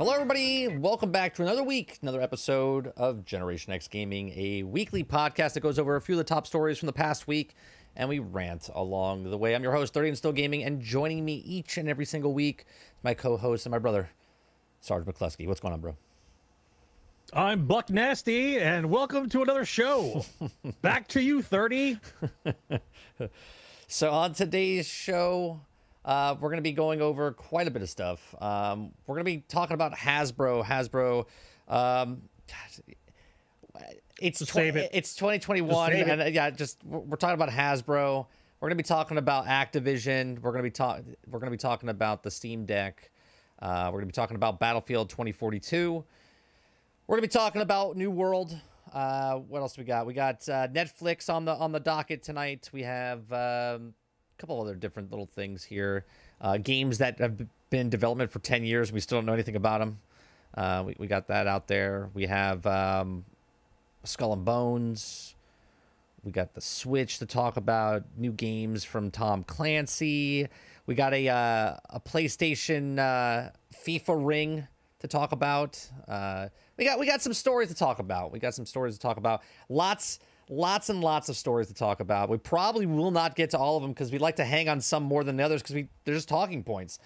Hello, everybody. Welcome back to another week, another episode of Generation X Gaming, a weekly podcast that goes over a few of the top stories from the past week, and we rant along the way. I'm your host, 30 and Still Gaming, and joining me each and every single week, is my co-host and my brother, Sarge McCluskey. What's going on, bro? I'm Buck Nasty, and welcome to another show. Back to you, 30. So on today's show, uh, we're going to be going over quite a bit of stuff. Um, we're going to be talking about Hasbro. Hasbro. Um, it's tw- it. it's 2021, Just save and uh, yeah, just we're talking about Hasbro. We're going to be talking about Activision. We're going to be talking. We're going to be talking about the Steam Deck. Uh, we're going to be talking about Battlefield 2042. We're gonna be talking about New World. Uh, what else we got? We got uh, Netflix on the on the docket tonight. We have um, couple other different little things here. Uh, games that have been in development for ten years. We still don't know anything about them. Uh, we, we got that out there. We have um, Skull and Bones. We got the Switch to talk about. New games from Tom Clancy. We got a uh, a PlayStation uh, FIFA ring to talk about. Uh, we got we got some stories to talk about. We got some stories to talk about. Lots lots and lots of stories to talk about. We probably will not get to all of them because we like to hang on some more than the others because we they're just talking points.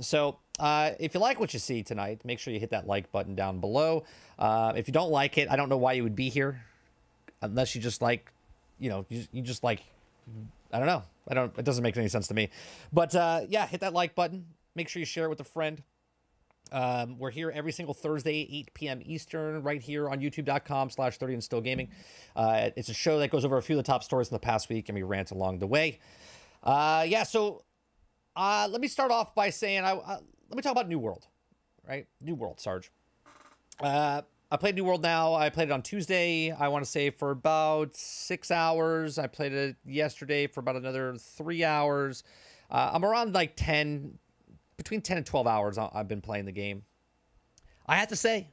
So uh, if you like what you see tonight, make sure you hit that like button down below. Uh, if you don't like it, I don't know why you would be here, unless you just like, you know, you, you just like, I don't know. I don't. It doesn't make any sense to me. But uh, yeah, hit that like button. Make sure you share it with a friend. Um, we're here every single Thursday, 8 p.m. Eastern, right here on youtube.com slash 30 and still gaming. Uh, it's a show that goes over a few of the top stories in the past week and we rant along the way. Uh, yeah, so uh, let me start off by saying, I, uh, let me talk about New World, right? New World, Sarge. Uh, I played New World now. I played it on Tuesday, I want to say for about six hours. I played it yesterday for about another three hours. Uh, I'm around like 10, between 10 and 12 hours I've been playing the game. I have to say,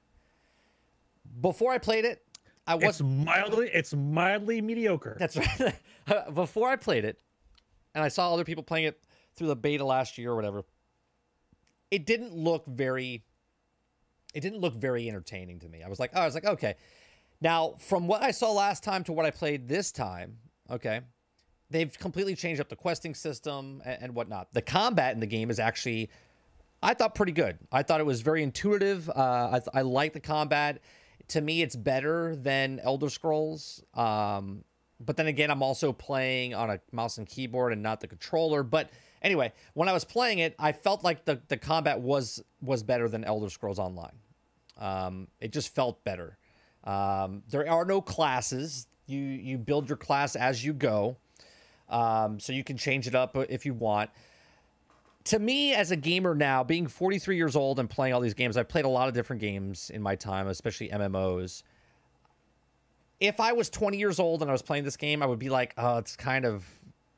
before I played it, I was It's mildly, it's mildly mediocre. that's right. before I played it, and I saw other people playing it through the beta last year or whatever, it didn't look very it didn't look very entertaining to me. I was like, oh, I was like, okay. Now, from what I saw last time to what I played this time, okay, they've completely changed up the questing system and, and whatnot. The combat in the game is actually, I thought, pretty good. I thought it was very intuitive. Uh, I, th- I like the combat. To me, it's better than Elder Scrolls. Um, but then again, I'm also playing on a mouse and keyboard and not the controller. But anyway, when I was playing it, I felt like the, the combat was was better than Elder Scrolls Online. Um, it just felt better. Um, there are no classes. You you build your class as you go, um, so you can change it up if you want. To me, as a gamer now, being 43 years old and playing all these games, I've played a lot of different games in my time, especially MMOs if I was 20 years old and I was playing this game, I would be like, oh, it's kind of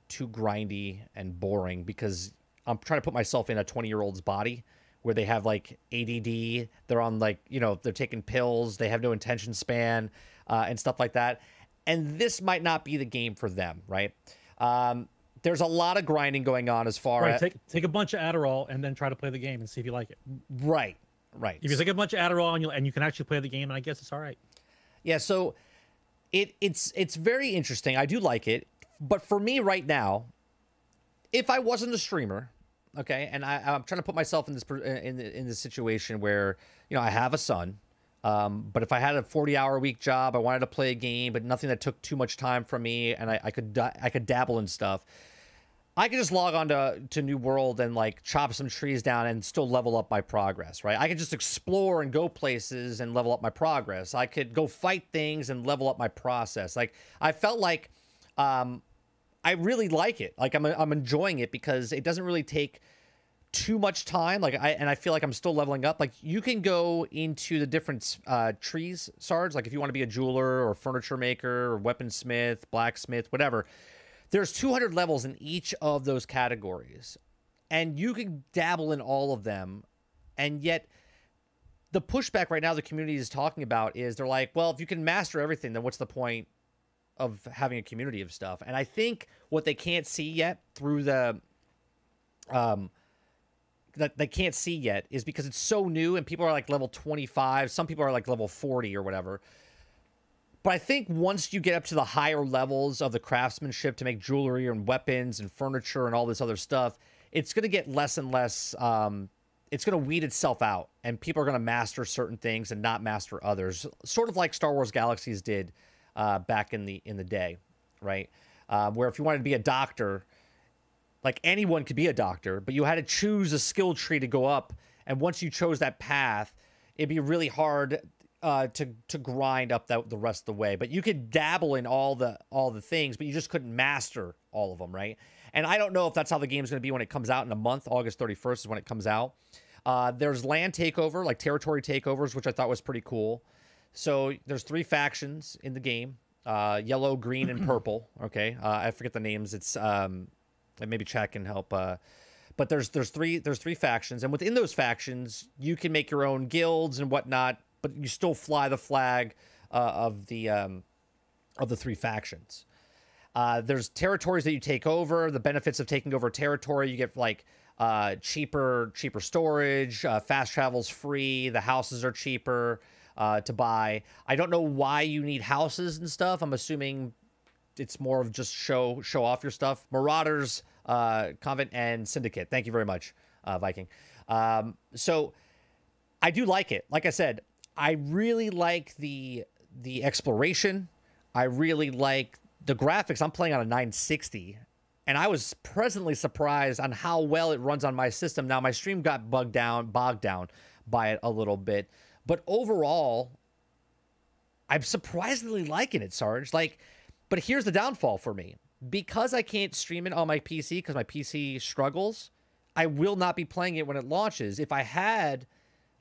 too grindy and boring because I'm trying to put myself in a 20 year old's body where they have like ADD. They're on like, you know, they're taking pills, they have no attention span uh, and stuff like that. And this might not be the game for them, right? Um, there's a lot of grinding going on as far right, as. take, take a bunch of Adderall and then try to play the game and see if you like it. right, right. If you take a bunch of Adderall and you, and you can actually play the game, and I guess it's all right. Yeah, so it it's it's very interesting. I do like it, but for me right now, if I wasn't a streamer, okay, and I, I'm trying to put myself in this in the- in this situation where you know I have a son, um, but if I had a 40 hour a week job, I wanted to play a game, but nothing that took too much time from me, and I, I could I could dabble in stuff. I could just log on to, to New World and like chop some trees down and still level up my progress, right? I could just explore and go places and level up my progress. I could go fight things and level up my process. Like I felt like um, I really like it. Like I'm I'm enjoying it because it doesn't really take too much time. Like I and I feel like I'm still leveling up. Like you can go into the different uh, trees, Sarge. Like if you want to be a jeweler or furniture maker or weaponsmith, blacksmith, whatever. There's 200 levels in each of those categories, and you can dabble in all of them, and yet the pushback right now the community is talking about is they're like, well, if you can master everything, then what's the point of having a community of stuff? And I think what they can't see yet through the um that they can't see yet is because it's so new and people are like level 25 some people are like level 40 or whatever. But i think once you get up to the higher levels of the craftsmanship to make jewelry and weapons and furniture and all this other stuff it's going to get less and less um, it's going to weed itself out and people are going to master certain things and not master others sort of like star wars galaxies did uh, back in the in the day right? Uh, where if you wanted to be a doctor like anyone could be a doctor, but you had to choose a skill tree to go up. And once you chose that path, it'd be really hard uh, to to grind up that the rest of the way. But you could dabble in all the all the things, but you just couldn't master all of them, right? And I don't know if that's how the game's going to be when it comes out in a month. August 31st is when it comes out. Uh, there's land takeover, like territory takeovers, which I thought was pretty cool. So there's three factions in the game: uh, yellow, green, and purple. Okay, uh, I forget the names. It's um, and maybe chat can help. Uh, but there's there's three there's three factions, and within those factions, you can make your own guilds and whatnot, but you still fly the flag uh, of the um, of the three factions. Uh, there's territories that you take over. The benefits of taking over territory, you get like uh, cheaper cheaper storage, uh, fast travels free. The houses are cheaper uh, to buy. I don't know why you need houses and stuff. I'm assuming it's more of just show show off your stuff. Marauders, uh, Convent, and Syndicate. Thank you very much, uh, Viking. Um, so I do like it. Like I said, I really like the the exploration. I really like the graphics. I'm playing on a 960, and I was presently surprised on how well it runs on my system. Now my stream got bugged down, bogged down by it a little bit, but overall, I'm surprisingly liking it, Sarge. Like but here's the downfall for me. Because I can't stream it on my PC because my PC struggles, I will not be playing it when it launches. If I had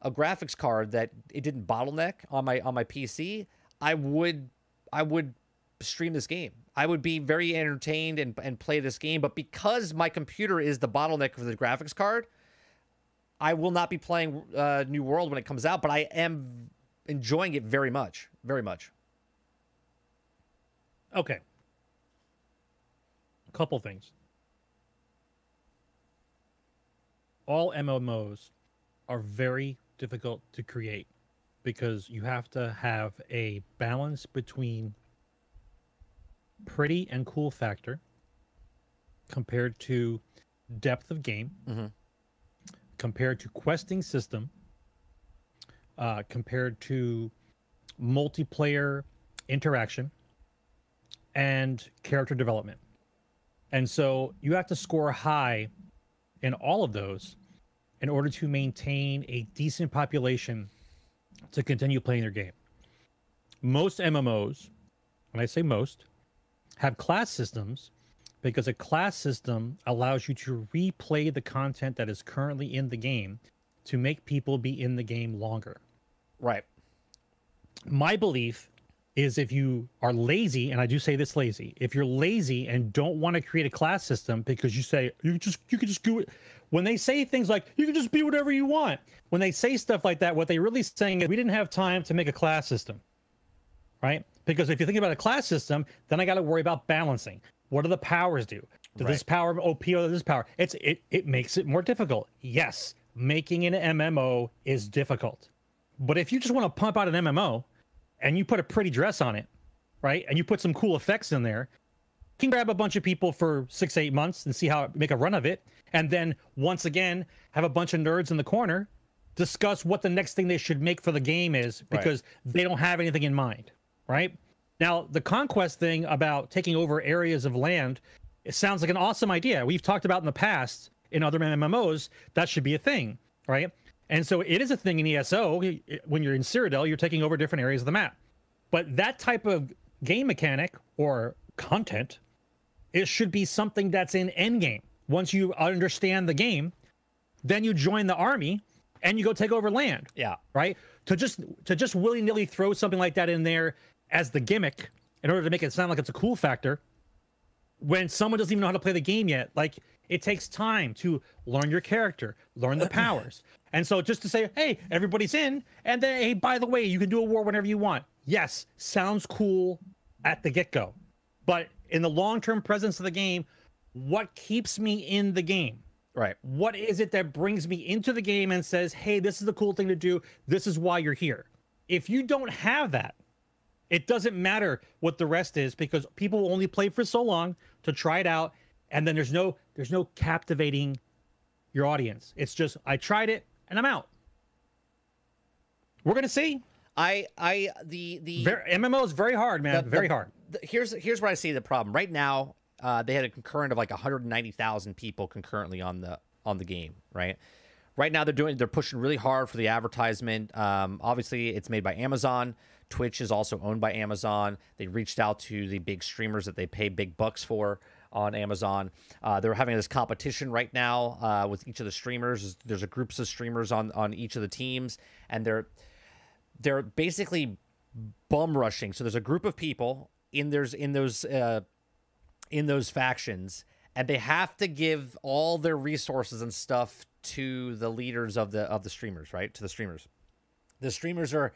a graphics card that it didn't bottleneck on my on my PC, I would I would stream this game. I would be very entertained and, and play this game. But because my computer is the bottleneck for the graphics card, I will not be playing uh, New World when it comes out. But I am enjoying it very much, very much. Okay. Couple things. All MMOs are very difficult to create because you have to have a balance between pretty and cool factor compared to depth of game, mm-hmm. compared to questing system, uh, compared to multiplayer interaction, and character development. And so you have to score high in all of those in order to maintain a decent population to continue playing their game. Most MMOs, when I say most, have class systems because a class system allows you to replay the content that is currently in the game to make people be in the game longer. Right. My belief is if you are lazy, and I do say this lazy, if you're lazy and don't want to create a class system because you say you just you can just do it. When they say things like you can just be whatever you want, when they say stuff like that, what they're really saying is we didn't have time to make a class system. Right? Because if you think about a class system, then I got to worry about balancing. What do the powers do? Does right. this power OP or this power? It's it it makes it more difficult. Yes, making an MMO is difficult. But if you just want to pump out an MMO, and you put a pretty dress on it, right? And you put some cool effects in there, you can grab a bunch of people for six, eight months and see how make a run of it. And then once again, have a bunch of nerds in the corner discuss what the next thing they should make for the game is because right. they don't have anything in mind, right? Now, the conquest thing about taking over areas of land, it sounds like an awesome idea. We've talked about in the past in other MMOs, that should be a thing, right? And so it is a thing in ESO. Eh, when you're in Cyrodiil, you're taking over different areas of the map. But that type of game mechanic or content, it should be something that's in Endgame. Once you understand the game, then you join the army and you go take over land. Yeah. Right? To just to just willy-nilly throw something like that in there as the gimmick in order to make it sound like it's a cool factor when someone doesn't even know how to play the game yet, like it takes time to learn your character, learn the powers. And so just to say, hey, everybody's in, and then hey, by the way, you can do a war whenever you want. Yes, sounds cool at the get-go. But in the long-term presence of the game, what keeps me in the game? Right. What is it that brings me into the game and says, hey, this is the cool thing to do. This is why you're here. If you don't have that, it doesn't matter what the rest is because people will only play for so long to try it out, and then there's no there's no captivating your audience. It's just I tried it and I'm out. We're gonna see. I I the the Very, MMO is very hard, man. the- very the- hard. the- here's here's where I see the problem. Right now, uh, they had a concurrent of like 190,000 people concurrently on the on the game. Right. Right now, they're doing they're pushing really hard for the advertisement. Um, obviously, it's made by Amazon. Twitch is also owned by Amazon. They reached out to the big streamers that they pay big bucks for on Amazon. Uh, they're having this competition right now uh, with each of the streamers. There's a groups of streamers on on each of the teams, and they're they're basically bum rushing. So there's a group of people in there's in those uh, in those factions, and they have to give all their resources and stuff to the leaders of the of the streamers, right? To the streamers. The streamers are.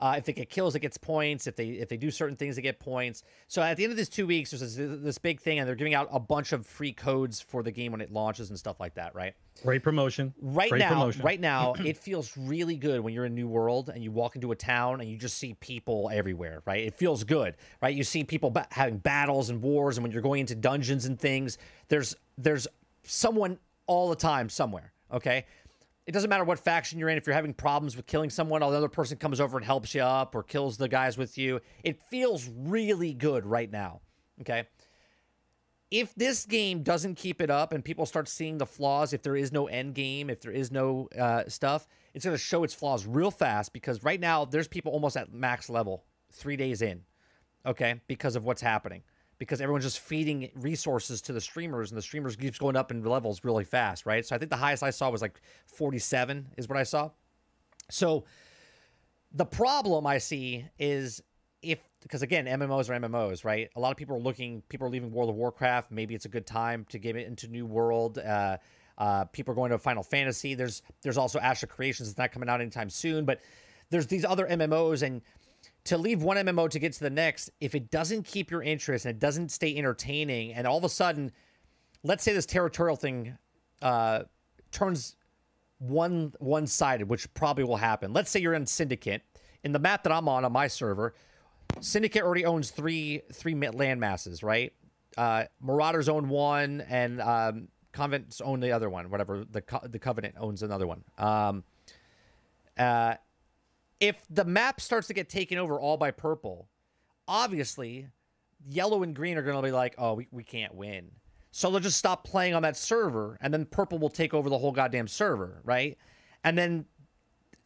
Uh, if they get kills, it gets points. If they if they do certain things, they get points. So at the end of this two weeks, there's this, this big thing, and they're giving out a bunch of free codes for the game when it launches and stuff like that, right? Great promotion. right Great now promotion. right now it feels really good when you're in new world and you walk into a town and you just see people everywhere right it feels good right you see people ba- having battles and wars and when you're going into dungeons and things there's there's someone all the time somewhere okay it doesn't matter what faction you're in if you're having problems with killing someone another person comes over and helps you up or kills the guys with you it feels really good right now okay if this game doesn't keep it up and people start seeing the flaws, if there is no end game, if there is no uh, stuff, it's going to show its flaws real fast because right now there's people almost at max level three days in, okay, because of what's happening. Because everyone's just feeding resources to the streamers and the streamers keeps going up in levels really fast, right? So I think the highest I saw was like 47 is what I saw. So the problem I see is if because again MMOs are MMOs, right? A lot of people are looking, people are leaving World of Warcraft. Maybe it's a good time to get it into New World. Uh, uh, people are going to Final Fantasy. There's there's also Ashes of Creation. It's not coming out anytime soon, but there's these other MMOs and to leave one MMO to get to the next, if it doesn't keep your interest and it doesn't stay entertaining, and all of a sudden, let's say this territorial thing uh, turns one one sided, which probably will happen. Let's say you're in Syndicate. In the map that I'm on on my server, Syndicate already owns three three land masses, right? Uh, Marauders own one, and um, Convents own the other one. Whatever the Co- the Covenant owns another one. Um, uh, if the map starts to get taken over all by purple, obviously yellow and green are going to be like, oh, we, we can't win. So they'll just stop playing on that server, and then purple will take over the whole goddamn server, right? And then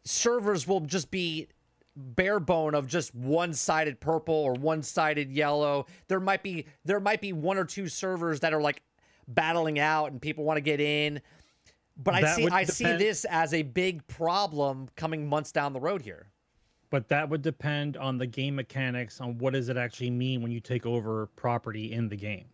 servers will just be bare bone of just one-sided purple or one-sided yellow. There might be there might be one or two servers that are like battling out and people want to get in. But I That see would I see this as a big problem coming months down the road here. but that would depend on the game mechanics on what does it actually mean when you take over property in the game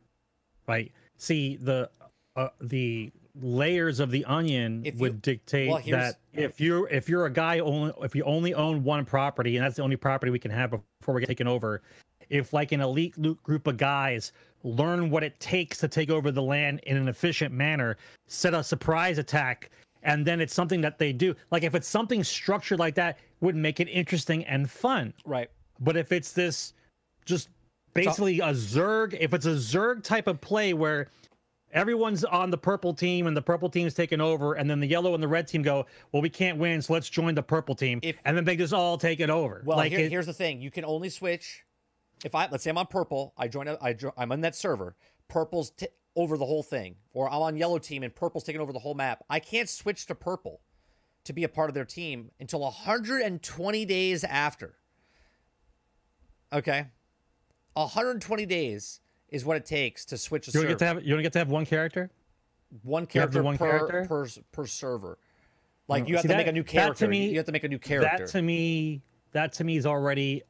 right see the uh, the layers of the onion you- would dictate well, that if you're if you're a guy only if you only own one property and that's the only property we can have before we get taken over if like an elite group of guys learn what it takes to take over the land in an efficient manner set a surprise attack and then it's something that they do like if it's something structured like that would make it interesting and fun Right. but if it's this just basically a Zerg, if it's a Zerg type of play where everyone's on the purple team and the purple team's taken over, and then the yellow and the red team go, well, we can't win, so let's join the purple team, If- and then they just all take it over. Well, like here- it- here's the thing: you can only switch. If I let's say I'm on purple, I join. A, I jo- I'm on that server. Purple's t- over the whole thing, or I'm on yellow team and purple's taking over the whole map. I can't switch to purple to be a part of their team until 120 days after. Okay, 120 days is what it takes to switch a you server. get to have you only get to have one character. one You have the character one per, character? per per server. Like Mm, you have see, to make a new that to character. me- you have to make a new character. That to me, that to me is already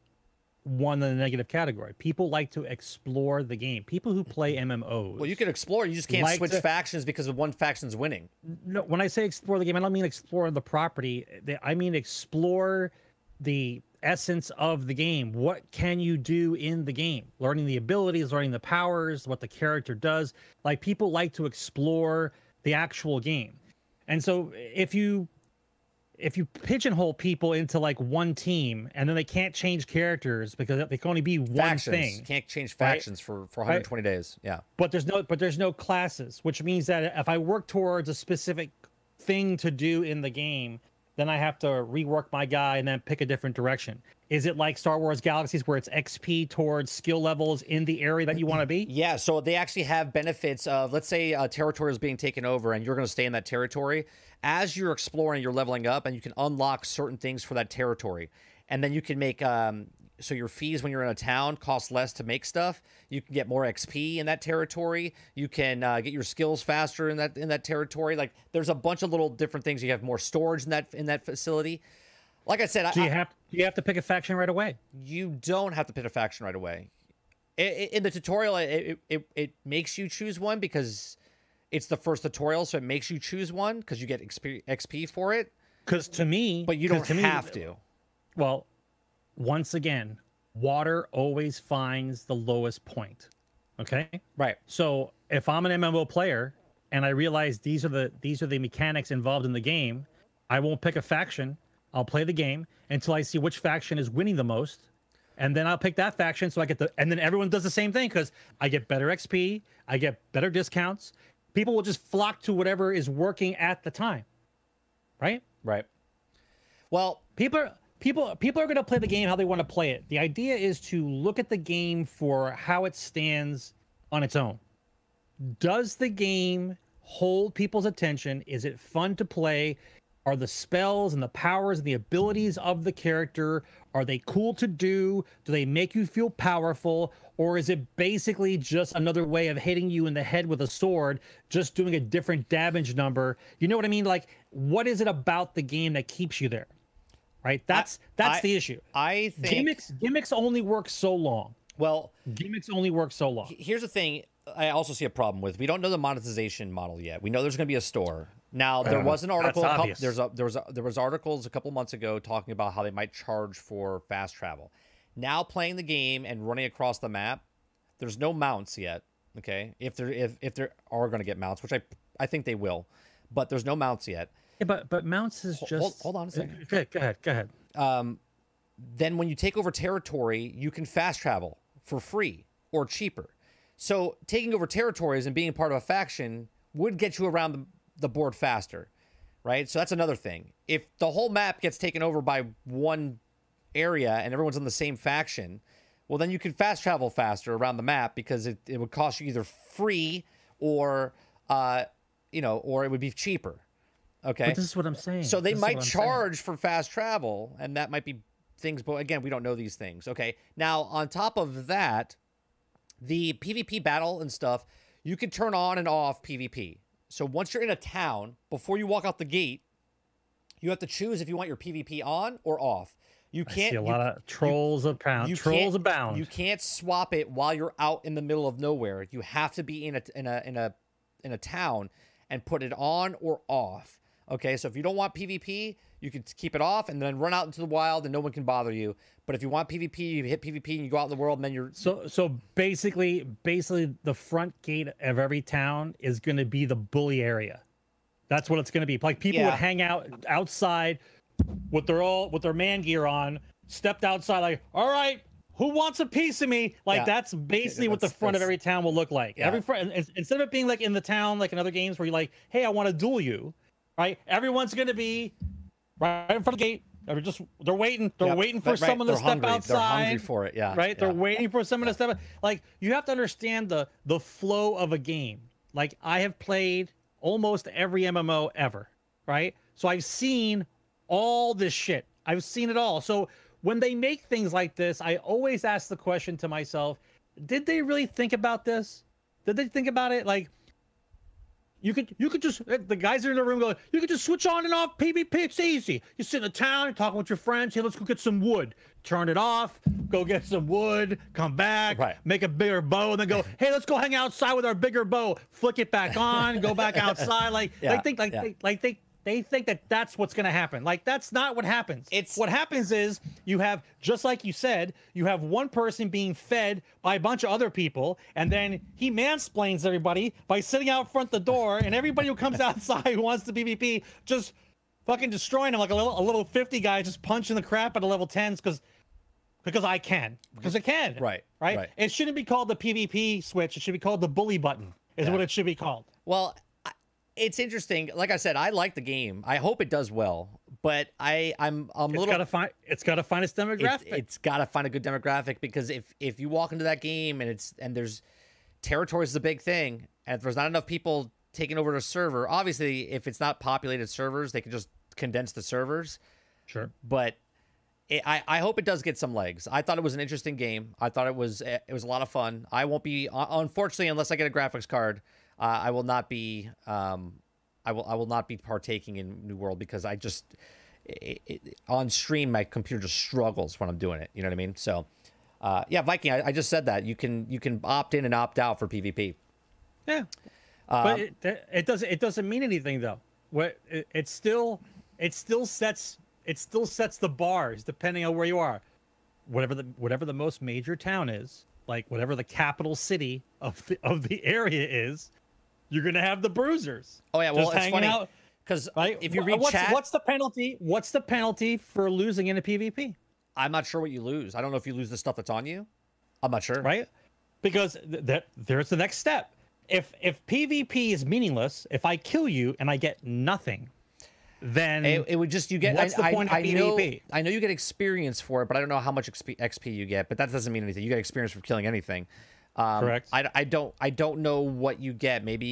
one in the negative category. People like to explore the game. People who play mm-hmm. MMOs. well, you can explore. You just can't like switch to- factions because of one faction's winning. no, when I say explore the game, I don't mean explore the property. I mean explore the essence of the game. What can you do in the game? Learning the abilities, learning the powers, what the character does. Like people like to explore the actual game. And so if you if you pigeonhole people into like one team and then they can't change characters because they can only be one Factions thing can't change right? factions for for 120 days. Yeah. but there's no but there's no classes which means that if i work towards a specific thing to do in the game then i have to rework my guy and then pick a different direction is it like star wars galaxies where it's xp towards skill levels in the area that you want to be Yeah, so they actually have benefits of, let's say, a territory is being taken over and you're going to stay in that territory. As you're exploring, you're leveling up and you can unlock certain things for that territory. And then you can make, um, so your fees when you're in a town cost less to make stuff. You can get more XP in that territory. You can uh, get your skills faster in that in that territory. Like there's a bunch of little different things. You have more storage in that in that facility. Like I said, do I, you have you have to pick a faction right away you don't have to pick a faction right away. In the tutorial, it, it, it, makes you choose one because it's the first tutorial, so it makes you choose one because you get XP, XP for it, because to me but you don't to me, have to. well once again water always finds the lowest point okay Right. So if I'm an MMO player and I realize these are the these are the mechanics involved in the game, I won't pick a faction. I'll play the game until I see which faction is winning the most, and then I'll pick that faction so I get the and then everyone does the same thing because I get better XP, I get better discounts. People will just flock to whatever is working at the time. Right? Right. Well, people are people people are going to play the game how they want to play it the idea is to look at the game for how it stands on its own does the game hold people's attention is it fun to play are the spells and the powers and the abilities of the character are they cool to do? Do they make you feel powerful? Or is it basically just another way of hitting you in the head with a sword just doing a different damage number? You know what i mean? Like what is it about the game that keeps you there? Right? That's that's I- the issue. I think. gimmicks gimmicks only work so long. Well, gimmicks only work so long. here's the thing I also see a problem with. We don't know the monetization model yet. We know there's going to be a store. Now there was an article. a couple- obvious. there's a, there was a, there was articles a couple months ago talking about how they might charge for fast travel. Now playing the game and running across the map, there's no mounts yet. Okay, if there if if there are going to get mounts, which I I think they will, but there's no mounts yet. yeah, but but mounts is hold- just hold on a second. go ahead go ahead, go ahead. um, then when you take over territory, you can fast travel for free or cheaper. So taking over territories and being part of a faction would get you around the, the board faster, right? So that's another thing. If the whole map gets taken over by one area and everyone's on the same faction, well, then you can fast travel faster around the map because it, it would cost you either free or, uh, you know, or it would be cheaper. Okay. But this is what I'm saying. So they This might I'm saying. charge for fast travel, and that might be things. But again, we don't know these things. Okay. Now, on top of that, the PvP battle and stuff, you can turn on and off PvP. So once you're in a town, before you walk out the gate, you have to choose if you want your PvP on or off. You can't. see a you- lot of trolls abound. you Trolls abound. You can't swap it while you're out in the middle of nowhere. You have to be in a in a in a in a town and put it on or off. Okay, so if you don't want PvP, you can keep it off and then run out into the wild and no one can bother you. But if you want PvP, you hit PvP and you go out in the world and then you're So so basically basically the front gate of every town is going to be the bully area. That's what it's going to be. Like people Yeah. would hang out outside with their all with their man gear on, stepped outside like, "All right, who wants a piece of me?" Like Yeah. that's basically what the That's- front of every town will look like. Yeah. Every front instead of it being like in the town like in other games where you're like, "Hey, I want to duel you." Right? Everyone's going to be right in front of the gate. They're just they're waiting. They're Yep, waiting for right, someone to they're step hungry. outside They're hungry for it. Yeah, right? They're waiting for someone to step. Like you have to understand the the flow of a game. Like I have played almost every MMO ever, right? So I've seen all this shit. I've seen it all. So when they make things like this, I always ask the question to myself, did they really think about this? Did they think about it like You could you could just the guys are in the room going, you could just switch on and off PvP. It's easy. You sit in the town, you're talking with your friends. Hey, let's go get some wood. Turn it off. Go get some wood. Come back. Right. Make a bigger bow, and then go. Hey, let's go hang outside with our bigger bow. Flick it back on. Go back outside. Like Yeah, like think like yeah. they, like they they think that that's what's going to happen. Like that's not what happens. It's- what happens is you have just like you said, you have one person being fed by a bunch of other people, and then he mansplains everybody by sitting out front the door, and everybody who comes outside who wants to PvP just fucking destroying him like a little a little 50 guy just punching the crap out of level 10s because because I can. Because I can. Right, Right. right. It shouldn't be called the PvP switch. It should be called the bully button. Is Yeah. what it should be called. Well, it's interesting. Like I said, I like the game. I hope it does well, but I I'm I'm a It's little. gotta find it's gotta find its it, demographic. it's got to find a good demographic because if if you walk into that game and it's and there's territories is a big thing, and if there's not enough people taking over the server, obviously if it's not populated servers, they can just condense the servers. sure. But it, I I hope it does get some legs. I thought it was an interesting game. I thought it was it was a lot of fun. I won't be unfortunately unless I get a graphics card. Uh, I will not be. Um, I will. I will not be partaking in New World because I just it, it, on stream my computer just struggles when I'm doing it. You know what I mean? So, uh, yeah, Viking. I, I just said that you can you can opt in and opt out for PvP. Yeah. Um, but it, it doesn't it doesn't mean anything though. What it, it still it still sets it still sets the bars depending on where you are. Whatever the whatever the most major town is, like whatever the capital city of the of the area is, you're gonna have the bruisers. Oh yeah, well just it's funny because right? if you read what's, chat, what's the penalty? What's the penalty for losing in a PvP? I'm not sure what you lose. I don't know if you lose the stuff that's on you. I'm not sure. right? Because th- that there's the next step. If if PvP is meaningless, if I kill you and I get nothing, then It, it would just you get. What's I, the point I, of I know, PvP? I know you get experience for it, but I don't know how much XP, XP you get. But that doesn't mean anything. You get experience for killing anything. Um, Correct. I, I don't I don't know what you get. Maybe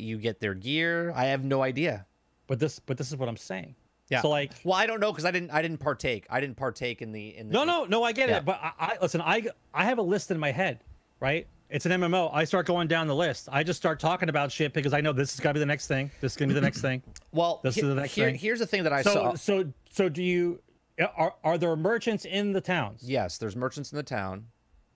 you get their gear. I have no idea. but this but this is what I'm saying. Yeah. So like well, I don't know because I didn't I didn't partake. I didn't partake in the in the. no no no I get Yeah. it. But I, I listen. I I have a list in my head, right? It's an MMO. I start going down the list. I just start talking about shit because I know this is gonna be the next thing. This is gonna be the next thing. Well, This he- is the next here, thing. here's the thing that I So saw. so so do you? Are are there merchants in the towns? Yes, there's merchants in the town.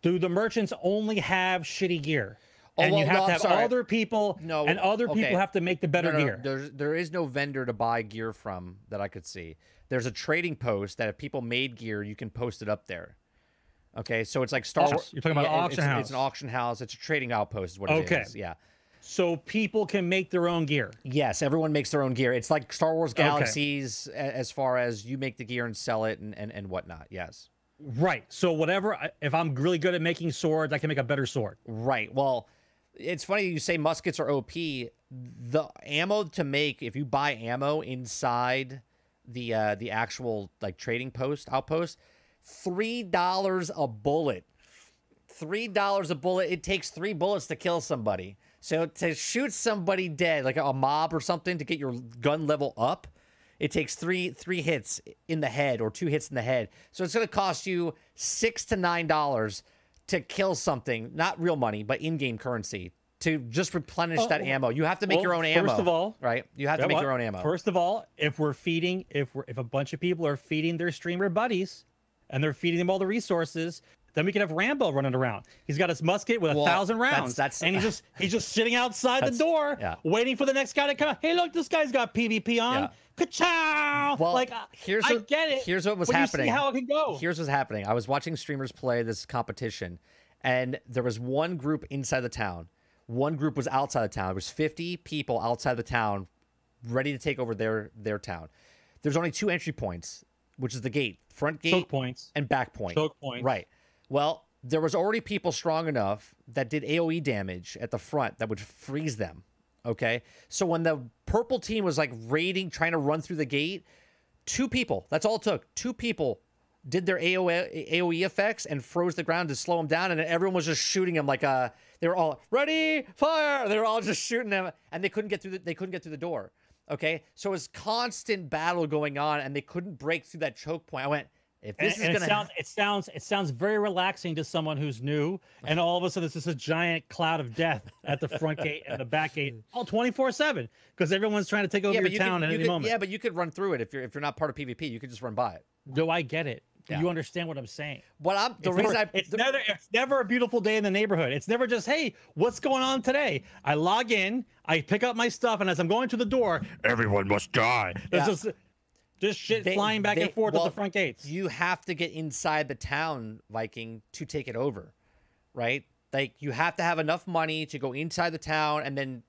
Do the merchants only have shitty gear? Oh, and well, you have no, to have sorry. other people, No, and other okay. people have to make the better No, no, gear. There's there is no vendor to buy gear from that I could see. There's a trading post that if people made gear, you can post it up there. Okay, so it's like Star Wars. you're talking about yeah, auction it's, house. It's an auction house. It's a trading outpost. Is what it is. Okay. Yeah. So people can make their own gear. Yes, everyone makes their own gear. It's like Star Wars Galaxies a- as far as you make the gear and sell it and, and, and whatnot. Yes. Right. So whatever. If I'm really good at making swords, I can make a better sword. Right. Well, it's funny you say muskets are OP. The ammo to make, if you buy ammo inside the uh, the actual like trading post outpost, three dollars a bullet. Three dollars a bullet. It takes three bullets to kill somebody. So to shoot somebody dead, like a mob or something, to get your gun level up, it takes three three hits in the head or two hits in the head. So it's going to cost you six to nine dollars to kill something, not real money, but in-game currency, to just replenish Oh, that ammo. You have to make well, your own ammo. first of all- right? You have to make what? your own ammo. First of all, if we're feeding, if we're if a bunch of people are feeding their streamer buddies, and they're feeding them all the resources, then we can have Rambo running around. He's got his musket with a Well, thousand rounds, that's- and he's just he's just sitting outside the door, yeah. waiting for the next guy to come. out. Hey, look, this guy's got PvP on. Yeah. Ka-chow! Well, like here's I what- get it. here's what was when happening. How it can go. Here's what's happening. I was watching streamers play this competition, and there was one group inside the town. One group was outside the town. There was 50 people outside the town, ready to take over their their town. There's only two entry points, which is the gate, front gate, Choke points. and back point. Choke points. Right. Well, there was already people strong enough that did AOE damage at the front that would freeze them. Okay. So when the purple team was like raiding, trying to run through the gate, two people, that's all it took. Two people did their AOE, AOE effects and froze the ground to slow them down. And everyone was just shooting them like a, they were all ready, fire. They were all just shooting them and they couldn't get through the, they couldn't get through the door. Okay. So it was constant battle going on and they couldn't break through that choke point. I went, If this and is it gonna sounds it sounds it sounds very relaxing to someone who's new, and all of a sudden it's just a giant cloud of death at the front gate and the back gate, all 24-7, because everyone's trying to take over yeah, your you town could, at you any could- moment. yeah, but you could run through it if you're if you're not part of PvP. You could just run by it. No, I get it. Yeah. You understand what I'm saying. What I'm the it's reason never, I it's the- never it's never a beautiful day in the neighborhood. It's never just hey, what's going on today? I log in, I pick up my stuff, and as I'm going to the door, everyone must die. Yeah. just just shit They- flying back they- and forth well, at the front gates. you have to get inside the town, Viking, to take it over, right? Like you have to have enough money to go inside the town and then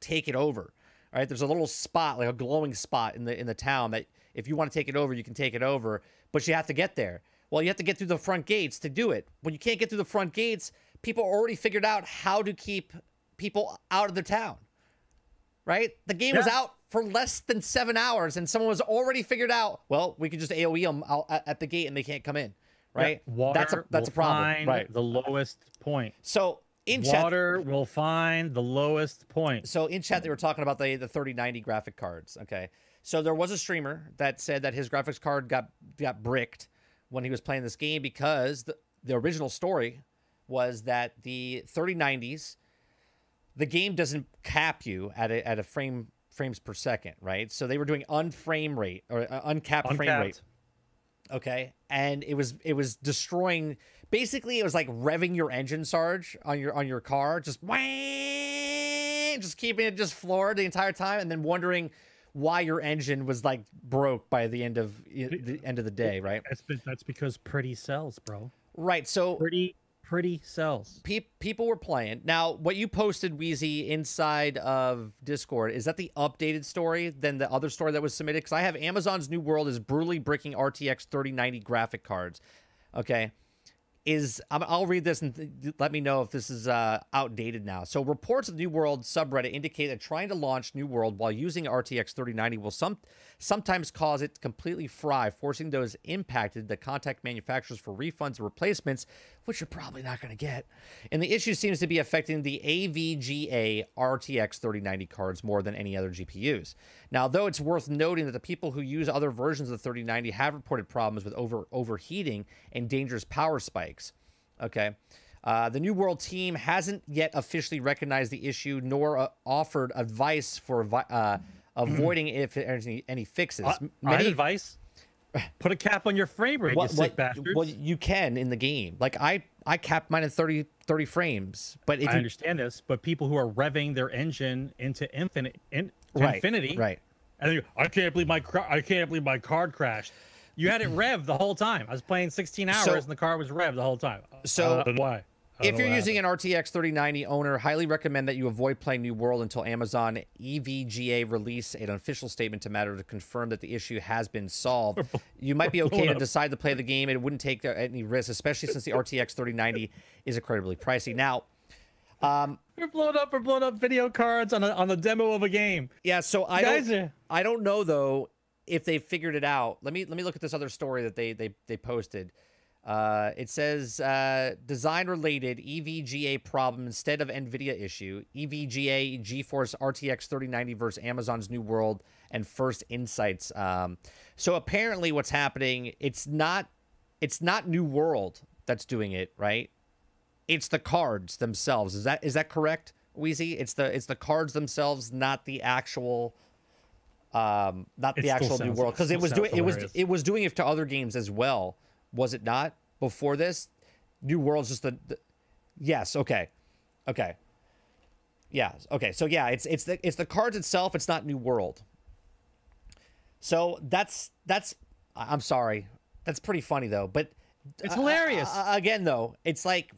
take it over. All right, there's a little spot, like a glowing spot in the in the town that if you want to take it over, you can take it over, but you have to get there. Well, you have to get through the front gates to do it. When you can't get through the front gates, people already figured out how to keep people out of the town. Right? The game was out for less than seven hours, and someone was already figured out. Well, we could just AOE them out at at the gate, and they can't come in. Right? Water that's a that's a problem. find Right. The lowest point. So in chat, Water will find the lowest point. so in chat they were talking about the the 3090 graphic cards okay so there was a streamer that said that his graphics card got got bricked when he was playing this game because the, the original story was that the 3090s the game doesn't cap you at a, at a frame frames per second right? So they were doing unframe rate or uh, uncapped frame rate. Okay? And it was it was destroying basically it was like revving your engine sarge on your on your car just wah, just keeping it just floored the entire time and then wondering why your engine was like broke by the end of the end of the day right? That's that's because pretty sells, bro. right so Pretty pretty sells. pe- people were playing now what you posted wheezy inside of discord is that the updated story than the other story that was submitted because i have amazon's new world is brutally bricking rtx 3090 graphic cards okay is I'm, I'll read this and th- let me know if this is uh, outdated now. So reports of New World subreddit indicate that trying to launch New World while using RTX 3090 will some sometimes cause it to completely fry, forcing those impacted to contact manufacturers for refunds or replacements, which you're probably not going to get. And the issue seems to be affecting the EVGA RTX 3090 cards more than any other GPUs. Now, though it's worth noting that the people who use other versions of the 3090 have reported problems with over overheating and dangerous power spikes. Okay. Uh, the New World team hasn't yet officially recognized the issue nor uh, offered advice for uh, avoiding if any, any fixes. Uh, M- my advice: put a cap on your frame rate, what, you what- bastards. well, you can in the game. Like I, I capped mine at 30, 30 frames, but if I you, understand this, but people who are revving their engine into infinite, in, Right, infinity, right. And you, I can't believe my I can't believe my card crashed. You had it revved the whole time. I was playing 16 hours So- and the car was revved the whole time. So- I why. If you're using an RTX 3090 owner, highly recommend that you avoid playing New World until Amazon EVGA release an official statement to matter to confirm that the issue has been solved. You might be okay to decide to play the game. It wouldn't take any risk, especially since the RTX 3090 is incredibly pricey. Now, um, happened. We're blowing up. We're blown up video cards on a, on the demo of a game. yeah, so I don't, are- I don't know though if they figured it out. Let me let me look at this other story that they they they posted. Uh, it says uh, design related EVGA problem instead of NVIDIA issue. EVGA GeForce RTX 3090 versus Amazon's New World and First Insights. Um, so apparently, what's happening? It's not it's not New World that's doing it, right? It's the cards themselves. Is that is that correct, Wheezy? It's the it's the cards themselves, not the actual um not It the actual new world because it was doing it was it was doing it to other games as well was it not before this? New world's just the, the yes okay okay. Yeah okay so yeah it's it's the it's the cards itself it's not new world. So that's that's i'm sorry that's pretty funny though but It's uh, hilarious. uh, again though it's like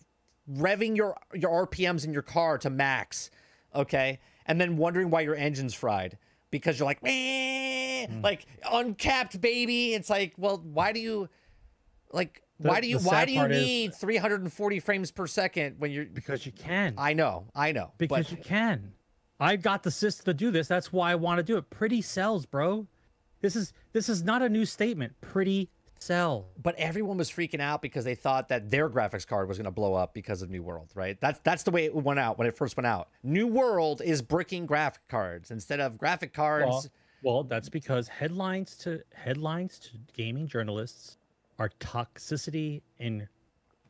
revving your your rpms in your car to max okay? And then wondering why your engine's fried because you're like "Meh," Hmm. like uncapped baby. It's like well why do you like why do you why do you part is- need 340 frames per second when you're Because you can. i know i know because but you can. I got the system to do this. That's why I want to do it. Pretty sells, bro. This is this is not a new statement. Pretty sell. but everyone was freaking out because they thought that their graphics card was going to blow up because of New World, right? That's that's the way it went out when it first went out. New World is bricking graphic cards instead of graphic cards. Well, well, that's because headlines to headlines to gaming journalists are toxicity in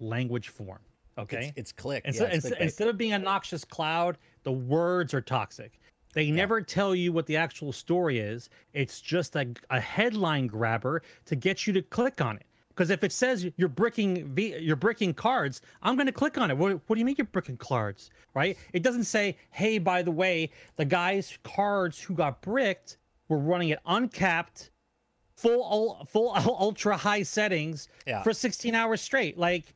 language form. Okay. It's, it's click. Instead, yeah, it's instead, of being a noxious cloud, the words are toxic. They never tell you what the actual story is. It's just a, a headline grabber to get you to click on it. Because if it says you're bricking v, you're bricking cards, I'm going to click on it. What, what do you mean you're bricking cards, right? It doesn't say, hey, by the way, the guys' cards who got bricked were running it uncapped, full ul- full ultra high settings Yeah. for 16 hours straight. Like,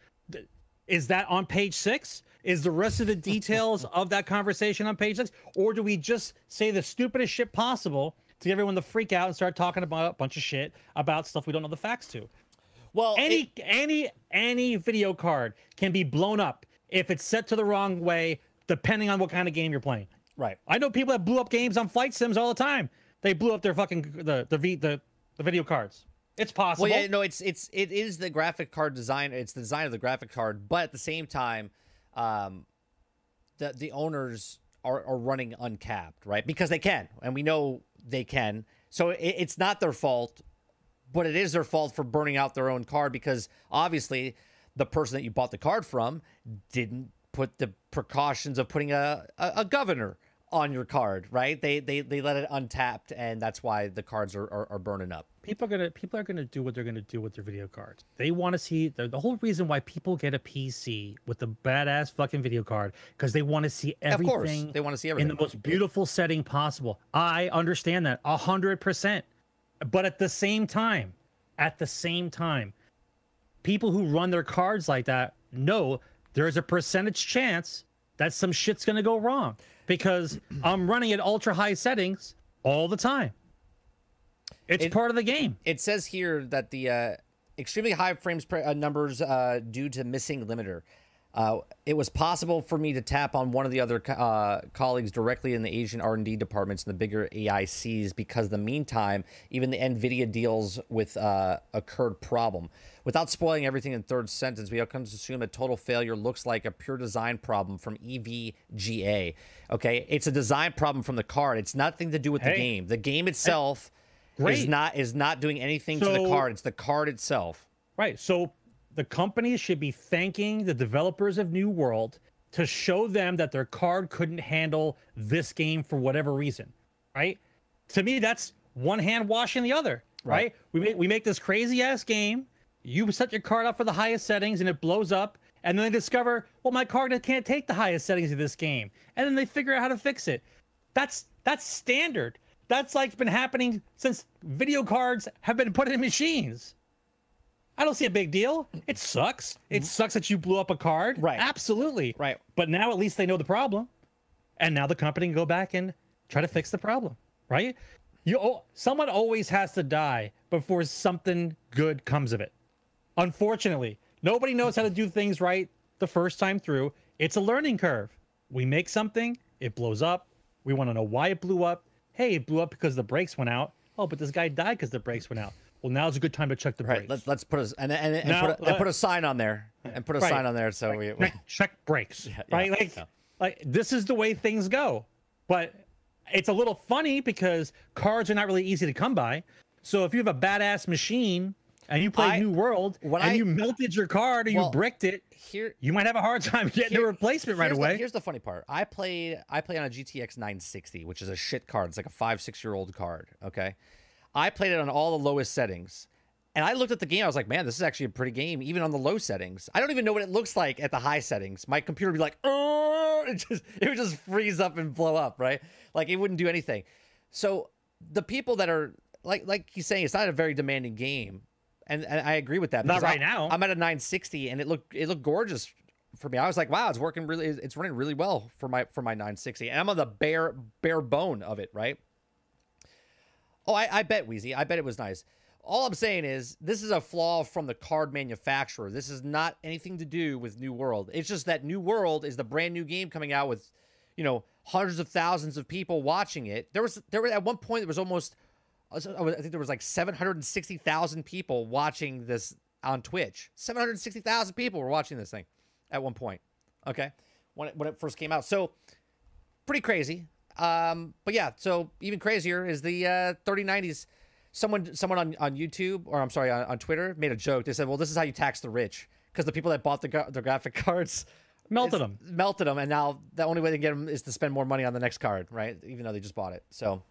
is that on page six? Is the rest of the details of that conversation on page six? Or do we just say the stupidest shit possible to get everyone to freak out and start talking about a bunch of shit about stuff we don't know the facts to? well, Any it- any any video card can be blown up if it's set to the wrong way, depending on what kind of game you're playing. right. I know people that blew up games on flight sims all the time. They blew up their fucking the the v, the, the video cards. It's possible. Well, yeah, no, it's it's it is the graphic card design. It's the design of the graphic card, but at the same time, um, the the owners are, are running uncapped, right? Because they can, and we know they can. So it, it's not their fault, but it is their fault for burning out their own card because obviously the person that you bought the card from didn't put the precautions of putting a a, a governor on your card, right? They they they let it untapped, and that's why the cards are, are, are burning up. people are gonna people are gonna do what they're gonna do with their video cards. They want to see the, the whole reason why people get a PC with a badass fucking video card because they want to see Of course, everything. they wanna see everything in the most beautiful setting possible. I understand that a hundred percent, but at the same time, at the same time, people who run their cards like that know there's a percentage chance that some shit's gonna go wrong because I'm running at ultra high settings all the time. It's It- part of the game. it says here that the uh, extremely high frames per, uh, numbers uh, due to missing limiter. Uh, it was possible for me to tap on one of the other uh, colleagues directly in the Asian R&D departments and the bigger AICs because in the meantime, even the NVIDIA deals with uh, occurred problem. Without spoiling everything in third sentence, we have come to assume a total failure looks like a pure design problem from EVGA. Okay, it's a design problem from the card. It's nothing to do with the game. The game itself is not is not doing anything to the card. It's the card itself. Right. So the companies should be thanking the developers of New World to show them that their card couldn't handle this game for whatever reason. Right? To me, that's one hand washing the other. Right? Right. We make we make this crazy ass game. You set your card up for the highest settings and it blows up. And then they discover, well, my card can't take the highest settings of this game. And then they figure out how to fix it. That's that's standard. That's like been happening since video cards have been put in machines. I don't see a big deal. It sucks. It mm-hmm. sucks that you blew up a card. Right. Absolutely. Right. But now at least they know the problem. And now the company can go back and try to fix the problem. Right? You oh, someone always has to die before something good comes of it. Unfortunately, nobody knows how to do things right the first time through. It's a learning curve. We make something, it blows up. We want to know why it blew up. Hey, it blew up because the brakes went out. Oh, but this guy died because the brakes went out. Well, now's a good time to check the Right. brakes. Let's let's put a and and, and, Now, put, a, and uh, put a sign on there and put a Right. sign on there so we, we check, brakes, yeah, right? Like, yeah. like this is the way things go. But it's a little funny because cards are not really easy to come by. So if you have a badass machine and you play I- New World and I- you melted your card or Well, you bricked it, here you might have a hard time getting here- a replacement right away. The, here's the funny part. I played I played on a GTX 960, which is a shit card. It's like a five six year old card. Okay, I played it on all the lowest settings. And I looked at the game. I was like, "Man, this is actually a pretty game, even on the low settings." I don't even know what it looks like at the high settings. My computer would be like, "Oh!" It just it would just freeze up and blow up, right? Like it wouldn't do anything. So the people that are like like he's saying, it's not a very demanding game, and, and I agree with that. Not because right I- now. I'm at a 960, and it looked it looked gorgeous for me. I was like, "Wow, it's working really. It's running really well for my for my 960." And I'm on the bare bare bone of it, right? Oh, I, I bet Wheezy. I bet it was nice. All I'm saying is this is a flaw from the card manufacturer. This is not anything to do with New World. It's just that New World is the brand new game coming out with, you know, hundreds of thousands of people watching it. There was there were at one point there was almost I think there was like 760,000 people watching this on Twitch. 760,000 people were watching this thing at one point. Okay? When it, when it first came out. So pretty crazy. Um, but yeah, so even crazier is the uh, 3090s someone someone on, on YouTube or I'm sorry on, on Twitter made a joke. They said, "Well, this is how you tax the rich," because the people that bought the gra- the graphic cards Melted them. melted them, and now the only way to get them is to spend more money on the next card, right? Even though they just bought it. So,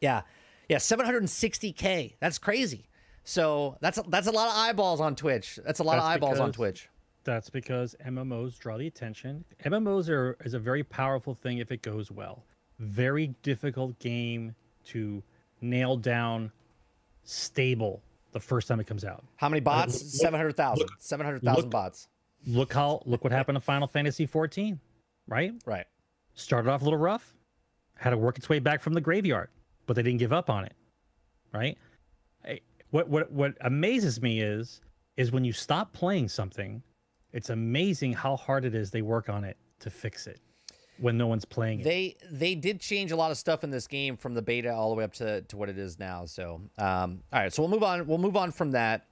yeah, yeah, 760k. That's crazy. So that's that's a lot of eyeballs on Twitch. That's a lot of That's eyeballs on Twitch. That's because MMOs draw the attention. MMOs are is a very powerful thing if it goes well. Very difficult game to nail down stable the first time it comes out. How many bots? look- 700,000. look- 700,000 bots. Look how look what happened to Final Fantasy 14, right? Right. Started off a little rough, had to work its way back from the graveyard, but they didn't give up on it, right? What what what amazes me is is when you stop playing something, it's amazing how hard it is they work on it to fix it when no one's playing it. They they did change a lot of stuff in this game from the beta all the way up to, to what it is now. So um, all right, so we'll move on. We'll move on from that.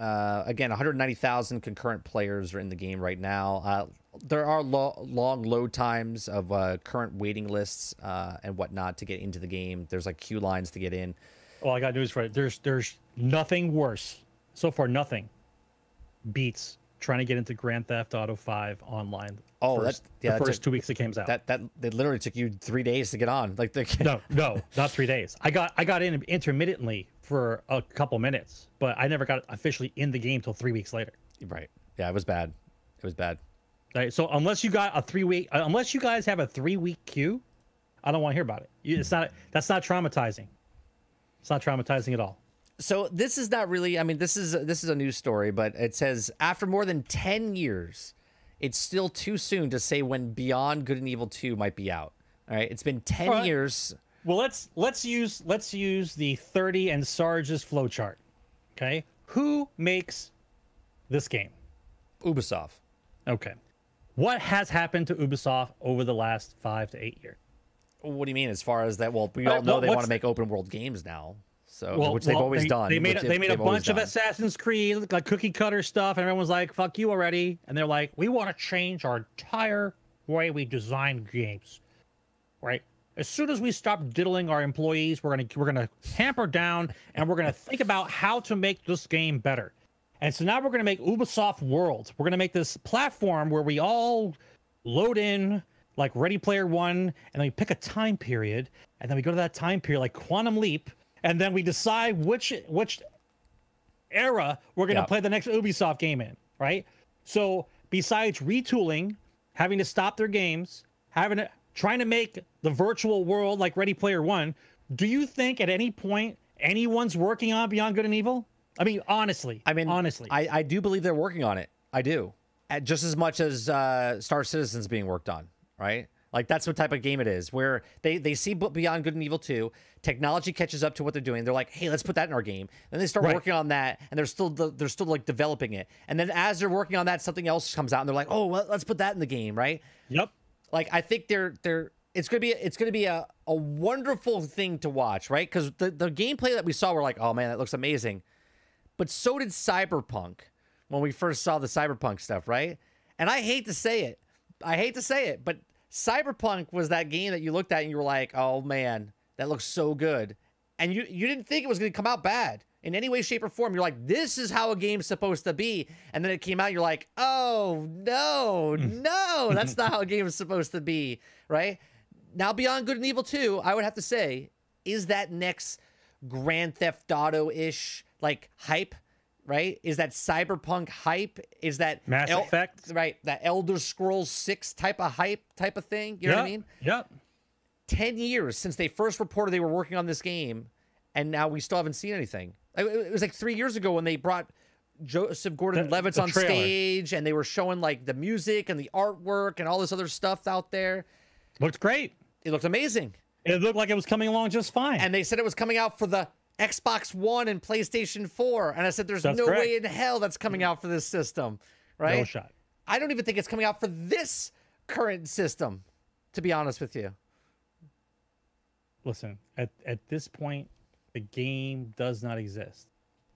Uh, again, 190,000 concurrent players are in the game right now. Uh, there are lo- long load times of uh, current waiting lists uh, and whatnot to get into the game. There's like queue lines to get in. Well, I got news for it. There's there's nothing worse so far. Nothing beats trying to get into Grand Theft Auto 5 online. Oh, that- yeah, the first took- two weeks it came out. That that it literally took you three days to get on. Like the no, no, not three days. I got I got in intermittently for a couple minutes, but I never got officially in the game till three weeks later. right. Yeah, it was bad. It was bad. Right. So unless you got a three week, uh, unless you guys have a three week queue, I don't want to hear about it. It's not. That's not traumatizing. It's not traumatizing at all. So this is not really. I mean, this is this is a news story, but it says after more than ten years, it's still too soon to say when Beyond Good and Evil Two might be out. All right, it's been ten All right. years. Well, let's let's use let's use the 30 and Sarge's flowchart. Okay, who makes this game? Ubisoft. Okay, what has happened to Ubisoft over the last five to eight years? What do you mean? As far as that? Well, we Uh, all know what- they want to make open world games now. So Well, which they've well, always they, done. They made a, they made a bunch of. Assassin's Creed, like cookie cutter stuff, and everyone's like, "Fuck you already!" And they're like, "We want to change our entire way we design games." Right? As soon as we stop diddling our employees, we're gonna we're gonna hamper down, and we're gonna think about how to make this game better. And so now we're gonna make Ubisoft Worlds. We're gonna make this platform where we all load in like Ready Player One, and then we pick a time period, and then we go to that time period like Quantum Leap, and then we decide which which era we're gonna Yeah. play the next Ubisoft game in, right? So besides retooling, having to stop their games, having to trying to make the virtual world like Ready Player One, do you think at any point anyone's working on Beyond Good and Evil? I mean, honestly. I mean, honestly. I, I do believe they're working on it. I do, At just as much as uh, Star Citizen's being worked on, right? Like that's what type of game it is, where they they see Beyond Good and Evil 2, technology catches up to what they're doing. They're like, hey, let's put that in our game. Then they start Right. working on that, and they're still they're still like developing it. And then as they're working on that, something else comes out, and they're like, oh, well, let's put that in the game, right? yep. like I think they're they're it's gonna be it's gonna be a, a wonderful thing to watch, right? Because the, the gameplay that we saw, we're like, oh man, that looks amazing. But so did Cyberpunk when we first saw the Cyberpunk stuff, right? And I hate to say it, I hate to say it, but Cyberpunk was that game that you looked at and you were like, oh man, that looks so good. And you you didn't think it was gonna come out bad in any way, shape, or form. You're like, this is how a game's supposed to be. And then it came out, you're like, oh no, hmm. no, that's not how a game is supposed to be, right? Now, Beyond Good and Evil 2, I would have to say, is that next Grand Theft Auto ish like hype, right? Is that cyberpunk hype? Is that Mass Effect? right? That Elder Scrolls 6 type of hype type of thing? You know what I Yep, mean? Yep. 10 years since they first reported they were working on this game, and now we still haven't seen anything. It was like three years ago when they brought Joseph Gordon The- Levitt on trailer. stage and they were showing like the music and the artwork and all this other stuff out there. Looked great. It looked amazing. It looked like it was coming along just fine. And they said it was coming out for the Xbox One and PlayStation 4. And I said, there's That's no correct. way in hell that's coming out for this system, right? no shot. I don't even think it's coming out for this current system, to be honest with you. listen at, at this point the game does not exist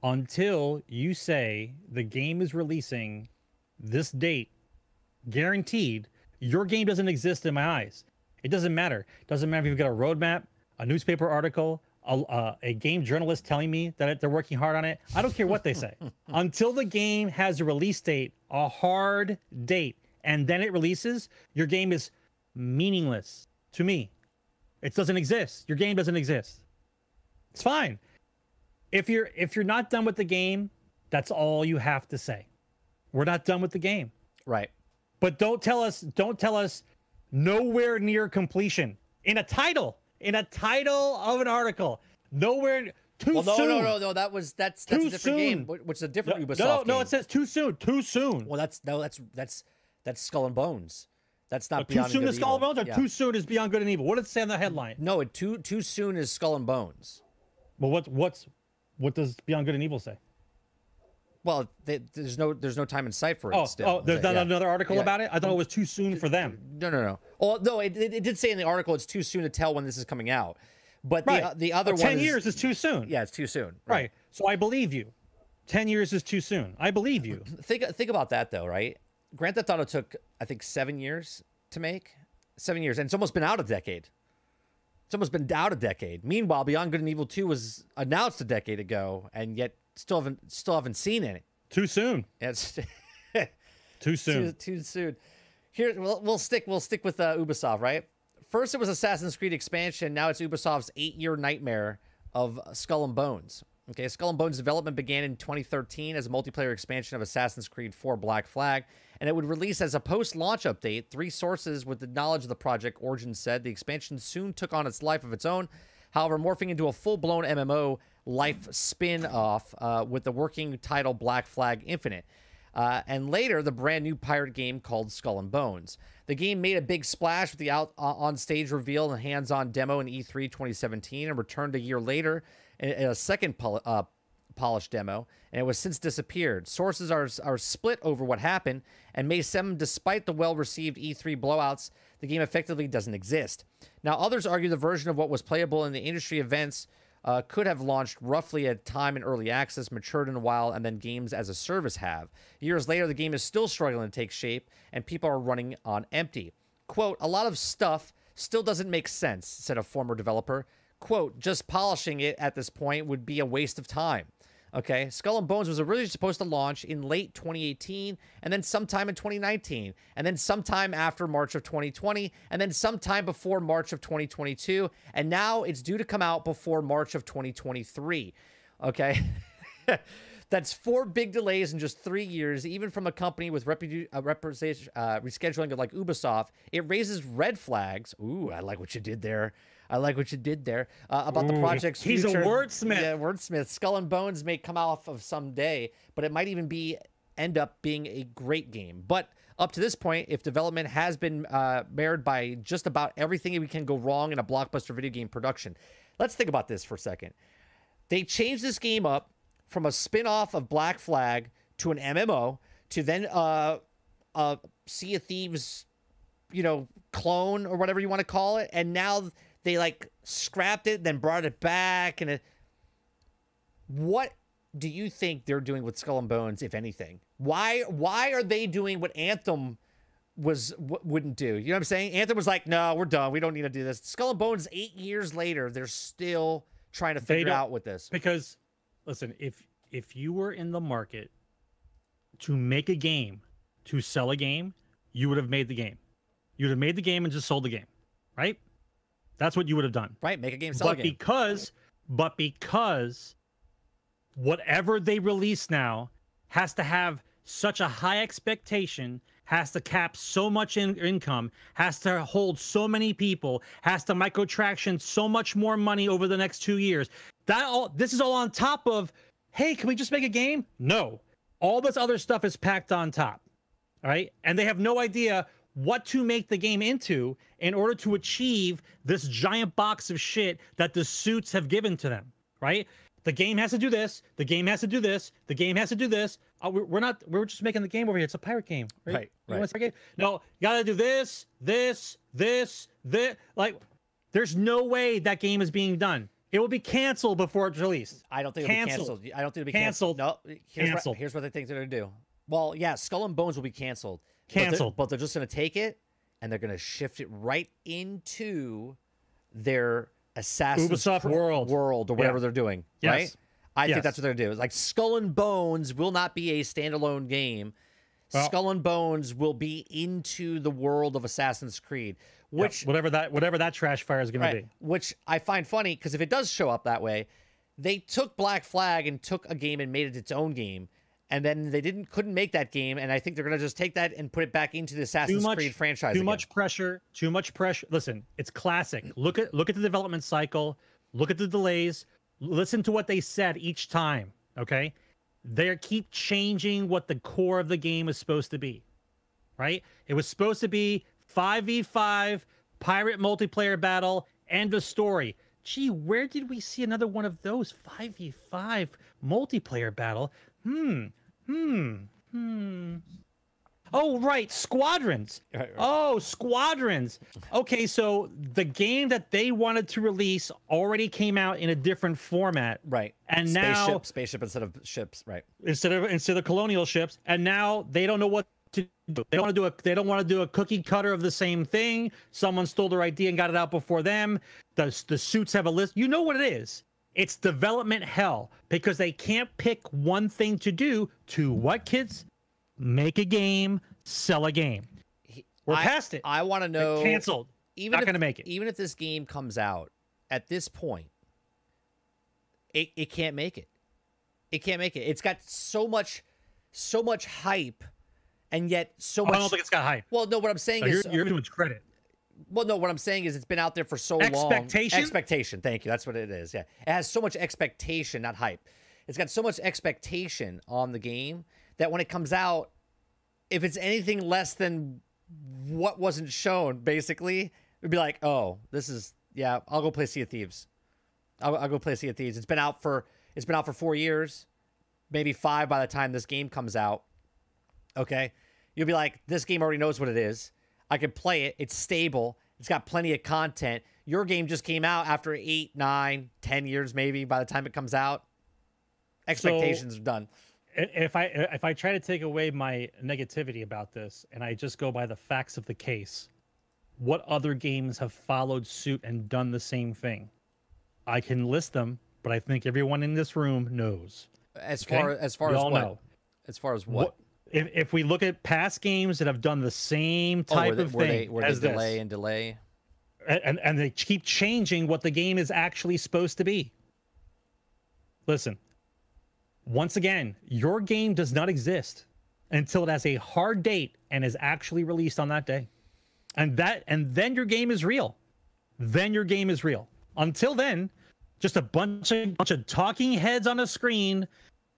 until you say the game is releasing this date guaranteed your game doesn't exist in my eyes it doesn't matter it doesn't matter if you've got a roadmap a newspaper article a, uh, a game journalist telling me that they're working hard on it. I don't care what they say. Until the game has a release date, a hard date, and then it releases, your game is meaningless to me. It doesn't exist. Your game doesn't exist. It's fine. If you're if you're not done with the game, that's all you have to say. We're not done with the game. Right. But don't tell us don't tell us nowhere near completion in a title in a title of an article. Nowhere too Well, no, soon. no, no, no. That was that's that's Too a different soon. wh- which is a different No, Ubisoft no, no, game. it says too soon. Too soon. well, that's no, that's that's that's Skull and Bones. That's not oh, too Beyond soon Good is Skull and Bones or Yeah. too soon is Beyond Good and Evil? What did it say on the headline? No, it too too soon is Skull and Bones. Well, what what's what does Beyond Good and Evil say? Well, they, there's no there's no time in sight for it. Oh, still. oh, there's not Yeah. another article Yeah. about it. I thought it was too soon for them. No, no, no. Oh, no, it, it, it did say in the article it's too soon to tell when this is coming out. But Right. the the other Uh, one ten is, years is too soon. Yeah, it's too soon. Right. So I believe you. Ten years is too soon. I believe you. Think think about that though, right? Grand Theft Auto took I think seven years to make. Seven years, and it's almost been out a decade. It's almost been out a decade. Meanwhile, Beyond Good and Evil Two was announced a decade ago, and yet still haven't still haven't seen it. Too soon. It's Too too, soon. too soon. Here, we'll, we'll stick. We'll stick with uh, Ubisoft, right? First, it was Assassin's Creed expansion. Now it's Ubisoft's eight-year nightmare of Skull and Bones. Okay, Skull and Bones development began in 2013 as a multiplayer expansion of Assassin's Creed 4 Black Flag, and it would release as a post-launch update. Three sources with the knowledge of the project, Origin said, the expansion soon took on its life of its own. However, morphing into a full-blown MMO life spin-off uh, with the working title Black Flag Infinite. Uh, and later, the brand new pirate game called Skull and Bones. The game made a big splash with the out uh, on stage reveal and hands on demo in E E3 2017 and returned a year later in, in a second pol- uh, polished demo, and it was since disappeared. Sources are, are split over what happened, and May 7, despite the well received E3 blowouts, the game effectively doesn't exist. Now, others argue the version of what was playable in the industry events uh, could have launched roughly at time in early access, matured in a while, and then games as a service have. Years later, the game is still struggling to take shape, and people are running on empty. Quote, a lot of stuff still doesn't make sense, said a former developer. Quote, just polishing it at this point would be a waste of time. Okay, Skull and Bones was originally supposed to launch in late 2018, and then sometime in 2019, and then sometime after March of 2020, and then sometime before March of 2022, and now it's due to come out before March of 2023. Okay. That's four big delays in just three years, even from a company with repu- uh, uh, rescheduling like Ubisoft. It raises red flags. Ooh, I like what you did there. I like what you did there uh, about the Ooh, project's he's a wordsmith. Yeah, wordsmith. Skull and Bones may come off of some day, but it might even be end up being a great game. But up to this point, if development has been uh, marred by just about everything we can go wrong in a blockbuster video game production, let's think about this for a second. They changed this game up from a spin-off of Black Flag to an MMO to then uh, uh, Sea of Thieves, you know, clone or whatever you want to call it, and now they like scrapped it, then brought it back, and it. What do you think they're doing with Skull and Bones, if anything? Why why are they doing what Anthem was wouldn't do? You know what I'm saying? Anthem was like, no, we're done. We don't need to do this. Skull and Bones, eight years later, they're still trying to figure out with this. Because listen, if if you were in the market to make a game, to sell a game, you would have made the game. You would have made the game and just sold the game, right? That's what you would have done. Right? Make a game, sell a But game. because but because whatever they release now has to have such a high expectation, has to cap so much in- income, has to hold so many people, has to microtraction so much more money over the next two years. That all this is all on top of, hey, can we just make a game? No. All this other stuff is packed on top. All right. And they have no idea what to make the game into in order to achieve this giant box of shit that the suits have given to them. Right. The game has to do this. The game has to do this. The game has to do this. Uh, we're, not. We're just making the game over here. It's a pirate game. Right, You right. game? No, you gotta do this, this, this, this. Like, there's no way that game is being done. It will be canceled before it's released. I don't think it'll be Canceled. canceled. I don't think it'll be Canceled. canceled. No, here's Canceled. What, here's what they think they're gonna do. Well, yeah, Skull and Bones will be canceled. But they're- Canceled. but they're just gonna take it and they're gonna shift it right into their Assassin's Ubisoft Cre- World. World or whatever Yeah. they're doing, Yes. right? I think that's what they're gonna do. Like Skull and Bones will not be a standalone game. Well- Skull and Bones will be into the world of Assassin's Creed, Yeah, which whatever that whatever that trash fire is going right, to be. which I find funny because if it does show up that way, they took Black Flag and took a game and made it its own game, and then they didn't couldn't make that game, and I think they're gonna just take that and put it back into the Assassin's much Creed franchise. Too again. much pressure. Too much pressure. Listen, it's classic. Look at look at the development cycle. Look at the delays. Listen to what they said each time. Okay, they keep changing what the core of the game is supposed to be. Right? It was supposed to be five v five pirate multiplayer battle and a story. Gee, where did we see another one of those five v five multiplayer battle? Hmm. Hmm. Hmm. Oh, right, squadrons. Right, right. Oh, squadrons. Okay, so the game that they wanted to release already came out in a different format. Right. And spaceship, now spaceship instead of ships. Right. instead of instead of colonial ships, and now they don't know what to do. They don't want to do a they don't want to do a cookie cutter of the same thing. Someone stole their idea and got it out before them. The the suits have a list. You know what it is. It's development hell because they can't pick one thing to do. To what kids? Make a game, sell a game. We're I- past it. I want to They're know. canceled. Even Not if, gonna make it. Even if this game comes out at this point, it it can't make it. It can't make it. It's got so much, so much hype, and yet so Oh, I much. don't think it's got hype. well, no. What I'm saying No, you're, is, you're giving too much credit. Well, no. What I'm saying is, it's been out there for so long. Expectation? Expectation. Thank you. That's what it is. Yeah, it has so much expectation, not hype. It's got so much expectation on the game that when it comes out, if it's anything less than what wasn't shown, basically, it'd be like, oh, this is yeah. I'll go play Sea of Thieves. I'll, I'll go play Sea of Thieves. It's been out for it's been out for four years, maybe five by the time this game comes out. Okay, you'll be like, this game already knows what it is. I can play it. It's stable. It's got plenty of content. Your game just came out after eight, nine, ten years, maybe by the time it comes out. Expectations are done. If I if I try to take away my negativity about this and I just go by the facts of the case, what other games have followed suit and done the same thing? I can list them, but I think everyone in this room knows. As Okay? far as far We as what? know. As far as what? If if we look at past games that have done the same Oh, type they, of thing they, where as they this, delay and delay. and and they keep changing what the game is actually supposed to be. Listen, once again, your game does not exist until it has a hard date and is actually released on that day. And that and then your game is real. Then your game is real. Until then, just a bunch of bunch of talking heads on a screen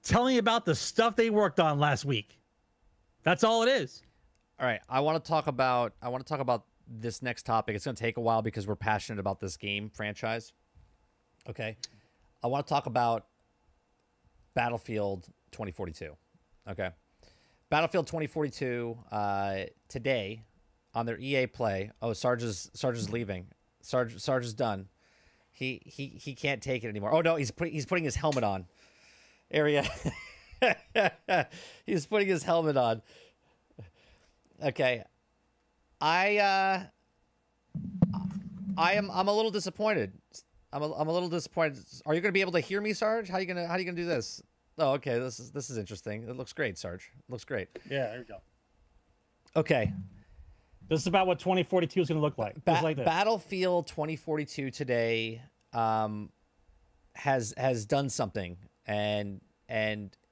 telling you about the stuff they worked on last week. That's all it is. All right, I want to talk about I want to talk about this next topic. It's going to take a while because we're passionate about this game franchise. Okay. I want to talk about Battlefield 2042. Okay. Battlefield 2042 uh, today on their EA Play. Oh, Sarge is Sarge is leaving. Sarge Sarge is done. He he he can't take it anymore. Oh no, he's putting he's putting his helmet on. Area. he's putting his helmet on. Okay. I uh I am I'm a little disappointed. I'm a, I'm a little disappointed. Are you going to be able to hear me, Sarge? How are you going to how are you going to do this? Oh, okay. This is this is interesting. It looks great, Sarge. It looks great. Yeah, there we go. Okay. This is about what 2042 is going to look like. Ba- like this. Battlefield 2042 today um has has done something and and y-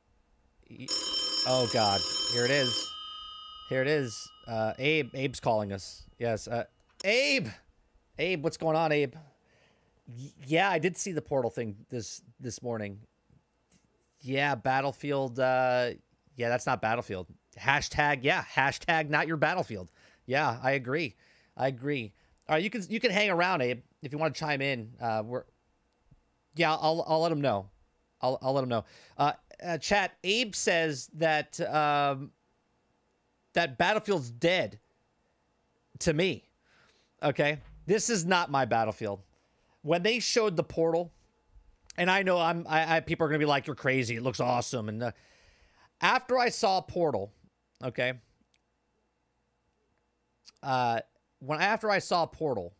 oh god, here it is. Here it is. Uh Abe Abe's calling us. Yes. Uh Abe. Abe, what's going on, Abe? Y- yeah, I did see the portal thing this this morning. Yeah, Battlefield uh yeah, that's not Battlefield. Hashtag yeah, hashtag not your Battlefield. Yeah, I agree. I agree. All right, you can you can hang around, Abe, if you want to chime in. Uh, we're yeah, I'll I'll let him know. I'll I'll let him know. Uh, uh, chat. Abe says that um, that Battlefield's dead. To me, okay, this is not my Battlefield. When they showed the portal, and I know I'm I, I people are gonna be like, "You're crazy. It looks awesome." And uh, after I saw Portal, okay, uh, when after I saw Portal,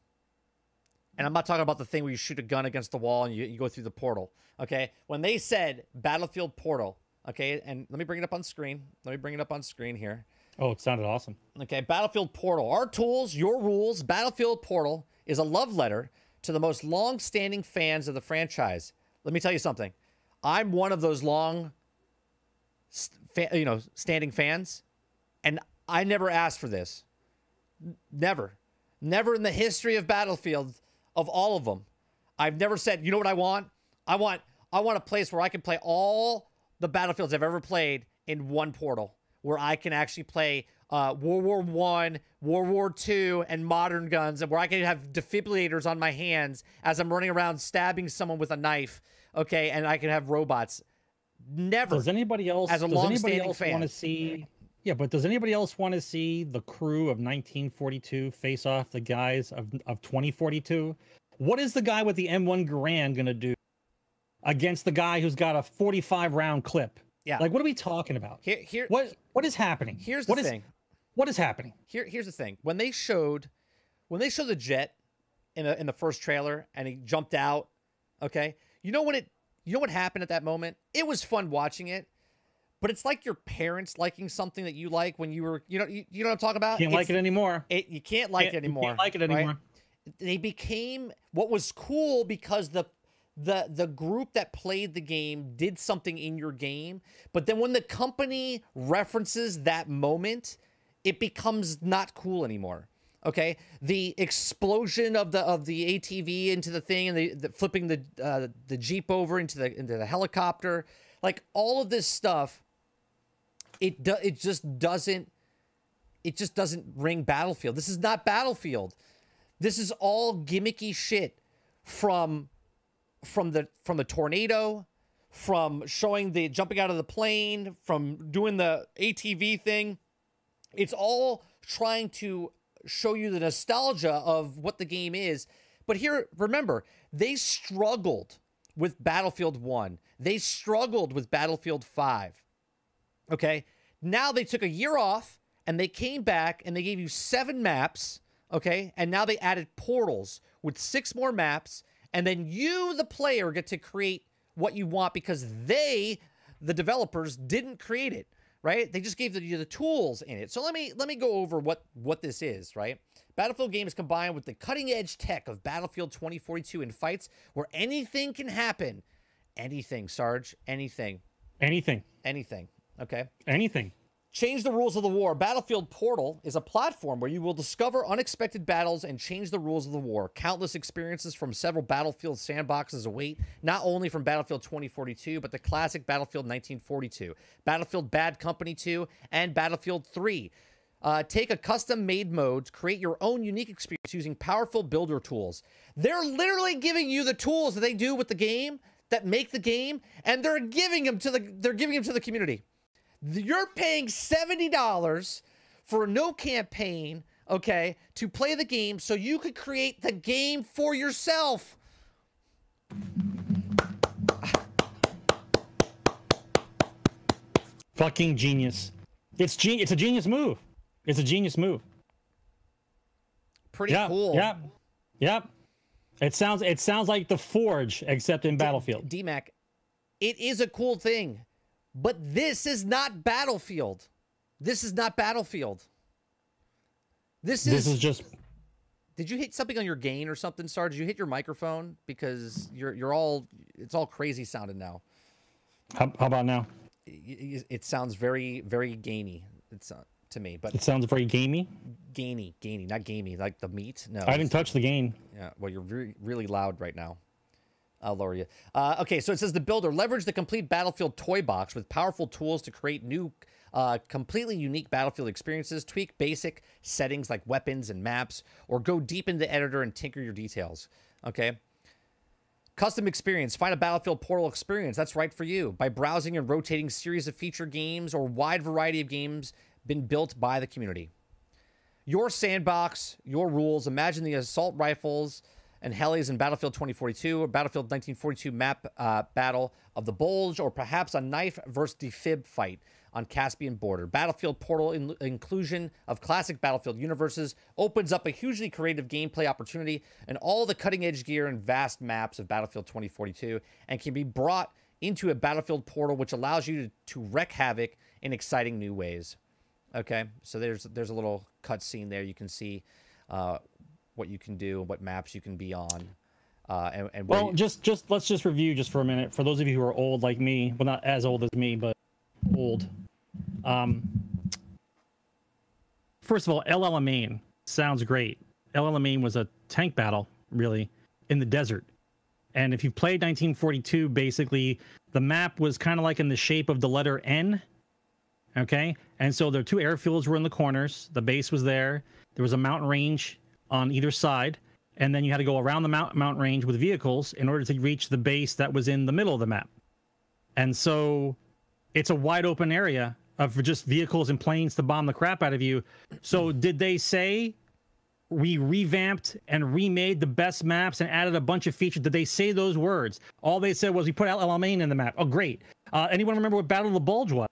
and I'm not talking about the thing where you shoot a gun against the wall and you, you go through the portal. Okay, when they said Battlefield Portal, okay, and let me bring it up on screen. Let me bring it up on screen here. Oh, it sounded awesome. Okay, Battlefield Portal. Our tools, your rules. Battlefield Portal is a love letter to the most long-standing fans of the franchise. Let me tell you something. I'm one of those long, st- you know, standing fans, and I never asked for this. Never, never in the history of Battlefield, of all of them, I've never said, you know what I want? I want, I want a place where I can play all the battlefields I've ever played in one portal, where I can actually play uh, World War One, World War Two, and modern guns, and where I can have defibrillators on my hands as I'm running around stabbing someone with a knife. Okay, and I can have robots. Never. Does anybody else As a does anybody else fan. want to see Yeah, but does anybody else want to see the crew of 1942 face off the guys of of 2042? What is the guy with the M1 Garand going to do against the guy who's got a 45 round clip? Yeah. Like what are we talking about? Here, here, What what is happening? here's the What is- thing. what is happening? Here, here's the thing. When they showed, when they showed the jet in the in the first trailer, and he jumped out, okay, you know when it, you know what happened at that moment? It was fun watching it, but it's like your parents liking something that you like when you were, you know, you, you know what I'm talking about? Can't like it anymore. It, you can't like Can't- it anymore. Can't like it right? anymore. They became what was cool because the the the group that played the game did something in your game, but then when the company references that moment, it becomes not cool anymore. Okay, the explosion of the of the ATV into the thing and the, the flipping the uh, the jeep over into the into the helicopter, like all of this stuff, it do, it just doesn't it just doesn't ring Battlefield. This is not Battlefield. This is all gimmicky shit from from the from the tornado, from showing the jumping out of the plane, from doing the ATV thing. It's all trying to show you the nostalgia of what the game is. But here, remember, they struggled with Battlefield 1. They struggled with Battlefield 5. Okay. Now they took a year off and they came back and they gave you seven maps. Okay. And now they added portals with six more maps. And then you, the player, get to create what you want because they, the developers, didn't create it. Right? They just gave you the tools in it. So let me let me go over what what this is. Right? Battlefield games combined with the cutting edge tech of Battlefield 2042 in fights where anything can happen. Anything, Sarge. Anything. Anything. Anything. Okay. Anything. Change the rules of the war. Battlefield Portal is a platform where you will discover unexpected battles and change the rules of the war. Countless experiences from several Battlefield sandboxes await, not only from Battlefield 2042, but the classic Battlefield 1942, Battlefield Bad Company 2, and Battlefield 3. Uh, take a custom made mode, create your own unique experience using powerful builder tools. They're literally giving you the tools that they do with the game that make the game, and they're giving them to the they're giving them to the community. You're paying $70 for no campaign, okay, to play the game so you could create the game for yourself. Fucking genius. It's gen- It's a genius move. It's a genius move. Pretty yeah. cool. Yep. Yep. It sounds. It sounds like the Forge, except in Battlefield. DMAC, it is a cool thing, but this is not Battlefield. This is not Battlefield. This is, This is just. Did you hit something on your gain or something, Sar? Did you hit your microphone because you're you're all it's all crazy sounding now. How, how about now? Y- It sounds very very gainy. It's uh, to me, but It sounds very gamey. gainy, gainy, not gamey, like the meat. No, I didn't touch the gain. Yeah, well, you're really, really loud right now. I'll lower you. Uh, okay, so it says the builder leverage the complete Battlefield toy box with powerful tools to create new, uh, completely unique Battlefield experiences. Tweak basic settings like weapons and maps, or go deep into the editor and tinker your details. Okay. Custom experience. Find a Battlefield Portal experience that's right for you by browsing and rotating series of feature games or wide variety of games been built by the community your sandbox, your rules. Imagine the assault rifles and helis in Battlefield 2042 or Battlefield 1942 map uh, Battle of the Bulge, or perhaps a knife versus defib fight on Caspian border. Battlefield Portal in- inclusion of classic Battlefield universes opens up a hugely creative gameplay opportunity and all the cutting edge gear and vast maps of Battlefield 2042 and can be brought into a Battlefield portal which allows you to, to wreak havoc in exciting new ways. Okay, so there's there's a little cutscene there. You can see uh, what you can do, what maps you can be on, uh, and, and Well, you- just just let's just review just for a minute for those of you who are old like me, well not as old as me, but old. Um, first of all, El Alamein sounds great. El Alamein was a tank battle, really, in the desert. And if you played 1942, basically the map was kind of like in the shape of the letter N. Okay, and so the two airfields were in the corners. The base was there. There was a mountain range on either side, and then you had to go around the mount, mountain range with vehicles in order to reach the base that was in the middle of the map. And so it's a wide open area of just vehicles and planes to bomb the crap out of you. So did they say we revamped and remade the best maps and added a bunch of features? Did they say those words? All they said was we put El Alamein in the map. Oh, great. Uh, anyone remember what Battle of the Bulge was?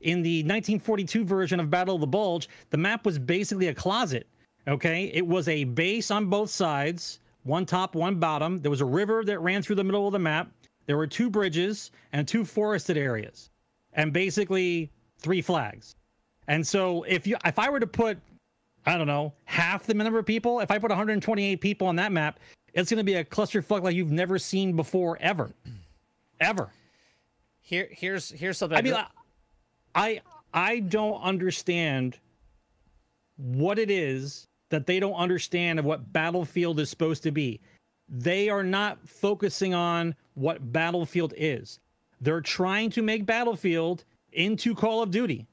In the 1942 version of Battle of the Bulge, the map was basically a closet. Okay, it was a base on both sides, one top, one bottom. There was a river that ran through the middle of the map. There were two bridges and two forested areas, and basically three flags. And so, if you, if I were to put, I don't know, half the number of people, if I put 128 people on that map, it's going to be a clusterfuck like you've never seen before, ever, ever. here here's here's something. I mean, don't- I I don't understand what it is that they don't understand of what Battlefield is supposed to be. They are not focusing on what Battlefield is. They're trying to make Battlefield into Call of Duty,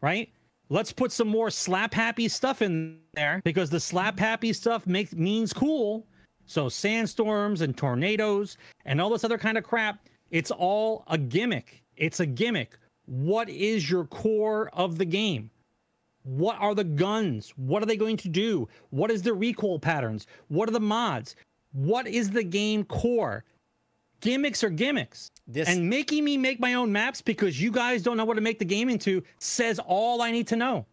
right? Let's put some more slap happy stuff in there because the slap happy stuff makes means cool. So sandstorms and tornadoes and all this other kind of crap, it's all a gimmick. It's a gimmick. What is your core of the game? What are the guns? What are they going to do? What is the recoil patterns? What are the mods? What is the game core? Gimmicks are gimmicks. This- and making me make my own maps because you guys don't know what to make the game into says all I need to know.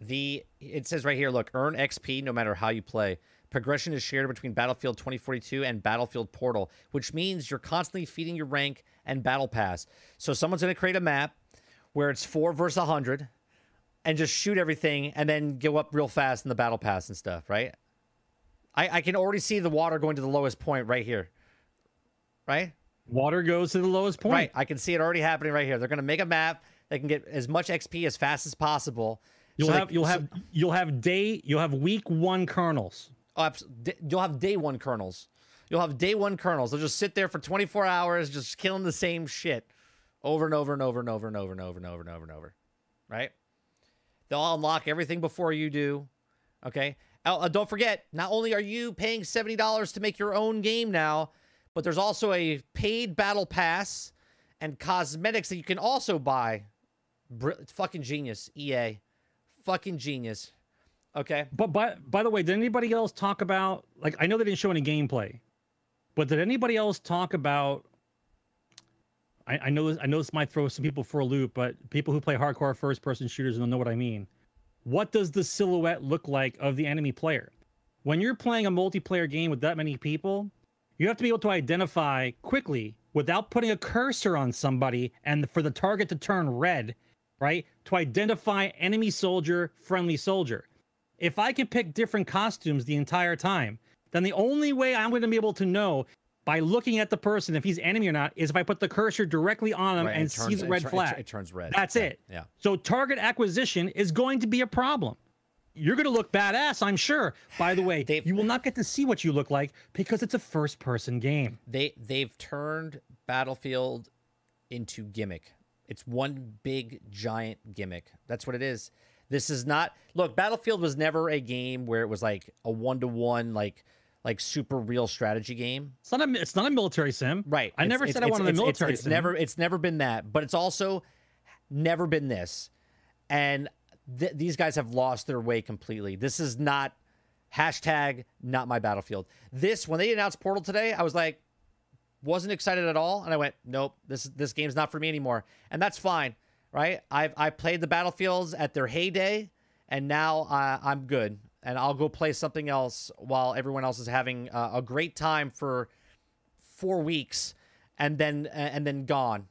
The it says right here, look, earn XP no matter how you play. Progression is shared between Battlefield 2042 and Battlefield Portal, which means you're constantly feeding your rank and battle pass. So someone's going to create a map where it's 4 versus 100 and just shoot everything and then go up real fast in the battle pass and stuff, right? I, I can already see the water going to the lowest point right here. Right? Water goes to the lowest point. Right. I can see it already happening right here. They're to make a map that can get as much XP as fast as possible. You'll So they- have you'll so- have you'll have day you'll have week one colonels. Oh, you'll have day one colonels. You'll have day one colonels. They'll just sit there for 24 hours, just killing the same shit over and over and over and over and over and over and over and over and over. Right? They'll unlock everything before you do. Okay. Uh, don't forget, not only are you paying $70 to make your own game now, but there's also a paid battle pass and cosmetics that you can also buy. Br- fucking genius, EA. Fucking genius. Okay. But by by the way, did anybody else talk about like I know they didn't show any gameplay, but did anybody else talk about? I, I know this, I know this might throw some people for a loop, but people who play hardcore first person shooters will know what I mean. What does the silhouette look like of the enemy player? When you're playing a multiplayer game with that many people, you have to be able to identify quickly without putting a cursor on somebody and for the target to turn red, right? To identify enemy soldier, friendly soldier if I can pick different costumes the entire time, then the only way I'm going to be able to know by looking at the person if he's enemy or not is if I put the cursor directly on him Right, and it see the red it flag. tur- it turns red. That's Yeah, it. yeah. So target acquisition is going to be a problem. You're going to look badass, I'm sure. By the way, you will not get to see what you look like because it's a first-person game. they they've turned Battlefield into gimmick. It's one big giant gimmick. That's what it is. This is not look. Battlefield was never a game where it was like a one to one like like super real strategy game. It's not a it's not a military sim. Right. I It's- never it's- said I wanted a military It's, it's sim. never it's never been that, but it's also never been this. And th- these guys have lost their way completely. This is not Hashtag not my battlefield. This when they announced Portal today, I was like, wasn't excited at all, and I went, nope, this this game's not for me anymore, and that's fine, right? I've I played the battlefields at their heyday, and now uh, I'm good, and I'll go play something else while everyone else is having uh, a great time for four weeks, and then and then gone,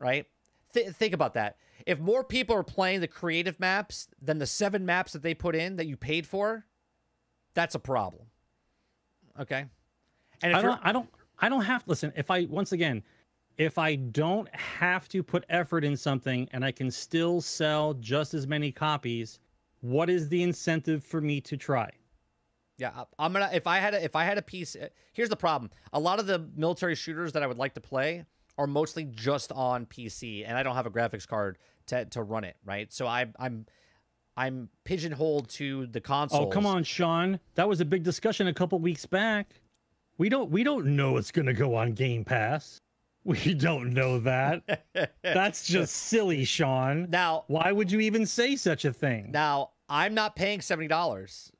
right? Th- think about that. If more people are playing the creative maps than the seven maps that they put in that you paid for, that's a problem. Okay. And I don't, I don't, I don't have. Listen, if I once again, if I don't have to put effort in something and I can still sell just as many copies, what is the incentive for me to try? Yeah, I'm gonna. If I had a, if I had a piece, uh, here's the problem. A lot of the military shooters that I would like to play are mostly just on PC, and I don't have a graphics card to to run it. Right, so I, I'm I'm pigeonholed to the console. Oh come on, Sean. That was a big discussion a couple weeks back. We don't we don't know it's gonna go on Game Pass. We don't know that. That's just silly, Sean. Now, why would you even say such a thing? Now, I'm not paying seventy dollars.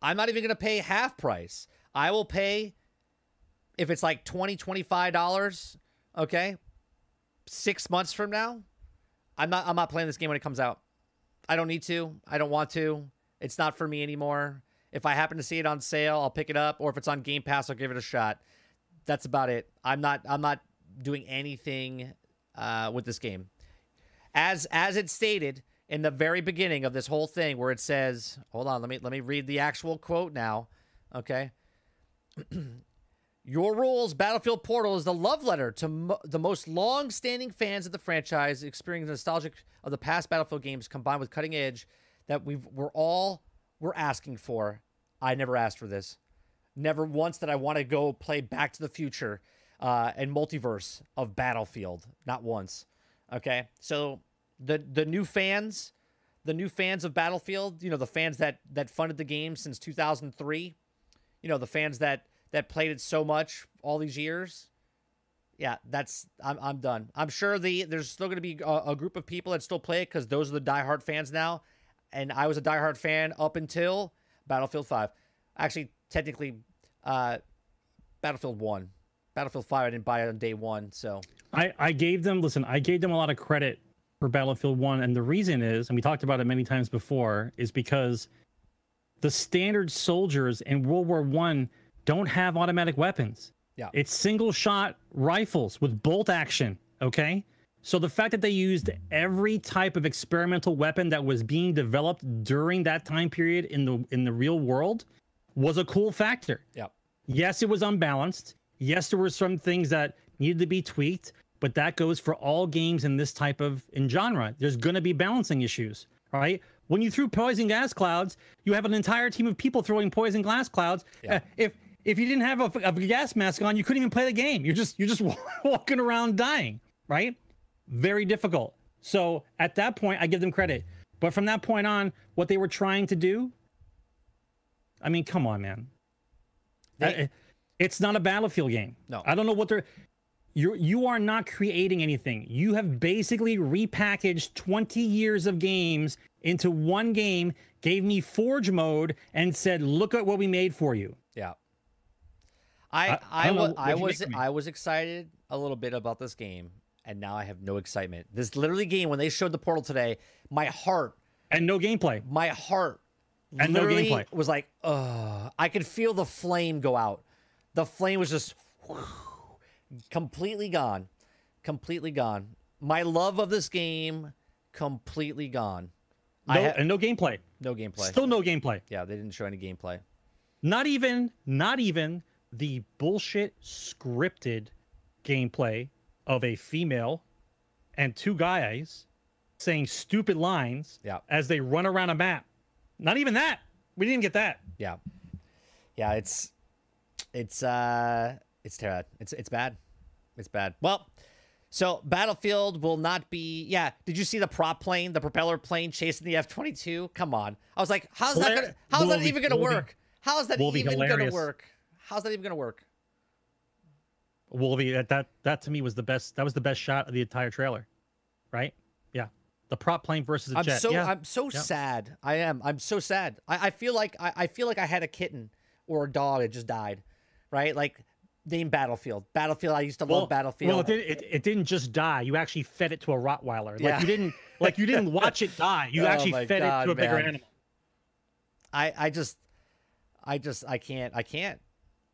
I'm not even gonna pay half price. I will pay if it's like 20 25 dollars okay six months from now i'm not i'm not playing this game when it comes out. I don't need to. I don't want to. It's not for me anymore. If i happen to see it on sale i'll pick it up or if it's on game pass i'll give it a shot. That's about it. I'm not i'm not doing anything uh, with this game. As as it stated in the very beginning of this whole thing where it says hold on let me let me read the actual quote now okay Your rules, Battlefield Portal is the love letter to mo- the most long-standing fans of the franchise, experiencing nostalgic of the past Battlefield games, combined with cutting edge that we've we're all we're asking for. I never asked for this. Never once did I want to go play Back to the Future uh, and multiverse of Battlefield. Not once. Okay, so the the new fans, the new fans of Battlefield, you know, the fans that that funded the game since 2003, you know, the fans that that played it so much all these years. Yeah, that's I'm I'm done. I'm sure the there's still going to be a, a, group of people that still play it because those are the diehard fans now, and I was a diehard fan up until Battlefield Five. Actually, technically, uh, Battlefield One, Battlefield Five I didn't buy it on day one, so I I gave them listen I gave them a lot of credit for Battlefield One, and the reason is, and we talked about it many times before, is because the standard soldiers in World War One don't have automatic weapons. Yeah. It's single shot rifles with bolt action. Okay. So the fact that they used every type of experimental weapon that was being developed during that time period in the in the real world was a cool factor. Yeah. Yes, it was unbalanced. Yes, there were some things that needed to be tweaked, but that goes for all games in this type of in genre. There's going to be balancing issues, right? When you threw poison gas clouds, you have an entire team of people throwing poison glass clouds. Yeah. Uh, if if you didn't have a, a, gas mask on, you couldn't even play the game. You're just you're just walking around dying, right? Very difficult. So at that point, I give them credit. But from that point on, what they were trying to do, I mean, come on, man. They, it's not a battlefield game. No, I don't know what they're. You you are not creating anything. You have basically repackaged 20 years of games into one game, gave me Forge mode, and said, "Look at what we made for you." Yeah. I I, I, was I was I was excited a little bit about this game, and now I have no excitement. This literally game when they showed the portal today, my heart and no gameplay. My heart and no gameplay was like, uh I could feel the flame go out. The flame was just completely gone, completely gone. My love of this game completely gone. No, ha- and no gameplay. No gameplay. Still no gameplay. Yeah, they didn't show any gameplay. Not even, not even the bullshit scripted gameplay of a female and two guys saying stupid lines yeah. as they run around a map. Not even that. We didn't get that. Yeah. Yeah, it's it's uh it's terrible. It's it's bad. It's bad. Well, so Battlefield will not be yeah, did you see the prop plane, the propeller plane chasing the F22? Come on. I was like, how's that gonna how's that even gonna work? How's that even gonna work? How's that even gonna work? Wolvie, that that that to me was the best. That was the best shot of the entire trailer, right? Yeah. The prop plane versus a I'm jet. so yeah. I'm so Yeah. sad. I am. I'm so sad. I, I feel like I, I feel like I had a kitten or a dog that just died, right? Like named Battlefield. Battlefield. I used to love Battlefield. Well, it, did, it, it didn't just die. You actually fed it to a Rottweiler. Like Yeah. you didn't like you didn't watch it die. You Oh actually fed God, it to a bigger man. animal. I I just I just I can't I can't.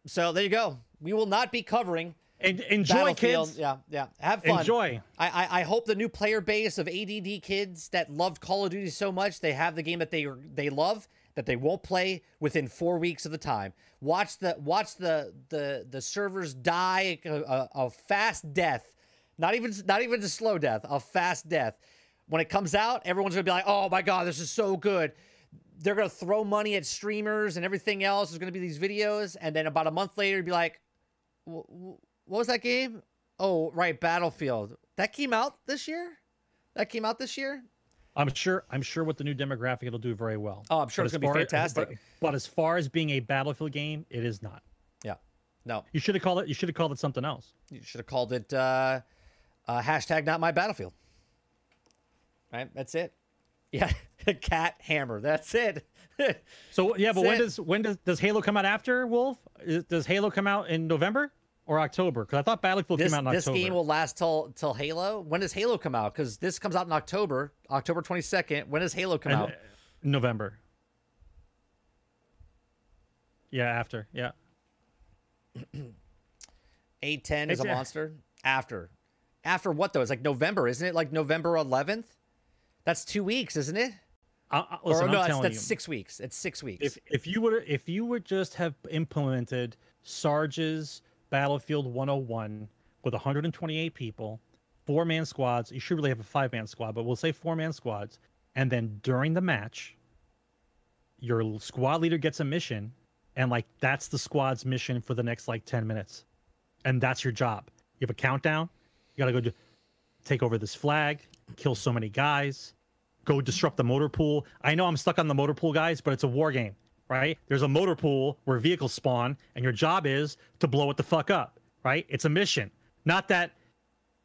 So there you go. We will not be covering And enjoy, kids. Yeah, yeah. Have fun. Enjoy. I, I I hope the new player base of ADD kids that loved Call of Duty so much they have the game that they they love that they won't play within four weeks of the time. Watch the watch the the the servers die a, a, a fast death, not even not even a slow death, a fast death. When it comes out, everyone's gonna be like, "Oh my god, this is so good." They're gonna throw money at streamers and everything else. There's gonna be these videos, and then about a month later, be like, "Wh- wh- "What was that game?" Oh, right, Battlefield. That came out this year. That came out this year. I'm sure. I'm sure with the new demographic, it'll do very well. Oh, I'm sure But it's gonna be far- fantastic. But, but as far as being a Battlefield game, it is not. Yeah. No, You should have called it. You should have called it something else. you should have called it uh, uh, hashtag not my battlefield. Right. That's it. Yeah. Cat hammer. That's it. So yeah, but when it. does when does does Halo come out after Wolf? Does Halo come out in November or October? Because I thought Battlefield this came out in this October. game will last till till Halo. When does Halo come out? Because this comes out in October, October 22nd. When does Halo come And, out? uh, November. Yeah, after. Yeah. A10 is a monster. After. After what though? It's like November, isn't it? Like November 11th. That's two weeks, isn't it? I, I, listen, or I'm no, that's, that's you, six weeks. It's six weeks. if if you would if you would just have implemented Sarge's Battlefield 101 with 128 people, four man squads, you should really have a five man squad, but we'll say four man squads, and then during the match, your squad leader gets a mission, and like that's the squad's mission for the next like 10 minutes, and that's your job. You have a countdown. You gotta go do, take over this flag, kill so many guys, go disrupt the motor pool. I know I'm stuck on the motor pool, guys, but it's a war game, right? There's a motor pool where vehicles spawn, and your job is to blow it the fuck up, right? It's a mission, not that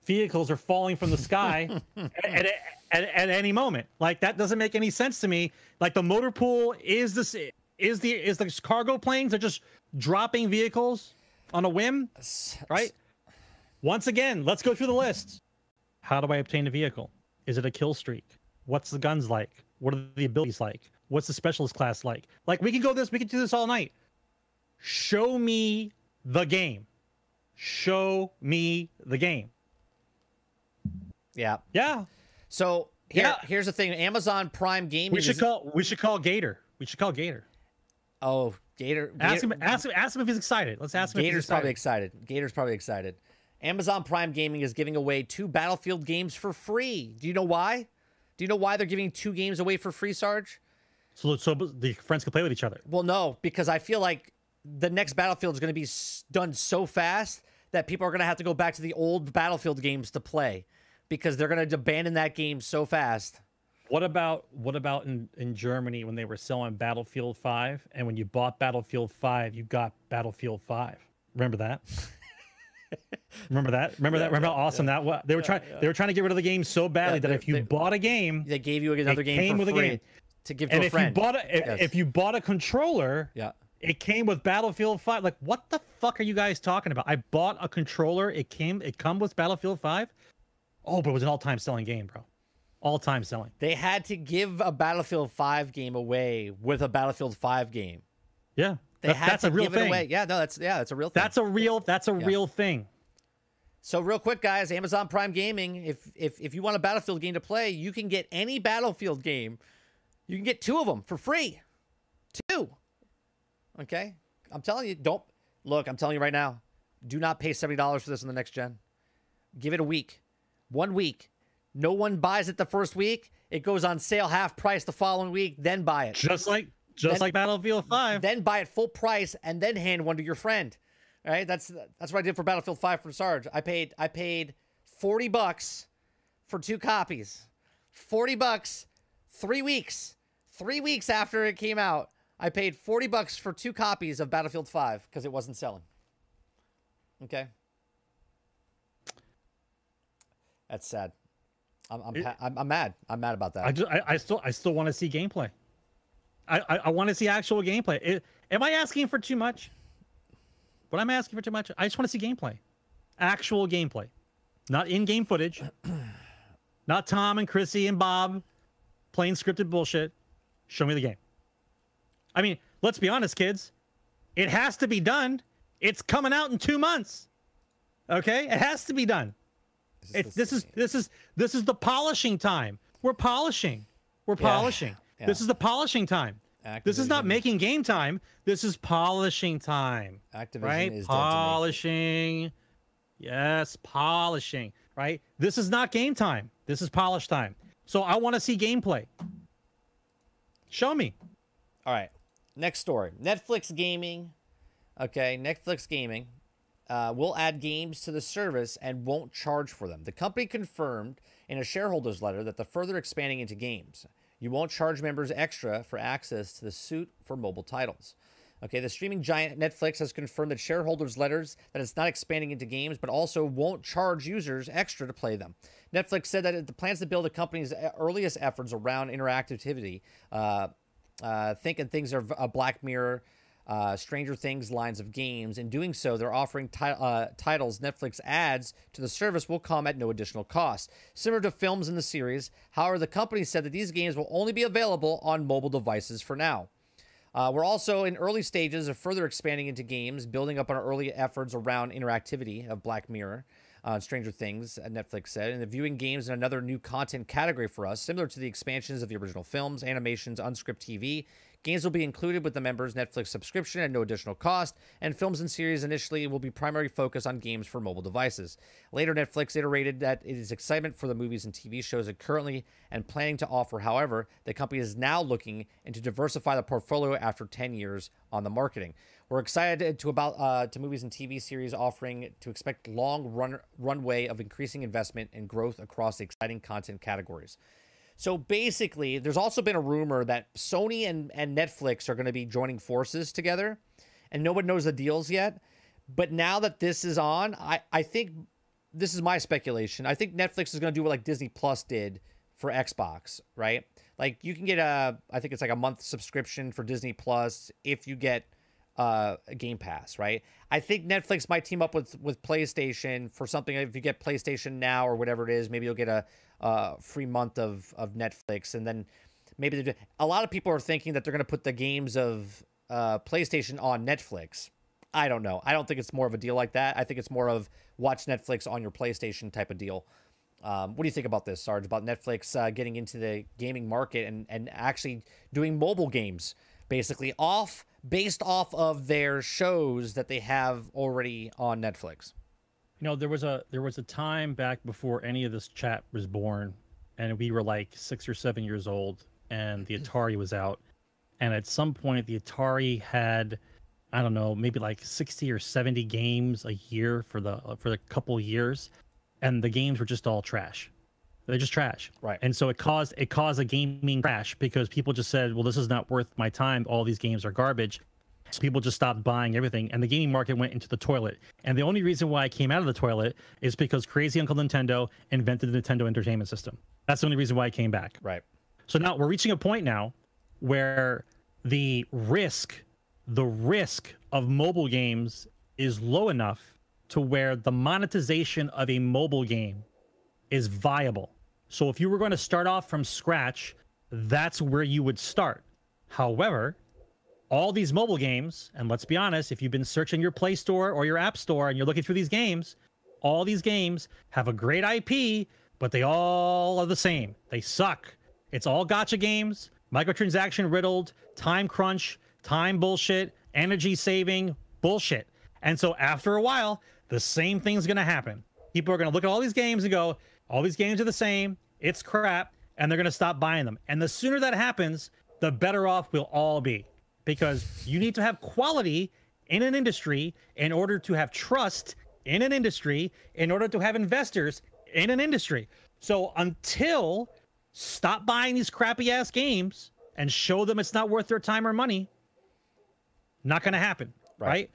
vehicles are falling from the sky at, at, at, at any moment. Like that doesn't make any sense to me. Like the motor pool is this is the is the cargo planes are just dropping vehicles on a whim, right? Once again, let's go through the list. How do I obtain a vehicle? Is it a kill streak? What's the guns like? What are the abilities like? What's the specialist class like? Like we can go this, we can do this all night. Show me the game. Show me the game. yeah. Yeah. So here, Yeah. here's the thing: Amazon Prime Gaming. We should call we should call Gator. We should call Gator. Oh, Gator. Ask him ask him ask him if he's excited. Let's ask him if Gator's probably excited. Gator's probably excited. Amazon Prime Gaming is giving away two Battlefield games for free. Do you know why? Do you know why they're giving two games away for free, Sarge? So so the friends can play with each other. Well, no, because I feel like the next Battlefield is going to be done so fast that people are going to have to go back to the old Battlefield games to play because they're going to abandon that game so fast. What about what about in, in Germany when they were selling Battlefield 5 and when you bought Battlefield 5 you got Battlefield 5. Remember that? Remember that? Remember that? Remember how awesome that was? They were trying they were trying to get rid of the game so badly Yeah, that if you they- bought a game They gave you another game came for with a game. To give to and a if friend. you bought a if, Yes. if you bought a controller yeah. it came with Battlefield 5. Like what the fuck are you guys talking about? I bought a controller, it came it come with Battlefield 5? Oh, but it was an all-time selling game, bro. All-time selling. They had to give a Battlefield 5 game away with a Battlefield 5 game. Yeah. They That- had that's to a real give thing. it away. Yeah, no, that's yeah, that's a real thing. That's a real that's a real thing. So real quick, guys, Amazon Prime Gaming. If if if you want a Battlefield game to play, you can get any Battlefield game. You can get two of them for free. Two. Okay, I'm telling you, don't look. I'm telling you right now, do not pay seventy dollars for this in the next gen. Give it a week, one week. No one buys it the first week. It goes on sale half price the following week. Then buy it. Just like just Then- like Battlefield 5. Then buy it full price and then hand one to your friend. All right, that's that's what I did for Battlefield 5 for Sarge. I paid I paid 40 bucks for two copies. 40 bucks, 3 weeks. 3 weeks after it came out, I paid 40 bucks for two copies of Battlefield 5 because it wasn't selling. Okay? That's sad. I'm I'm, It- I'm, I'm mad. I'm mad about that. I just I, I still I still want to see gameplay. I I, I want to see actual gameplay. It, am I asking for too much? What I'm asking for too much? I just want to see gameplay, actual gameplay, not in-game footage, not Tom and Chrissy and Bob playing scripted bullshit. Show me the game. I mean, let's be honest, kids. It has to be done. It's coming out in two months. Okay, it has to be done. It's the this is this is this is the polishing time. We're polishing. We're Yeah, polishing. This is the polishing time. This is not making game time. This is polishing time. Activision right? is polishing. Yes, polishing. Right? This is not game time. This is polish time. So I want to see gameplay. Show me. All right. Next story. Netflix Gaming. Okay, Netflix Gaming uh, will add games to the service and won't charge for them. The company confirmed in a shareholders letter that the further expanding into games. You won't charge members extra for access to the suite for mobile titles. Okay, the streaming giant Netflix has confirmed that shareholders' letters that it's not expanding into games, but also won't charge users extra to play them. Netflix said that it plans to build the company's earliest efforts around interactivity. Uh, uh, thinking things are uh, Black Mirror, uh, Stranger Things lines of games. In doing so, they're offering uh, titles Netflix adds to the service will come at no additional cost, similar to films in the series. However, the company said that these games will only be available on mobile devices for now. Uh, we're also in early stages of further expanding into games, building up on our early efforts around interactivity of Black Mirror, uh, Stranger Things, Netflix said, and the viewing games in another new content category for us, similar to the expansions of the original films, animations, unscripted TV. Games will be included with the members' Netflix subscription at no additional cost, and films and series initially will be primary focus on games for mobile devices. Later, Netflix iterated that it is excitement for the movies and TV shows it currently and planning to offer. However, the company is now looking into diversify the portfolio after 10 years on the marketing. We're excited to about uh, to movies and TV series offering to expect long run runway of increasing investment and growth across the exciting content categories. So basically, there's also been a rumor that Sony and, and Netflix are going to be joining forces together, and no one knows the deals yet. But now that this is on, I, I think this is my speculation. I think Netflix is going to do what like Disney Plus did for Xbox, right? Like you can get a, I think it's like a month subscription for Disney Plus if you get uh, a Game Pass, right? I think Netflix might team up with with PlayStation for something. If you get PlayStation Now or whatever it is, maybe you'll get a uh, free month of of Netflix, and then maybe do- a lot of people are thinking that they're going to put the games of uh, PlayStation on Netflix. I don't know. I don't think it's more of a deal like that. I think it's more of watch Netflix on your PlayStation type of deal. Um, what do you think about this, Sarge? About Netflix uh, getting into the gaming market and and actually doing mobile games, basically off based off of their shows that they have already on Netflix. You know, there was a there was a time back before any of this chat was born, and we were like six or seven years old, and the hmm. Atari was out, and at some point the Atari had, I don't know, maybe like sixty or seventy games a year for the for the couple years, and the games were just all trash. They're just trash. Right. And so it caused it caused a gaming crash because people just said, well, this is not worth my time. All these games are garbage. So people just stopped buying everything, and the gaming market went into the toilet. And the only reason why it came out of the toilet is because crazy Uncle Nintendo invented the Nintendo Entertainment System. That's the only reason why it came back. Right. So now we're reaching a point now where the risk, the risk of mobile games is low enough to where the monetization of a mobile game is viable. So if you were going to start off from scratch, that's where you would start. However, all these mobile games, and let's be honest, if you've been searching your Play Store or your App Store and you're looking through these games, all these games have a great IP, but they all are the same. They suck. It's all gotcha games, microtransaction riddled, time crunch, time bullshit, energy saving bullshit. And so after a while, the same thing's going to happen. People are going to look at all these games and go, all these games are the same. It's crap. And they're going to stop buying them. And the sooner that happens, the better off we'll all be because you need to have quality in an industry in order to have trust in an industry, in order to have investors in an industry. So until stop buying these crappy ass games and show them it's not worth their time or money, not going to happen, Right. right.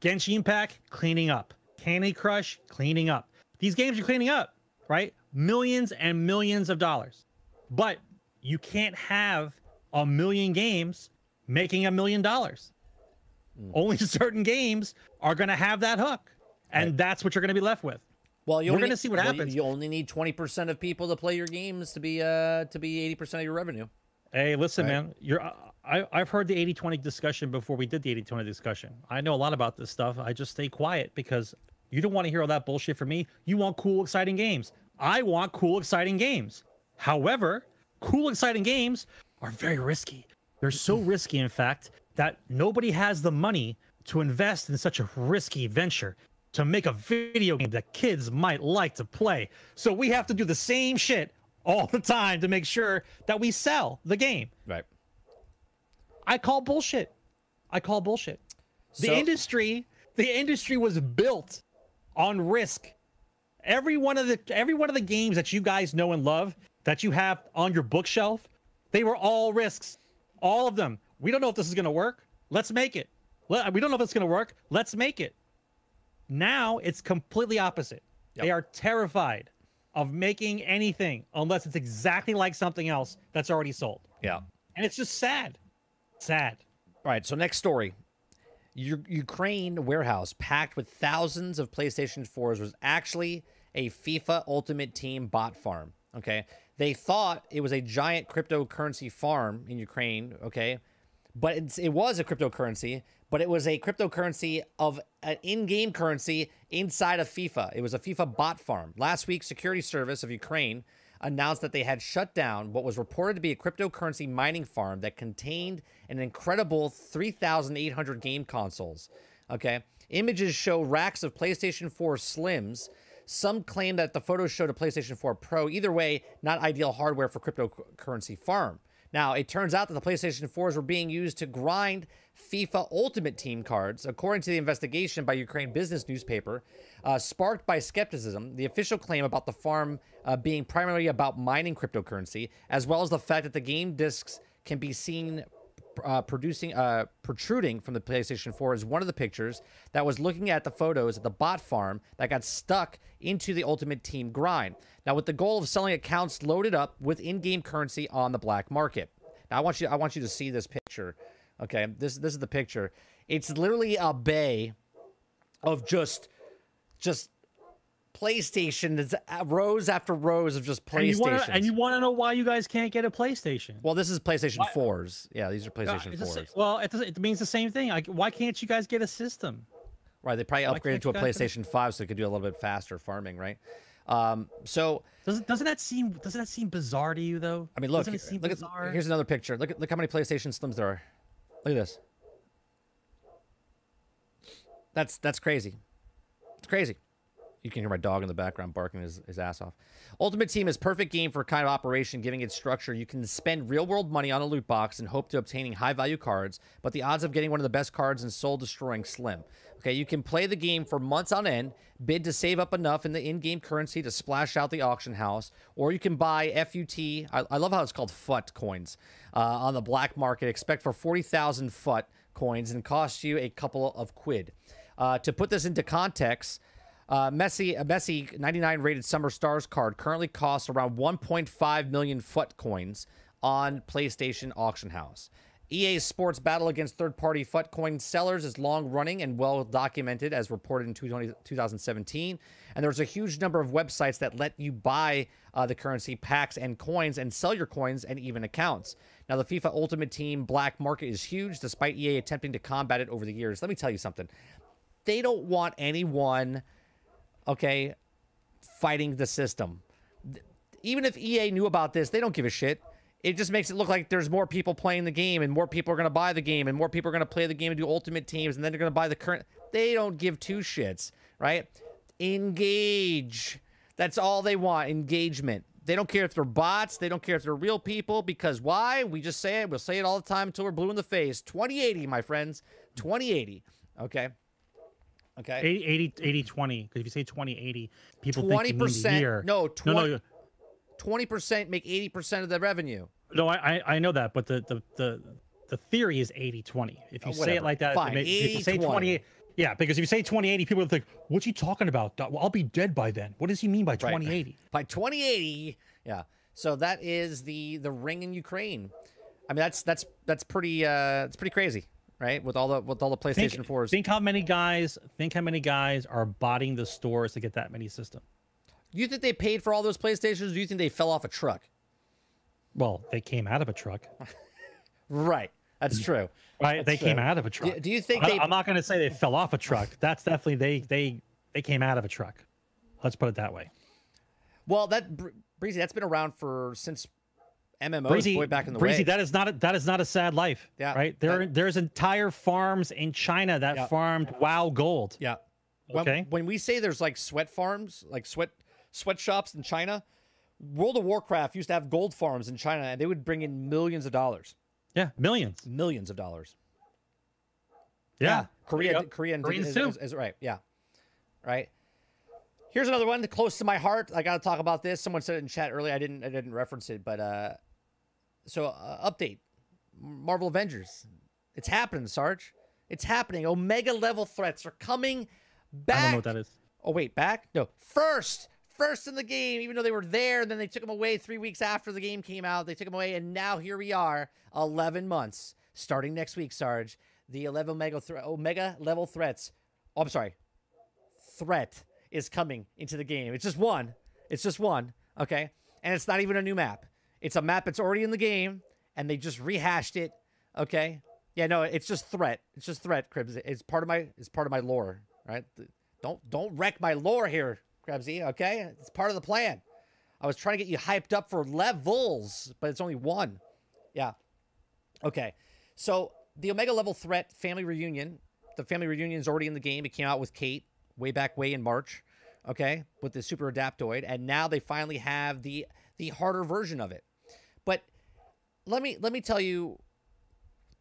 Genshin Impact cleaning up, Candy Crush cleaning up. These games are cleaning up, right? millions and millions of dollars. But you can't have a million games making a million dollars. Only certain games are going to have that hook. And Right. that's what you're going to be left with. Well, you We're gonna see what well, happens. You only need twenty percent of people to play your games to be uh to be eighty percent of your revenue. Hey, listen, Right. man, you're I, I've heard the 80-20 discussion before we did the 80-20 discussion. I know a lot about this stuff. I just stay quiet because you don't want to hear all that bullshit from me. You want cool, exciting games. I want cool, exciting games. However, cool, exciting games are very risky. They're so mm-hmm. risky, in fact, that nobody has the money to invest in such a risky venture to make a video game that kids might like to play. So we have to do the same shit all the time to make sure that we sell the game. Right. I call bullshit. I call bullshit. The So- industry, the industry was built on risk. Every one of the every one of the games that you guys know and love that you have on your bookshelf, they were all risks. All of them. We don't know if this is going to work. Let's make it. We don't know if it's going to work. Let's make it. Now it's completely opposite. They are terrified of making anything unless it's exactly like something else that's already sold. Yeah. And it's just sad. Sad. All right. So next story. U- Ukraine warehouse packed with thousands of PlayStation 4s was actually a FIFA Ultimate Team bot farm. Okay. They thought it was a giant cryptocurrency farm in Ukraine. Okay. But it was a cryptocurrency, but it was a cryptocurrency of an in game currency inside of FIFA. It was a FIFA bot farm. Last week, Security Service of Ukraine announced that they had shut down what was reported to be a cryptocurrency mining farm that contained an incredible 3,800 game consoles. Okay. Images show racks of PlayStation 4 Slims. Some claim that the photos showed a PlayStation 4 Pro. Either way, not ideal hardware for cryptocurrency farm. Now, it turns out that the PlayStation 4s were being used to grind FIFA Ultimate Team cards, according to the investigation by Ukraine business newspaper, uh, sparked by skepticism. The official claim about the farm uh, being primarily about mining cryptocurrency, as well as the fact that the game discs can be seen uh, producing uh, protruding from the PlayStation 4 is one of the pictures that was looking at the photos at the bot farm that got stuck into the Ultimate Team grind. Now, with the goal of selling accounts loaded up with in-game currency on the black market. Now, I want you I want you to see this picture. Okay, this this is the picture. It's literally a bay of just just PlayStation. It's uh, rows after rows of just PlayStation. and you want to know why you guys can't get a PlayStation? well, this is PlayStation 4s. Yeah, these are Uh, PlayStation it's the well, it, it means the same thing. Like, why can't you guys get a system? Right, they probably Why upgraded to a you guys do- PlayStation 5 so they could do a little bit faster farming, right? Um, so Doesn't doesn't that seem doesn't that seem bizarre to you though? I mean, look, doesn't it seem look at here's another picture. Look at look how many PlayStation Slims there are. Look at this. That's that's crazy. It's crazy. You can hear my dog in the background barking his, his ass off. Ultimate Team is perfect game for kind of operation, giving it structure. You can spend real world money on a loot box and hope to obtaining high value cards, but the odds of getting one of the best cards and soul destroying slim. Okay, you can play the game for months on end, bid to save up enough in the in-game currency to splash out the auction house, or you can buy FUT. I, I love how it's called FUT coins uh, on the black market. Expect for 40,000 FUT coins and cost you a couple of quid. Uh, to put this into context, uh, Messi, a Messi 99 rated Summer Stars card currently costs around 1.5 million FUT coins on PlayStation Auction House. EA's Sports battle against third party FUT coin sellers is long running and well documented, as reported in 2017. And there's a huge number of websites that let you buy uh, the currency packs and coins and sell your coins and even accounts. Now, the FIFA Ultimate Team black market is huge, despite EA attempting to combat it over the years. Let me tell you something. They don't want anyone okay, fighting the system. Even if EA knew about this, they don't give a shit. It just makes it look like there's more people playing the game and more people are going to buy the game and more people are going to play the game and do ultimate teams and then they're going to buy the current. They don't give two shits, right? Engage. That's all they want engagement. They don't care if they're bots. They don't care if they're real people because why? We just say it. We'll say it all the time until we're blue in the face. 2080, my friends. 2080. Okay. Okay. 80, 80, 80 20. Because if you say 20, 80, people think you mean the 20%. year. No, no, 20, no, 20% make 80% of the revenue. no. I, I know that, but the the the, the theory is 80 20. If you Oh, say it like that, Fine, it may- if you say 80-20. 20, Yeah, because if you say 2080, people like, "What's he talking about? Well, I'll be dead by then." What does he mean by 2080? By 2080, yeah. So that is the the ring in Ukraine. I mean, that's that's that's pretty uh it's pretty crazy, right? With all the with all the PlayStation Think, 4s. think how many guys think how many guys are botting the stores to get that many systems. you think they paid for all those PlayStations? Or do you think they fell off a truck? Well, they came out of a truck, Right. That's mm. true. right? they That's came out of a truck. do you think I, they- I'm not going to say they fell off a truck. That's definitely they they they came out of a truck. Let's put it that way. Well, that Breezy, that's been around for since MMOs Breezy, way back in the Breezy, way. that is not a, that is not a sad life. Yeah, right. There that- there's entire farms in China that Yeah. farmed WoW gold. yeah. When, Okay. when we say there's like sweat farms, like sweat sweatshops in China, World of Warcraft used to have gold farms in China, and they would bring in millions of dollars, Yeah, millions. millions of dollars. Yeah, Korea, There. Korea, and Koreans is, too. is, is right. Yeah, right. Here's another one close to my heart. I got to talk about this. Someone said it in chat earlier. I didn't. I didn't reference it, but uh, so uh, update, Marvel Avengers. It's happening, Sarge. It's happening. Omega level threats are coming back. I don't know what that is. Oh wait, back? No, first, first in the game. Even though they were there, and then they took them away three weeks after the game came out. They took them away, and now here we are, eleven months, starting next week. Sarge, the eleven Omega thre- Omega level threats. Oh, I'm sorry, threat is coming into the game. It's just one. It's just one. Okay, and it's not even a new map. It's a map that's already in the game, and they just rehashed it. Okay. Yeah, no, it's just threat. It's just threat, Cribs. It's part of my it's part of my lore, right? Don't don't wreck my lore here, Krebsy, okay? It's part of the plan. I was trying to get you hyped up for levels, but it's only one. Yeah. Okay. So the Omega level threat family reunion, the family reunion is already in the game. It came out with Kate way back way in March, okay, with the super adaptoid, and now they finally have the the harder version of it. Let me let me tell you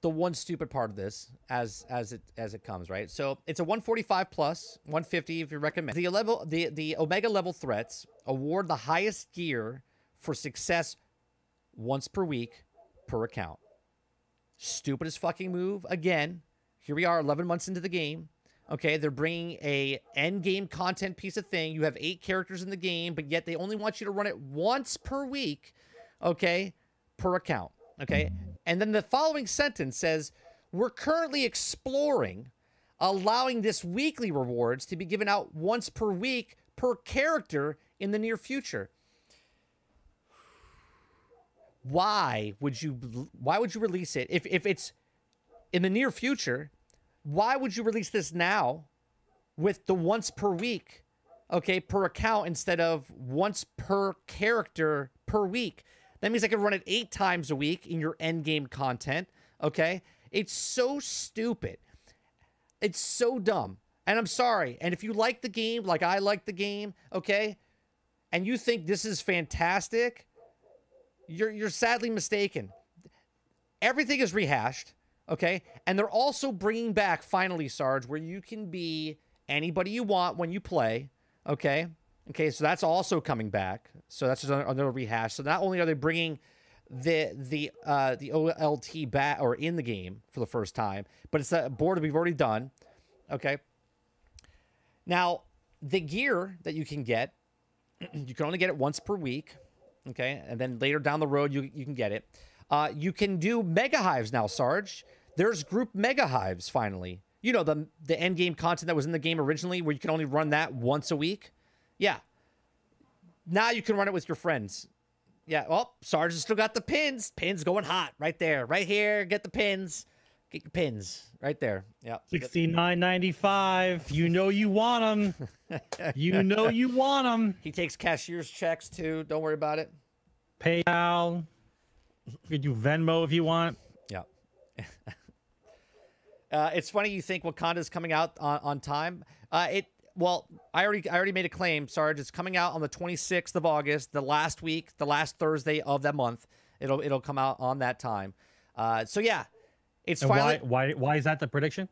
the one stupid part of this as as it as it comes right? So it's a 145 plus 150 if you recommend the level the the omega level threats award the highest gear for success once per week per account. Stupidest fucking move. Again here we are 11 months into the game. Okay they're bringing a end game content piece of thing. You have eight characters in the game but yet they only want you to run it once per week. Okay per account okay? And then the following sentence says we're currently exploring allowing this weekly rewards to be given out once per week per character in the near future. Why would you why would you release it? If if it's in the near future why would you release this now with the once per week okay per account instead of once per character per week that means i can run it eight times a week in your end game content okay it's so stupid it's so dumb and i'm sorry and if you like the game like i like the game okay and you think this is fantastic you're you're sadly mistaken. Everything is rehashed, okay? And they're also bringing back finally Sarge where you can be anybody you want when you play, okay? Okay, so that's also coming back. So that's just another rehash. So not only are they bringing the the uh the OLT back or in the game for the first time, but it's a board that we've already done, okay? Now, the gear that you can get, you can only get it once per week. Okay. And then later down the road you, you can get it. Uh, you can do mega hives now sarge. There's group mega hives finally. You know the the end game content that was in the game originally where you can only run that once a week yeah now you can run it with your friends yeah well sarge has still got the pins pins going hot right there right here get the pins get your pins right there yeah Sixty nine ninety five. You know you want them. you know you want them. he takes cashier's checks too don't worry about it PayPal. You do Venmo if you want. Yeah. uh, it's funny you think Wakanda's coming out on, on time. Uh, it well, I already I already made a claim, Sarge. It's coming out on the 26th of August, the last week, the last Thursday of that month. It'll it'll come out on that time. Uh, so yeah, it's And finally why why why is that the prediction?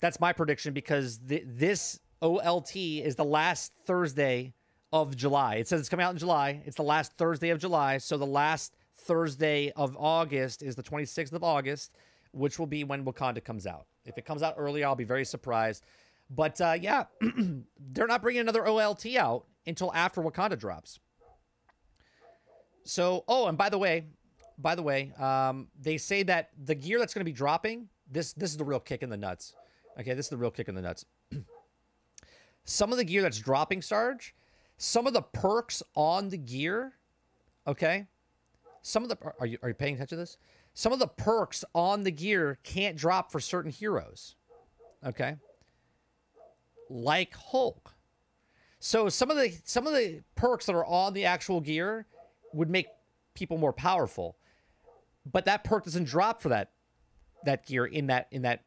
that's my prediction because th- this OLT is the last Thursday of July. It says it's coming out in July. It's the last Thursday of July. So the last Thursday of August is the 26th of August, which will be when Wakanda comes out. If it comes out earlier, I'll be very surprised. But uh, yeah, they're not bringing another OLT out until after Wakanda drops. So, oh, and by the way, by the way, um, they say that the gear that's going to be dropping this this is the real kick in the nuts. Okay, this is the real kick in the nuts. some of the gear that's dropping, Sarge, some of the perks on the gear, okay. Some of the are you are you paying attention to this? Some of the perks on the gear can't drop for certain heroes. Okay. Like Hulk. So some of the some of the perks that are on the actual gear would make people more powerful. But that perk doesn't drop for that that gear in that in that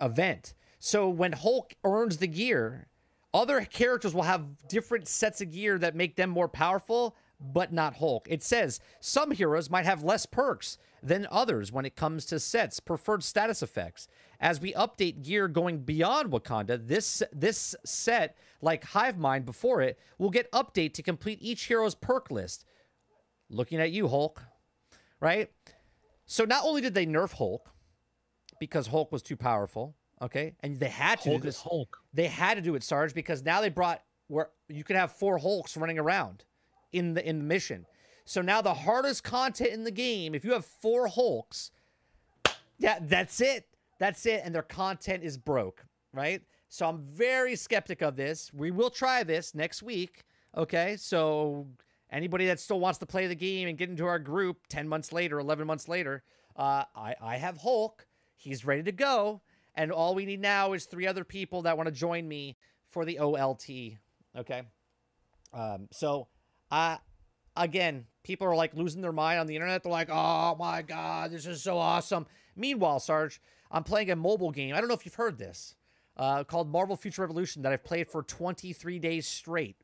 event. So when Hulk earns the gear, other characters will have different sets of gear that make them more powerful, but not Hulk. It says some heroes might have less perks than others when it comes to sets, preferred status effects. As we update gear going beyond Wakanda, this this set, like Hive Mind before it, will get update to complete each hero's perk list. Looking at you, Hulk. Right? So not only did they nerf Hulk, because Hulk was too powerful. Okay, and they had to Hulk do this. Hulk. They had to do it, Sarge, because now they brought where you could have four Hulks running around in the in the mission. So now the hardest content in the game, if you have four Hulks, yeah, that's it. That's it, and their content is broke, right? So I'm very skeptic of this. We will try this next week. Okay, so anybody that still wants to play the game and get into our group 10 months later, 11 months later, uh, I, I have Hulk. He's ready to go. And all we need now is three other people that want to join me for the OLT. Okay. Um, so, uh, again, people are like losing their mind on the internet. They're like, oh my God, this is so awesome. Meanwhile, Sarge, I'm playing a mobile game. I don't know if you've heard this uh, called Marvel Future Revolution that I've played for 23 days straight.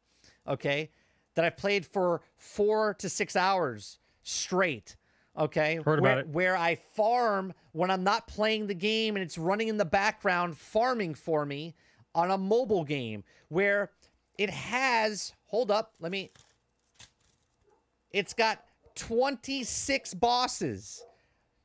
Okay. That I've played for four to six hours straight. Okay. Heard where, about it. where I farm when I'm not playing the game and it's running in the background, farming for me on a mobile game where it has, hold up, let me, it's got 26 bosses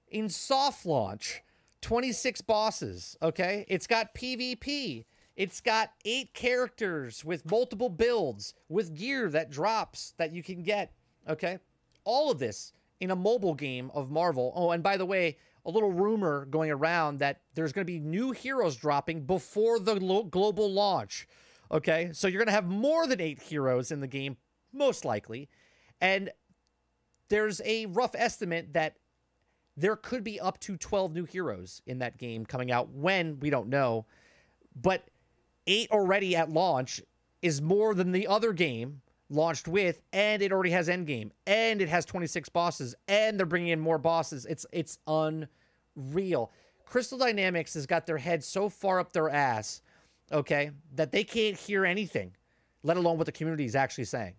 in soft launch. 26 bosses, okay? It's got PvP. It's got eight characters with multiple builds, with gear that drops that you can get, okay? All of this in a mobile game of Marvel. Oh, and by the way, a little rumor going around that there's going to be new heroes dropping before the global launch. Okay, so you're going to have more than eight heroes in the game, most likely. And there's a rough estimate that there could be up to 12 new heroes in that game coming out when we don't know. But eight already at launch is more than the other game launched with, and it already has endgame, and it has 26 bosses, and they're bringing in more bosses. It's it's unreal. Crystal Dynamics has got their head so far up their ass, okay, that they can't hear anything, let alone what the community is actually saying.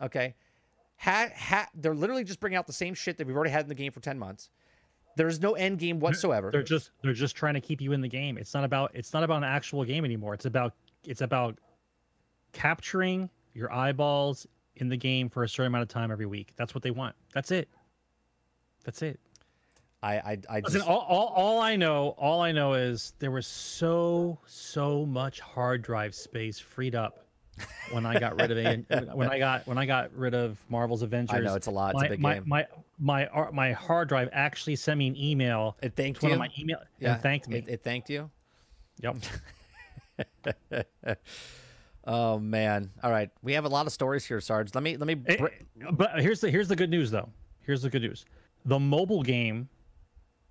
Okay, ha, ha, they're literally just bringing out the same shit that we've already had in the game for 10 months. There's no end game whatsoever. They're just they're just trying to keep you in the game. It's not about it's not about an actual game anymore. It's about it's about capturing your eyeballs in the game for a certain amount of time every week. That's what they want. That's it. That's it. I I, I just, Listen, all, all, all I know, all I know is there was so so much hard drive space freed up when I got rid of when I got when I got rid of Marvel's Avengers. I know it's a lot. It's my, a big my, game. my my ar- my hard drive actually sent me an email. it thanked one you. of my email and thanked me. It, it thanked you. yep. Oh man! All right, we have a lot of stories here, Sarge. Let me let me. Eh, br- but here's the here's the good news though. Here's the good news. The mobile game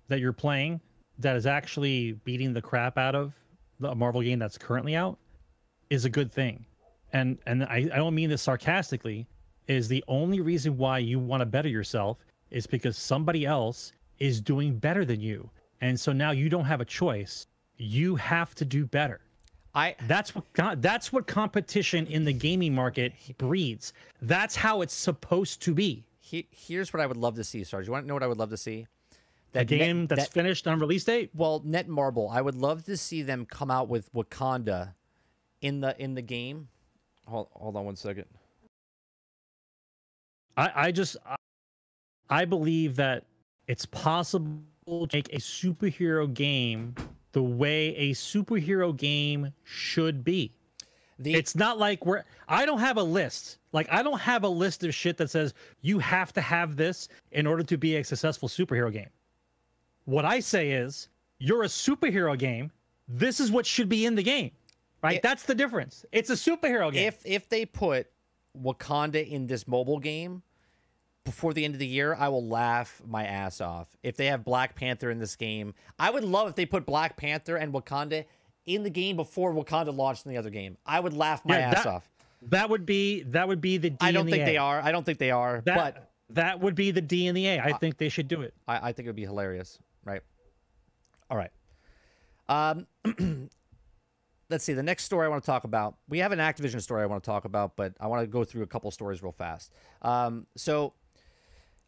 that you're playing that is actually beating the crap out of the Marvel game that's currently out is a good thing. And and I, I don't mean this sarcastically, is the only reason why you want to better yourself is because somebody else is doing better than you. And so now you don't have a choice. You have to do better. I That's what that's what competition in the gaming market breeds. That's how it's supposed to be. he, here's what I would love to see, Sarge. You want to know what I would love to see? A That game Net- that's that- finished on release date. well, Netmarble. I would love to see them come out with Wakanda in the in the game. Hold hold on one second. I, I just I, I believe that it's possible to make a superhero game the way a superhero game should be. The, It's not like we're I don't have a list. Like I don't have a list of shit that says you have to have this in order to be a successful superhero game. What I say is you're a superhero game. This is what should be in the game. Right? It- That's the difference. It's a superhero game. if if they put Wakanda in this mobile game before the end of the year, I will laugh my ass off. If they have Black Panther in this game, I would love if they put Black Panther and Wakanda in the game before Wakanda launched in the other game. I would laugh my Yeah, ass that- off. that would be that would be the D I don't the think A. they are. I don't think they are. That, but that would be the D and the A. I think they should do it. I, I think it would be hilarious, right? All right. Um, let's see. The next story I want to talk about. We have an Activision story I want to talk about, but I want to go through a couple stories real fast. Um, so,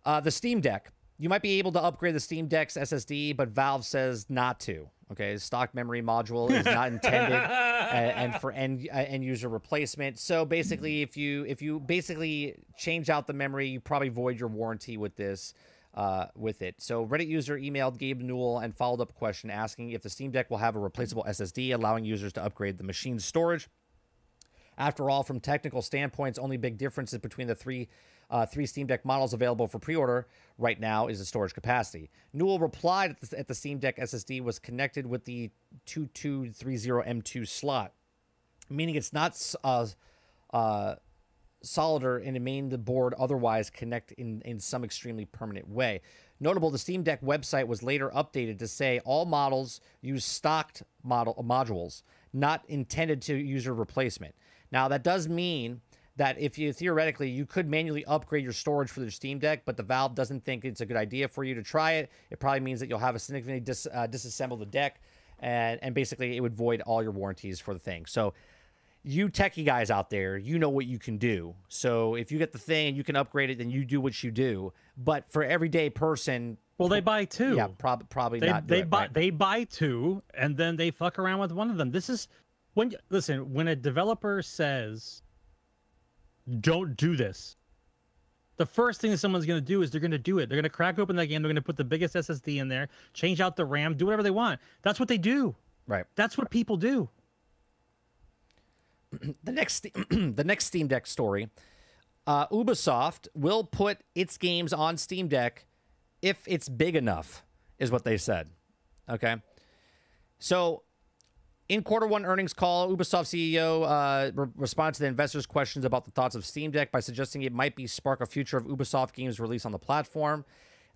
uh, the Steam Deck. You might be able to upgrade the Steam Deck's SSD, but Valve says not to. Okay, stock memory module is not intended and, and for end uh, end user replacement. So basically, if you if you basically change out the memory, you probably void your warranty with this uh, with it. So Reddit user emailed Gabe Newell and followed up question asking if the Steam Deck will have a replaceable SSD, allowing users to upgrade the machine's storage. After all, from technical standpoints, only big differences between the three uh, three Steam Deck models available for pre-order right now is the storage capacity. Newell replied at the, at the Steam Deck SSD was connected with the 2230M2 slot, meaning it's not uh, uh, solder and a main the board otherwise connect in, in some extremely permanent way. Notable, the Steam Deck website was later updated to say all models use stocked model modules, not intended to user replacement. Now that does mean that if you theoretically you could manually upgrade your storage for the Steam Deck, but the Valve doesn't think it's a good idea for you to try it. It probably means that you'll have a significantly dis, uh, disassemble the deck, and and basically it would void all your warranties for the thing. So you techie guys out there, you know what you can do. So if you get the thing and you can upgrade it, then you do what you do. But for everyday person, Well, they buy two. yeah, prob- probably they not. they it, buy right? they buy two and then they fuck around with one of them. This is when you- listen when a developer says, "Don't do this." The first thing that someone's going to do is they're going to do it. They're going to crack open that game. They're going to put the biggest SSD in there, change out the RAM, do whatever they want. That's what they do. right. That's what people do. the next the next Steam Deck story, uh, Ubisoft will put its games on Steam Deck if it's big enough, is what they said. Okay, so in quarter one earnings call, Ubisoft CEO uh, re- responded to the investors' questions about the thoughts of Steam Deck by suggesting it might be spark a future of Ubisoft games released on the platform.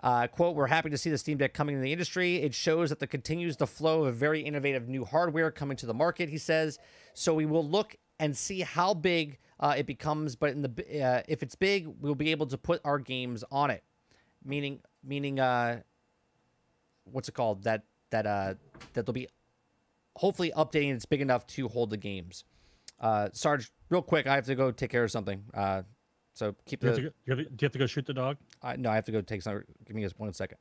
Uh, quote, we're happy to see the Steam Deck coming in the industry. It shows that the continues the flow of very innovative new hardware coming to the market, he says. So we will look and see how big uh, it becomes, but in the uh, if it's big, we'll be able to put our games on it. Meaning, meaning, uh, what's it called? That that uh that they'll be hopefully updating it's big enough to hold the games. Uh, Sarge, real quick, I have to go take care of something. Uh, so keep You have, to the. go, you, have to, do you have to go shoot the dog? I no, I have to go take some. Give me just one second.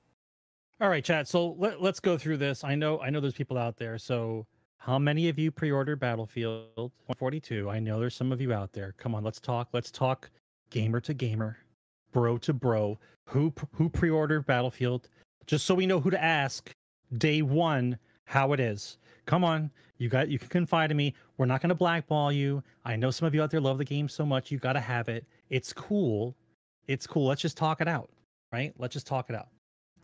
All right, chat. So let, let's go through this. I know I know there's people out there. So how many of you pre-ordered Battlefield 142? I know there's some of you out there. Come on, let's talk. Let's talk gamer to gamer, bro to bro. Who who pre-ordered Battlefield? Just so we know who to ask day one how it is. Come on, you got you can confide in me. We're not going to blackball you. I know some of you out there love the game so much. You got to have it. It's cool. It's cool. Let's just talk it out, right? Let's just talk it out,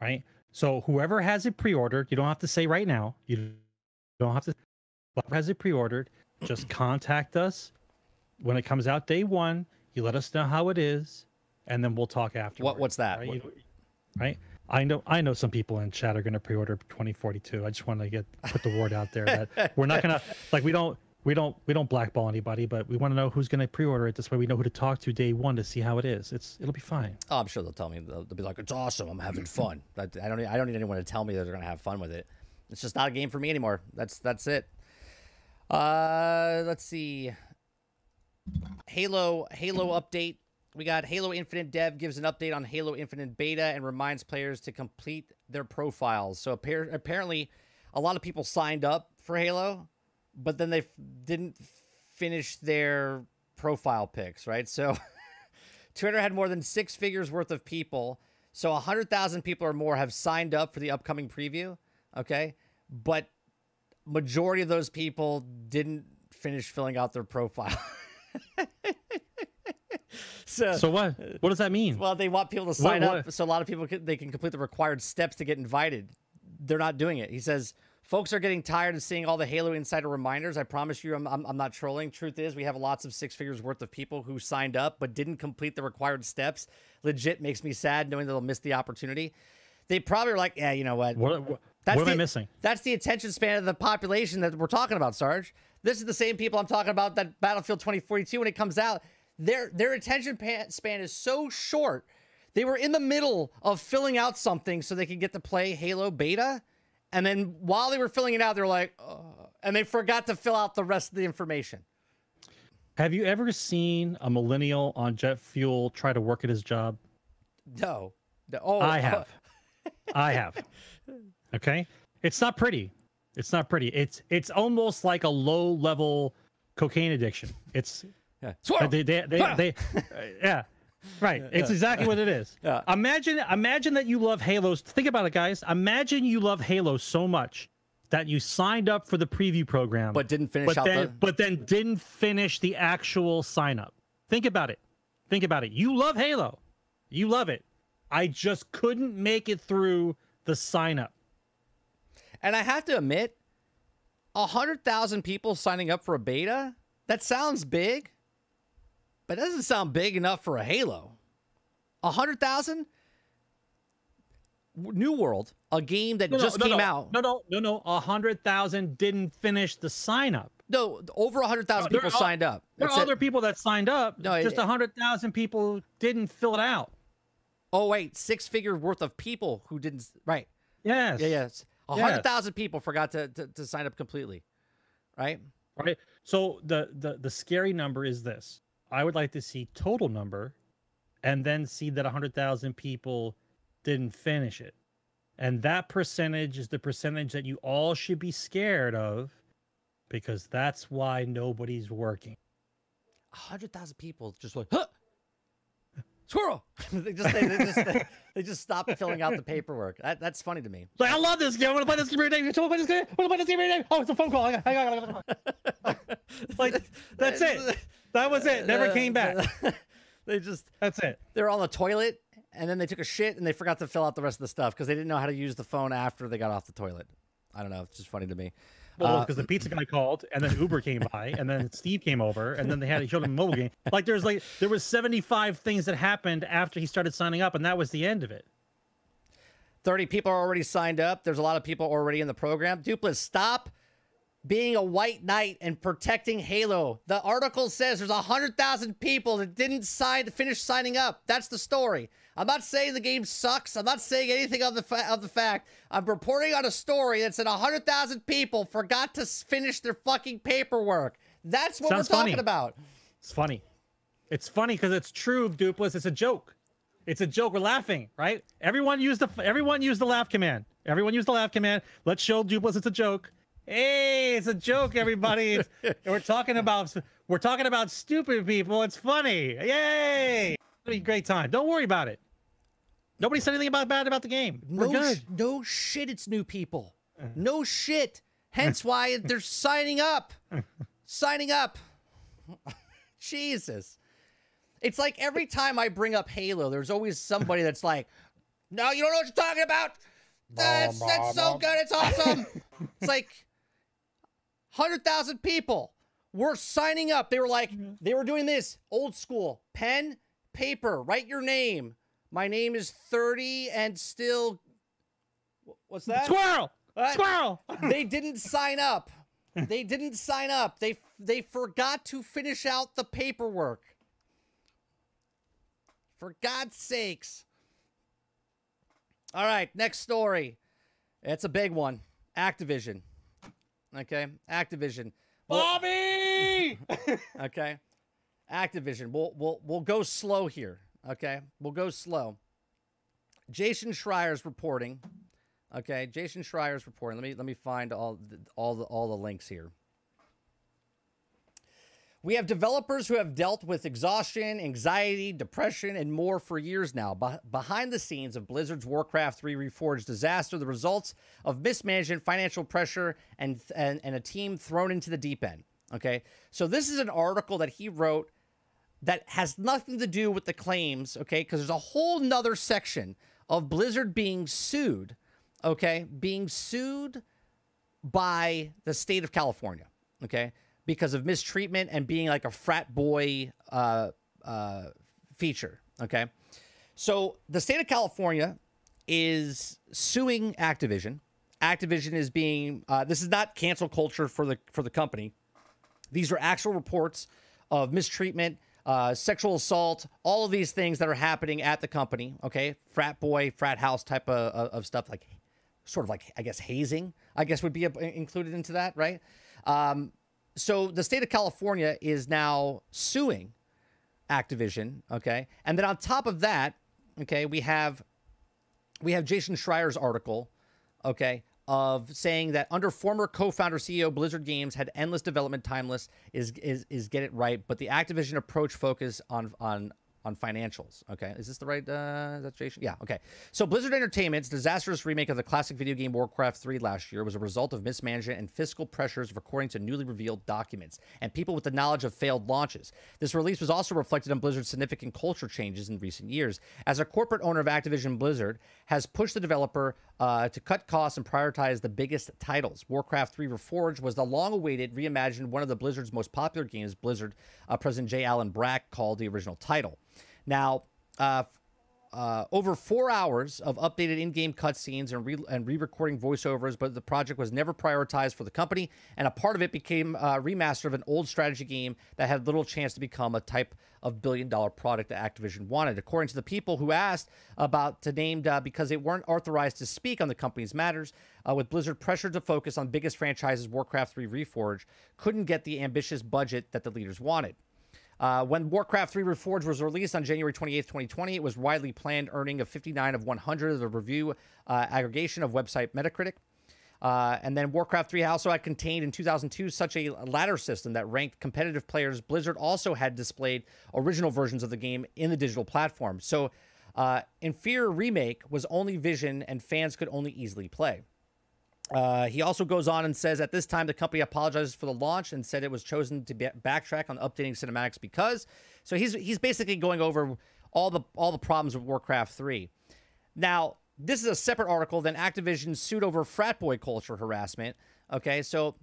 right? So whoever has it pre-ordered, you don't have to say right now. You don't have to. Whoever has it pre-ordered, just contact us when it comes out day one. You let us know how it is, and then we'll talk after. What what's that? Right? What- You- right? I know. I know some people in chat are going to pre-order 2042. I just want to get put the word out there that we're not going to like we don't we don't we don't blackball anybody, but we want to know who's going to pre-order it. This way, we know who to talk to day one to see how it is. It's it'll be fine. Oh, I'm sure they'll tell me. They'll, they'll be like, "It's awesome. I'm having fun." I, I don't. I don't need anyone to tell me that they're gonna have fun with it. It's just not a game for me anymore. That's that's it. Uh, let's see. Halo Halo update. We got Halo Infinite Dev gives an update on Halo Infinite Beta and reminds players to complete their profiles. So appar- apparently, a lot of people signed up for Halo, but then they f- didn't finish their profile pics, right? So Twitter had more than six figures worth of people. So 100,000 people or more have signed up for the upcoming preview. Okay. But majority of those people didn't finish filling out their profile. so, So what? What does that mean? well, they want people to sign what- up, so a lot of people can, they can complete the required steps to get invited. They're not doing it. He says, "Folks are getting tired of seeing all the Halo Insider reminders. I promise you, I'm, I'm, I'm not trolling. Truth is, we have lots of six figures worth of people who signed up but didn't complete the required steps. Legit makes me sad knowing that they'll miss the opportunity. They probably are like, yeah, you know what? What, what, That's what am the, I missing? That's the attention span of the population that we're talking about, Sarge. This is the same people I'm talking about that Battlefield 2042 when it comes out. Their their attention pa- span is so short. They were in the middle of filling out something so they could get to play Halo beta, and then while they were filling it out, they're like, "Ugh," and they forgot to fill out the rest of the information. Have you ever seen a millennial on jet fuel try to work at his job? No, No. oh, I have. Uh, I have. Okay? It's not pretty. It's not pretty. It's it's almost like a low level cocaine addiction. It's yeah. They they they, Huh. they uh, yeah. Right. It's exactly what it is. Yeah. Imagine imagine that you love Halos. Think about it, guys. Imagine you love Halo so much that you signed up for the preview program but didn't finish but out then the. but then didn't finish the actual sign up. Think about it. Think about it. You love Halo. You love it. I just couldn't make it through the sign up. And I have to admit, a hundred thousand people signing up for a beta. That sounds big, but it doesn't sound big enough for a Halo. A hundred thousand. New World, a game that just came no, out. No, no, no, no. A hundred thousand didn't finish the sign up. No, over a hundred thousand There people are- signed up. There That's are it. other people that signed up. No, just a hundred thousand people didn't fill it out. Oh wait, six figure worth of people who didn't. Right. Yes. Yeah, yes. Yes. hundred thousand people forgot to, to to sign up completely. Right. Right. So the the the scary number is this. I would like to see total number, and then see that a hundred thousand people didn't finish it, and that percentage is the percentage that you all should be scared of, because that's why nobody's working. A hundred thousand people just like, huh, squirrel. they just they, they just they, they just stopped filling out the paperwork. That, that's funny to me. Like I love this game. I want to play this game every day. I want to play this game. I want to play this game every day. Oh, it's a phone call. I got, I got, I got, I got. like that's it. That was it. Never came back. they just That's it. they were on the toilet and then they took a shit and they forgot to fill out the rest of the stuff because they didn't know how to use the phone after they got off the toilet. I don't know. It's just funny to me. Well, Uh, because the pizza guy called, and then Uber came by, and then Steve came over, and then they had he showed him a mobile game. Like there's like there was 75 things that happened after he started signing up, and that was the end of it. 30 people are already signed up. There's a lot of people already in the program. Duplis, stop being a white knight and protecting Halo. The article says there's 100,000 people that didn't sign to finish signing up. That's the story. I'm not saying the game sucks. I'm not saying anything of the fa- of the fact. I'm reporting on a story that said 100,000 people forgot to finish their fucking paperwork. That's what Sounds we're talking funny. about. It's funny. It's funny because it's true, Dupless. It's a joke. It's a joke. We're laughing, right? Everyone use the everyone use the laugh command. Everyone use the laugh command. Let's show Dupless it's a joke. Hey, it's a joke, everybody. We're talking about we're talking about stupid people. It's funny. Yay! It'll be a great time. Don't worry about it. Nobody said anything about bad about the game. We're No, good. sh- no shit, it's new people. Uh-huh. No shit. Hence why they're signing up. signing up. Jesus. It's like every time I bring up Halo, there's always somebody that's like, no, you don't know what you're talking about. That's, that's so good. It's awesome. it's like 100,000 people were signing up. They were like, they were doing this old school pen, paper, write your name. My name is 30 and still. What's that? Squirrel. What? Squirrel. they didn't sign up. They didn't sign up. They they forgot to finish out the paperwork. For God's sakes. All right, next story. It's a big one. Activision. Okay, Activision. Bobby. okay, Activision. We'll we'll we'll go slow here. Okay, we'll go slow. Jason Schreier's reporting. Okay, Jason Schreier's reporting. Let me let me find all the, all the all the links here. We have developers who have dealt with exhaustion, anxiety, depression, and more for years now. Be- behind the scenes of Blizzard's Warcraft 3 Reforged disaster, the results of mismanagement, financial pressure, and, and, and a team thrown into the deep end. Okay. So, this is an article that he wrote that has nothing to do with the claims. Okay. Because there's a whole nother section of Blizzard being sued. Okay. Being sued by the state of California. Okay because of mistreatment and being like a frat boy uh, uh, feature. Okay. So the state of California is suing Activision. Activision is being uh, this is not cancel culture for the for the company. These are actual reports of mistreatment, uh, sexual assault, all of these things that are happening at the company. Okay, frat boy, frat house type of, of stuff, like sort of like I guess hazing. I guess would be included into that, right? Um, so the state of California is now suing Activision, okay? And then on top of that, okay, we have we have Jason Schreier's article, okay, of saying that under former co-founder CEO Blizzard Games had endless development timeless is is is get it right, but the Activision approach focus on on on financials. Okay, is this the right? Uh, Jason? Yeah. Okay. So Blizzard Entertainment's disastrous remake of the classic video game Warcraft 3 last year was a result of mismanagement and fiscal pressures, according to newly revealed documents and people with the knowledge of failed launches. This release was also reflected on Blizzard's significant culture changes in recent years. As a corporate owner of Activision Blizzard, has pushed the developer uh, to cut costs and prioritize the biggest titles. Warcraft 3 Reforged was the long-awaited reimagined one of the Blizzard's most popular games. Blizzard uh, President J. Allen Brack called the original title. Now, uh, uh, over four hours of updated in-game cutscenes and, re- and re-recording voiceovers, but the project was never prioritized for the company, and a part of it became a remaster of an old strategy game that had little chance to become a type of billion-dollar product that Activision wanted. According to the people who asked about to named uh, because they weren't authorized to speak on the company's matters, uh, with Blizzard pressured to focus on biggest franchises, Warcraft 3 Reforge couldn't get the ambitious budget that the leaders wanted. Uh, when Warcraft 3 Reforged was released on January 28, 2020, it was widely planned, earning a 59 of 100 of the review uh, aggregation of website Metacritic. Uh, and then Warcraft 3 also had contained in 2002 such a ladder system that ranked competitive players. Blizzard also had displayed original versions of the game in the digital platform. So, uh, Inferior Remake was only Vision, and fans could only easily play. Uh, he also goes on and says at this time the company apologizes for the launch and said it was chosen to backtrack on updating cinematics because. So he's he's basically going over all the all the problems with Warcraft 3. Now, this is a separate article than Activision sued over frat boy culture harassment. Okay, so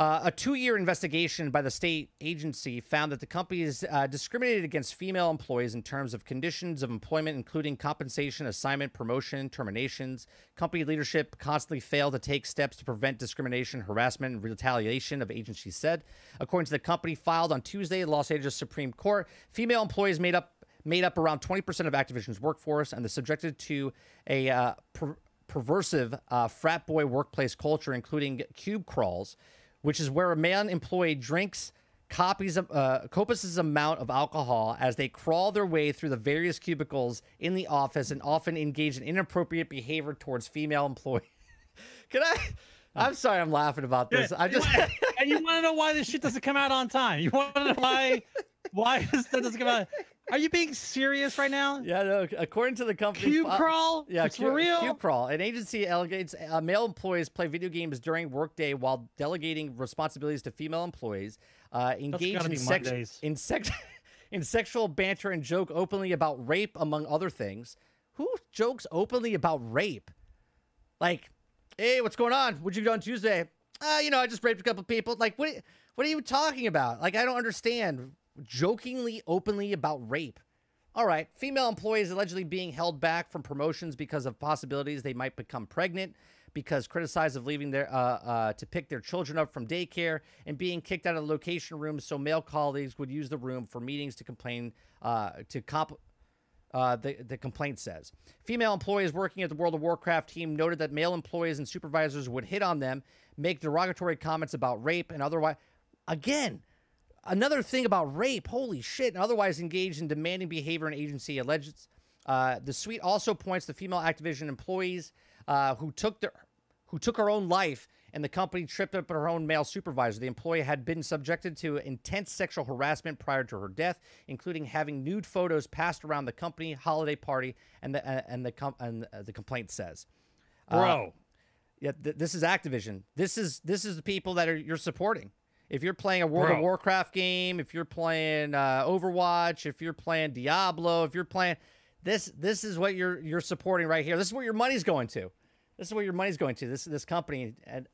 uh, a two year investigation by the state agency found that the company is uh, discriminated against female employees in terms of conditions of employment, including compensation, assignment, promotion, terminations. Company leadership constantly failed to take steps to prevent discrimination, harassment, and retaliation, of agency said. According to the company filed on Tuesday, the Los Angeles Supreme Court, female employees made up made up around 20% of Activision's workforce and they're subjected to a uh, per- perversive uh, frat boy workplace culture, including cube crawls which is where a man employee drinks copies of uh, copious amount of alcohol as they crawl their way through the various cubicles in the office and often engage in inappropriate behavior towards female employees. Can I? I'm sorry, I'm laughing about this. I just and you want to know why this shit doesn't come out on time. You want to know why why this doesn't come out. Are you being serious right now? Yeah, no. According to the company, Cube uh, Crawl. Yeah, it's for real. Cube Crawl. An agency allegates uh, male employees play video games during workday while delegating responsibilities to female employees. Uh, engage in sex in sex in sexual banter and joke openly about rape, among other things. Who jokes openly about rape? Like, hey, what's going on? What'd you do on Tuesday? Uh, you know, I just raped a couple people. Like, what? What are you talking about? Like, I don't understand jokingly openly about rape. All right, female employees allegedly being held back from promotions because of possibilities they might become pregnant, because criticized of leaving their uh, uh, to pick their children up from daycare and being kicked out of the location rooms, so male colleagues would use the room for meetings to complain uh, to comp. Uh, the, the complaint says female employees working at the World of Warcraft team noted that male employees and supervisors would hit on them, make derogatory comments about rape, and otherwise. Again, Another thing about rape, holy shit, and otherwise engaged in demanding behavior and agency alleges. Uh, the suite also points to female Activision employees uh, who took their who took her own life and the company tripped up her own male supervisor. The employee had been subjected to intense sexual harassment prior to her death, including having nude photos passed around the company holiday party, and the uh, and the com- and uh, the complaint says, Bro, yeah, th- this is Activision. This is this is the people that are you're supporting. If you're playing a World Bro. of Warcraft game, if you're playing uh, Overwatch, if you're playing Diablo, if you're playing this, this is what you're you're supporting right here. This is where your money's going to. This is where your money's going to. This this company and.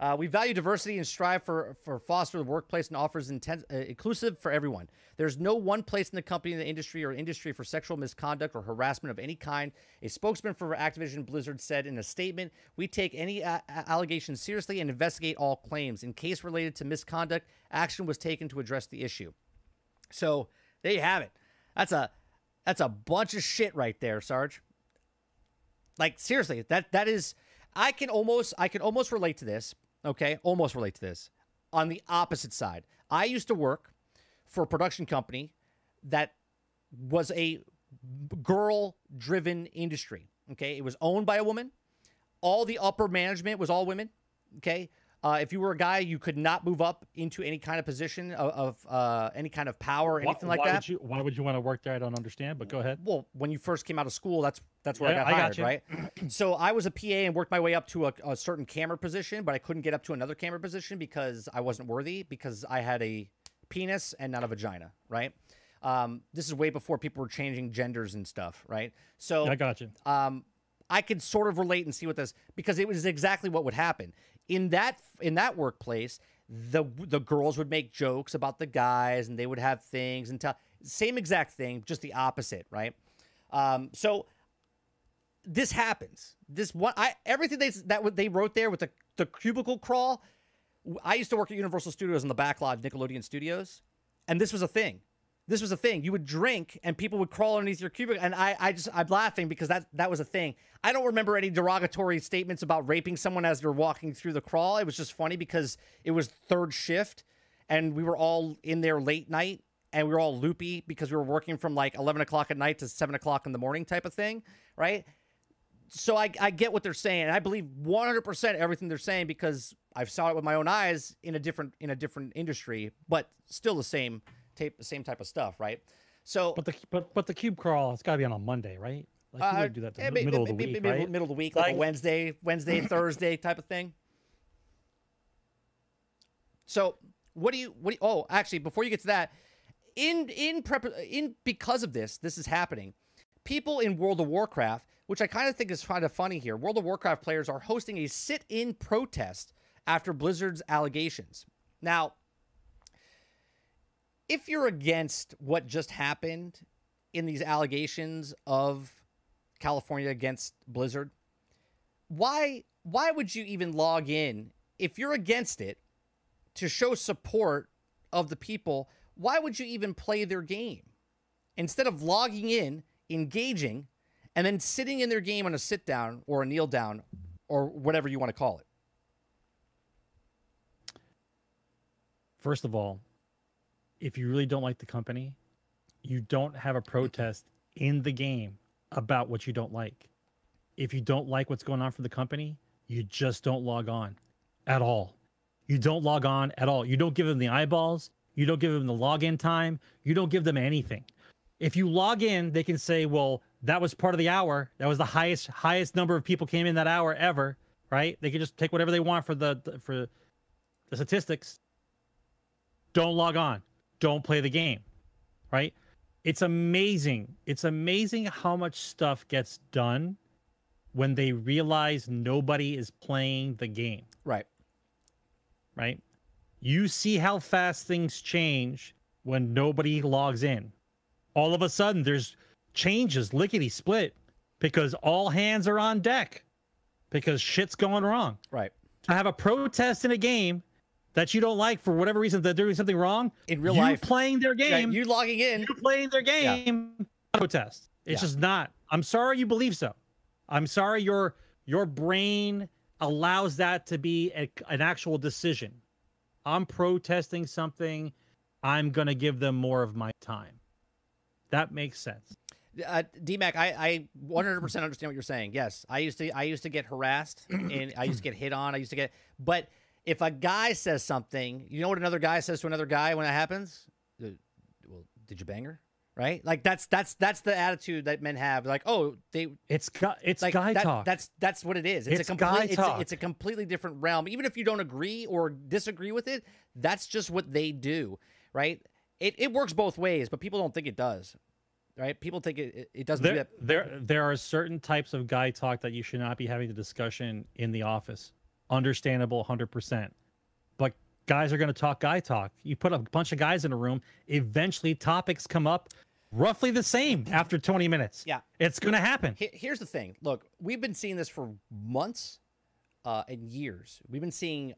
Uh, we value diversity and strive for for foster the workplace and offers intense, uh, inclusive for everyone. There's no one place in the company, in the industry, or industry for sexual misconduct or harassment of any kind. A spokesman for Activision Blizzard said in a statement, "We take any a- allegations seriously and investigate all claims. In case related to misconduct, action was taken to address the issue." So there you have it. That's a that's a bunch of shit right there, Sarge. Like seriously, that that is I can almost I can almost relate to this. Okay, almost relate to this. On the opposite side, I used to work for a production company that was a girl driven industry. Okay, it was owned by a woman. All the upper management was all women. Okay, uh, if you were a guy, you could not move up into any kind of position of, of uh, any kind of power or why, anything like why that. Would you, why would you want to work there? I don't understand, but go ahead. Well, when you first came out of school, that's that's where Yeah, I got I got hired, right? so I was a PA and worked my way up to a, a certain camera position, but I couldn't get up to another camera position because I wasn't worthy because I had a penis and not a vagina, right? Um, this is way before people were changing genders and stuff, right? So I got you. um, I could sort of relate and see what this because it was exactly what would happen in that in that workplace. The the girls would make jokes about the guys, and they would have things and tell same exact thing, just the opposite, right? Um, so this happens. This one, I everything they that they wrote there with the the cubicle crawl. I used to work at Universal Studios in the back lot of Nickelodeon Studios, and this was a thing. This was a thing. You would drink, and people would crawl underneath your cubicle, and I, I just, I'm laughing because that that was a thing. I don't remember any derogatory statements about raping someone as they're walking through the crawl. It was just funny because it was third shift, and we were all in there late night, and we were all loopy because we were working from like 11 o'clock at night to 7 o'clock in the morning, type of thing, right? so I, I get what they're saying. I believe 100% everything they're saying because I've saw it with my own eyes in a different in a different industry, but still the same tape, same type of stuff, right? So But the but but the cube crawl, it's got to be on a Monday, right? Like you uh, would do that the yeah, middle of the may- week, may- right? Middle of the week, like, a Like- Wednesday, Wednesday, Thursday type of thing. So what do you what do you, oh actually before you get to that in in prep in because of this this is happening people in World of Warcraft which I kind of think is kind of funny here World of Warcraft players are hosting a sit-in protest after Blizzard's allegations now if you're against what just happened in these allegations of California against Blizzard why why would you even log in if you're against it to show support of the people, why would you even play their game? Instead of logging in, engaging, and then sitting in their game on a sit down or a kneel down or whatever you want to call it. First of all, if you really don't like the company, you don't have a protest in the game about what you don't like. If you don't like what's going on for the company, you just don't log on at all. You don't log on at all. You don't give them the eyeballs. You don't give them the login time. You don't give them anything. If you log in, they can say, "Well, that was part of the hour. That was the highest highest number of people came in that hour ever." Right? They can just take whatever they want for the for the statistics. Don't log on. Don't play the game. Right? It's amazing. It's amazing how much stuff gets done when they realize nobody is playing the game Right. right? You see how fast things change when nobody logs in. All of a sudden, there's changes, lickety split, because all hands are on deck because shit's going wrong. Right. To have a protest in a game that you don't like for whatever reason they're doing something wrong In real you life. playing their Yeah, game, you logging in. you playing their game, protest. It's Yeah. just not. I'm sorry you believe so. I'm sorry your your brain allows that to be a, an actual decision. I'm protesting something. I'm gonna give them more of my time. That makes sense. Uh, DMAC, I, I 100% understand what you're saying. Yes, I used to I used to get harassed and I used to get hit on. I used to get, but if a guy says something, you know what another guy says to another guy when that happens? Well, did you bang her? Right? Like that's that's that's the attitude that men have. Like, oh, they It's gu- it's like guy that- talk. That's that's what it is. It's, It's a complete. It's a, it's a completely different realm. Even if you don't agree or disagree with it, that's just what they do, right? It it works both ways, but people don't think it does, right? People think it it, doesn't do there, that. there there are certain types of guy talk that you should not be having the discussion in the office. Understandable, hundred percent. But guys are going to talk guy talk. You put a bunch of guys in a room, eventually topics come up roughly the same after 20 minutes. Yeah. It's going to happen. Here's the thing. Look, we've been seeing this for months uh, and years. We've been seeing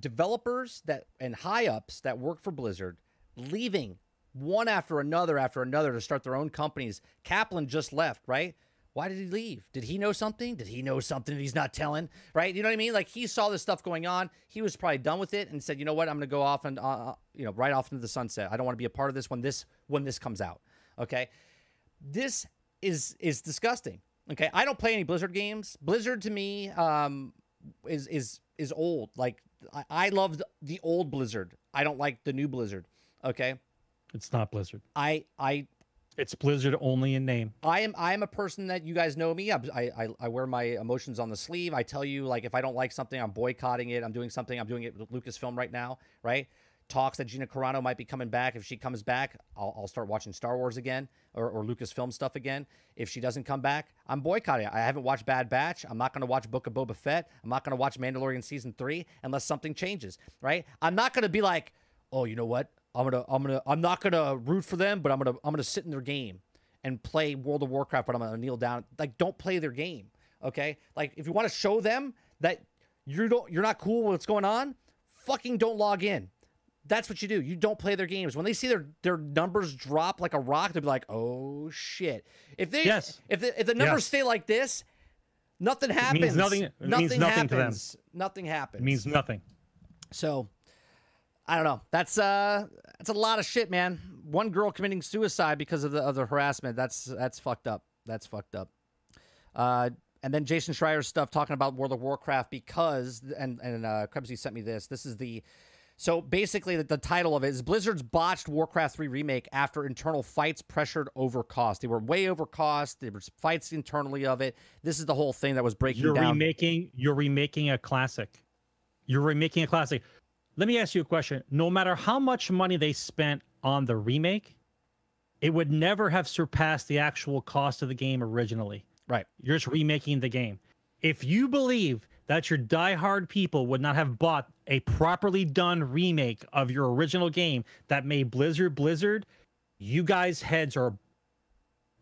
developers that and high ups that work for Blizzard leaving one after another after another to start their own companies. Kaplan just left, right? Why did he leave? Did he know something? Did he know something that he's not telling? Right? You know what I mean? Like he saw this stuff going on. He was probably done with it and said, "You know what? I'm going to go off and uh, uh, you know, right off into the sunset. I don't want to be a part of this when this when this comes out." Okay? this is is disgusting. Okay, I don't play any Blizzard games. Blizzard to me um, is is is old. Like I, I loved the old Blizzard. I don't like the new Blizzard. Okay, It's not Blizzard. I I It's Blizzard only in name. I am I am a person that you guys know me. I, I I wear my emotions on the sleeve. I tell you like if I don't like something, I'm boycotting it. I'm doing something. I'm doing it with Lucasfilm right now. Right. Talks that Gina Carano might be coming back. If she comes back, I'll, I'll start watching Star Wars again or, or Lucasfilm stuff again. If she doesn't come back, I'm boycotting. I haven't watched Bad Batch. I'm not going to watch Book of Boba Fett. I'm not going to watch Mandalorian season three unless something changes. Right. I'm not going to be like, oh, you know what? I'm gonna, I'm gonna, I'm not gonna root for them, but I'm gonna, I'm gonna sit in their game and play World of Warcraft, but I'm gonna kneel down. Like, don't play their game. Okay. Like, if you want to show them that you don't, you're not cool with what's going on, fucking don't log in. That's what you do. You don't play their games. When they see their their numbers drop like a rock, they'll be like, "Oh shit!" If they, Yes. if the, if the numbers Yes. stay like this, nothing happens. nothing- it means nothing to them. happens. Nothing happens. It means nothing. So I don't know. That's uh that's a lot of shit, man. One girl committing suicide because of the of the harassment. That's that's fucked up. That's fucked up. Uh and then Jason Schreier's stuff talking about World of Warcraft because and and uh Krebsy sent me this. This is the so basically the, the title of it is Blizzard's botched Warcraft 3 remake after internal fights pressured over cost. They were way over cost. There was fights internally of it. This is the whole thing that was breaking You're down. remaking you're remaking a classic. You're remaking a classic. Let me ask you a question. No matter how much money they spent on the remake, it would never have surpassed the actual cost of the game originally. right. You're just remaking the game. If you believe that your diehard people would not have bought a properly done remake of your original game that made Blizzard Blizzard, you guys' heads are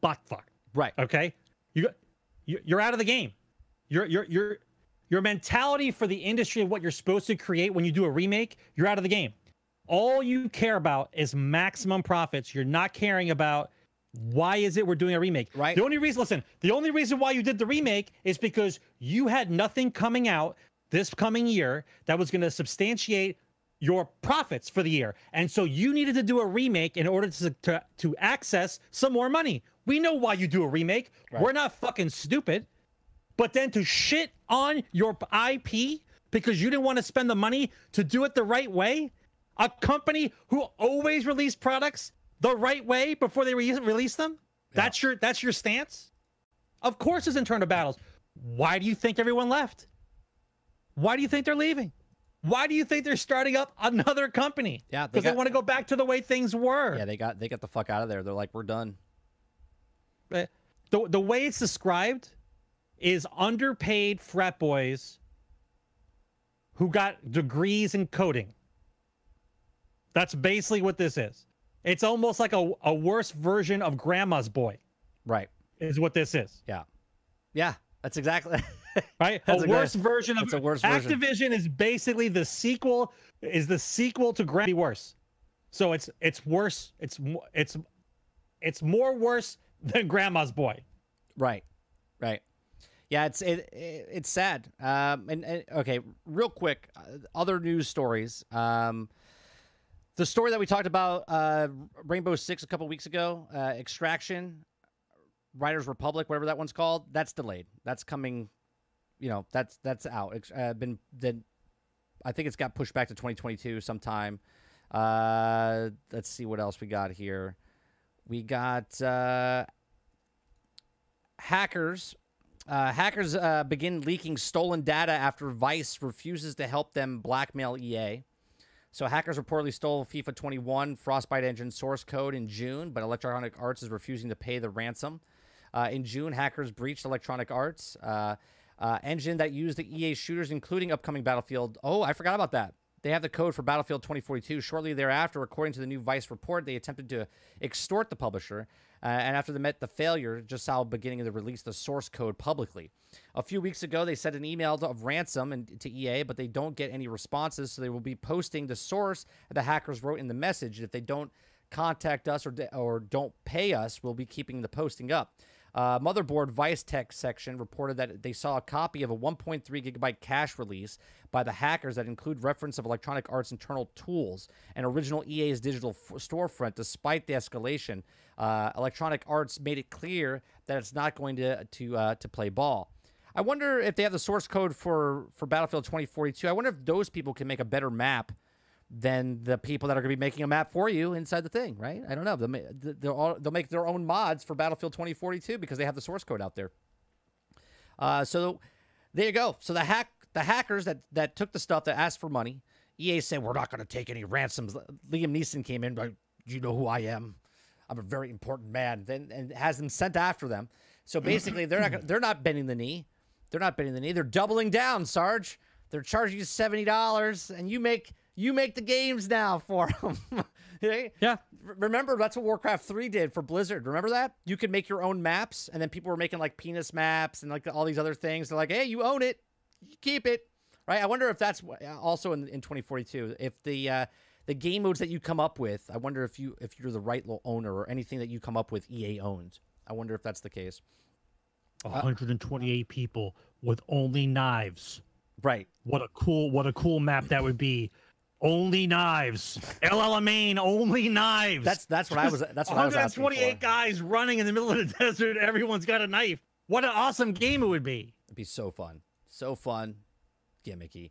butt fucked. Right. Okay, you you- you're out of the game. Your your your your mentality for the industry of what you're supposed to create when you do a remake, you're out of the game. All you care about is maximum profits. You're not caring about why is it we're doing a remake. Right. The only reason, listen, the only reason why you did the remake is because you had nothing coming out this coming year that was going to substantiate your profits for the year. And so you needed to do a remake in order to, to, to access some more money. We know why you do a remake. We're not fucking stupid. But then to shit on your IP because you didn't want to spend the money to do it the right way, a company who always release products the right way before they re- release them, that's your that's your stance. Of course, it's internal battles. Why do you think everyone left? Why do you think they're leaving? Why do you think they're starting up another company? Yeah, because they, got- want to go back to the way things were. Yeah, they got they got the fuck out of there. They're like, we're done. The the way it's described is underpaid frat boys who got degrees in coding. That's basically what this is. It's almost like a, a worse version of grandma's boy, Right. is what this is. Yeah. Yeah. That's exactly. Right? That's a a worse good- version of a worse version. Activision is basically the sequel is the sequel to Granny Worse. So it's it's worse. It's it's it's more worse than grandma's boy. right. Right. Yeah, it's it, it it's sad. Um, and, and okay, real quick, uh, other news stories. Um, the story that we talked about, uh, Rainbow Six, a couple weeks ago, uh, Extraction. Riders Republic, whatever that one's called, that's delayed. That's coming. You know, that's that's out. It's uh, been then. I think it's got pushed back to 2022 sometime. Uh, let's see what else we got here. We got uh, hackers. Uh, hackers uh, begin leaking stolen data after Vice refuses to help them blackmail EA. So hackers reportedly stole FIFA 21 Frostbite engine source code in June, but Electronic Arts is refusing to pay the ransom. Uh, in June, hackers breached Electronic Arts uh, uh, engine that used the EA shooters, including upcoming Battlefield. Oh, I forgot about that. They have the code for Battlefield 2042. Shortly thereafter, according to the new Vice report, they attempted to extort the publisher. Uh, and after they met the failure, just saw beginning to release the source code publicly. A few weeks ago, they sent an email of ransom and, to EA, but they don't get any responses. So they will be posting the source the hackers wrote in the message. If they don't contact us or, or don't pay us, we'll be keeping the posting up. Uh, Motherboard Vice Tech section reported that they saw a copy of a 1.3 gigabyte cache release by the hackers that include reference of Electronic Arts internal tools and original EA's digital f- storefront. Despite the escalation, uh, Electronic Arts made it clear that it's not going to to uh, to play ball. I wonder if they have the source code for for Battlefield 2042. I wonder if those people can make a better map than the people that are going to be making a map for you inside the thing, right? I don't know. They'll, they'll, all, they'll make their own mods for Battlefield 2042 because they have the source code out there. Uh, so there you go. So the hack the hackers that that took the stuff that asked for money, EA said we're not going to take any ransoms. Liam Neeson came in, but you know who I am. I'm a very important man. Then and has them sent after them. So basically, they're not they're not bending the knee. They're not bending the knee. They're doubling down, Sarge. They're charging you seventy dollars, and you make you make the games now for them. yeah. Remember, that's what Warcraft 3 did for Blizzard. Remember that? You could make your own maps, and then people were making like penis maps and like all these other things. They're like, hey, you own it, you keep it. Right? I wonder if that's also in, in 2042. If the uh, the game modes that you come up with, I wonder if you if you're the right owner or anything that you come up with, EA owns. I wonder if that's the case. 128 uh, people with only knives. Right. What a cool what a cool map that would be only knives. El Alamein, only knives. That's that's what I was. That's what I was asking 128 guys running in the middle of the desert. Everyone's got a knife. What an awesome game it would be. It'd be so fun, so fun, gimmicky.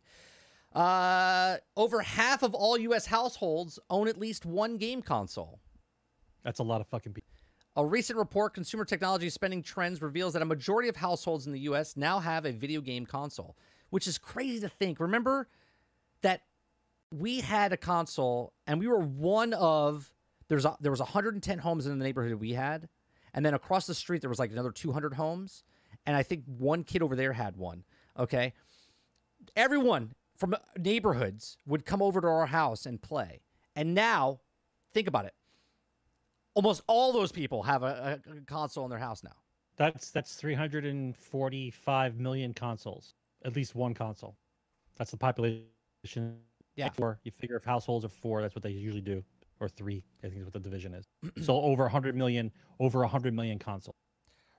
Uh, over half of all U.S. households own at least one game console. That's a lot of fucking people. A recent report, Consumer Technology Spending Trends, reveals that a majority of households in the U.S. now have a video game console, which is crazy to think. Remember that we had a console and we were one of there's a, there was 110 homes in the neighborhood we had and then across the street there was like another 200 homes and i think one kid over there had one okay? Everyone from uh, neighborhoods would come over to our house and play and now think about it. Almost all those people have a, a console in their house now. That's that's 345 million consoles at least one console. That's the population yeah. Four. You figure if households are four, that's what they usually do, or three. I think is what the division is. so over 100 million, over 100 million consoles.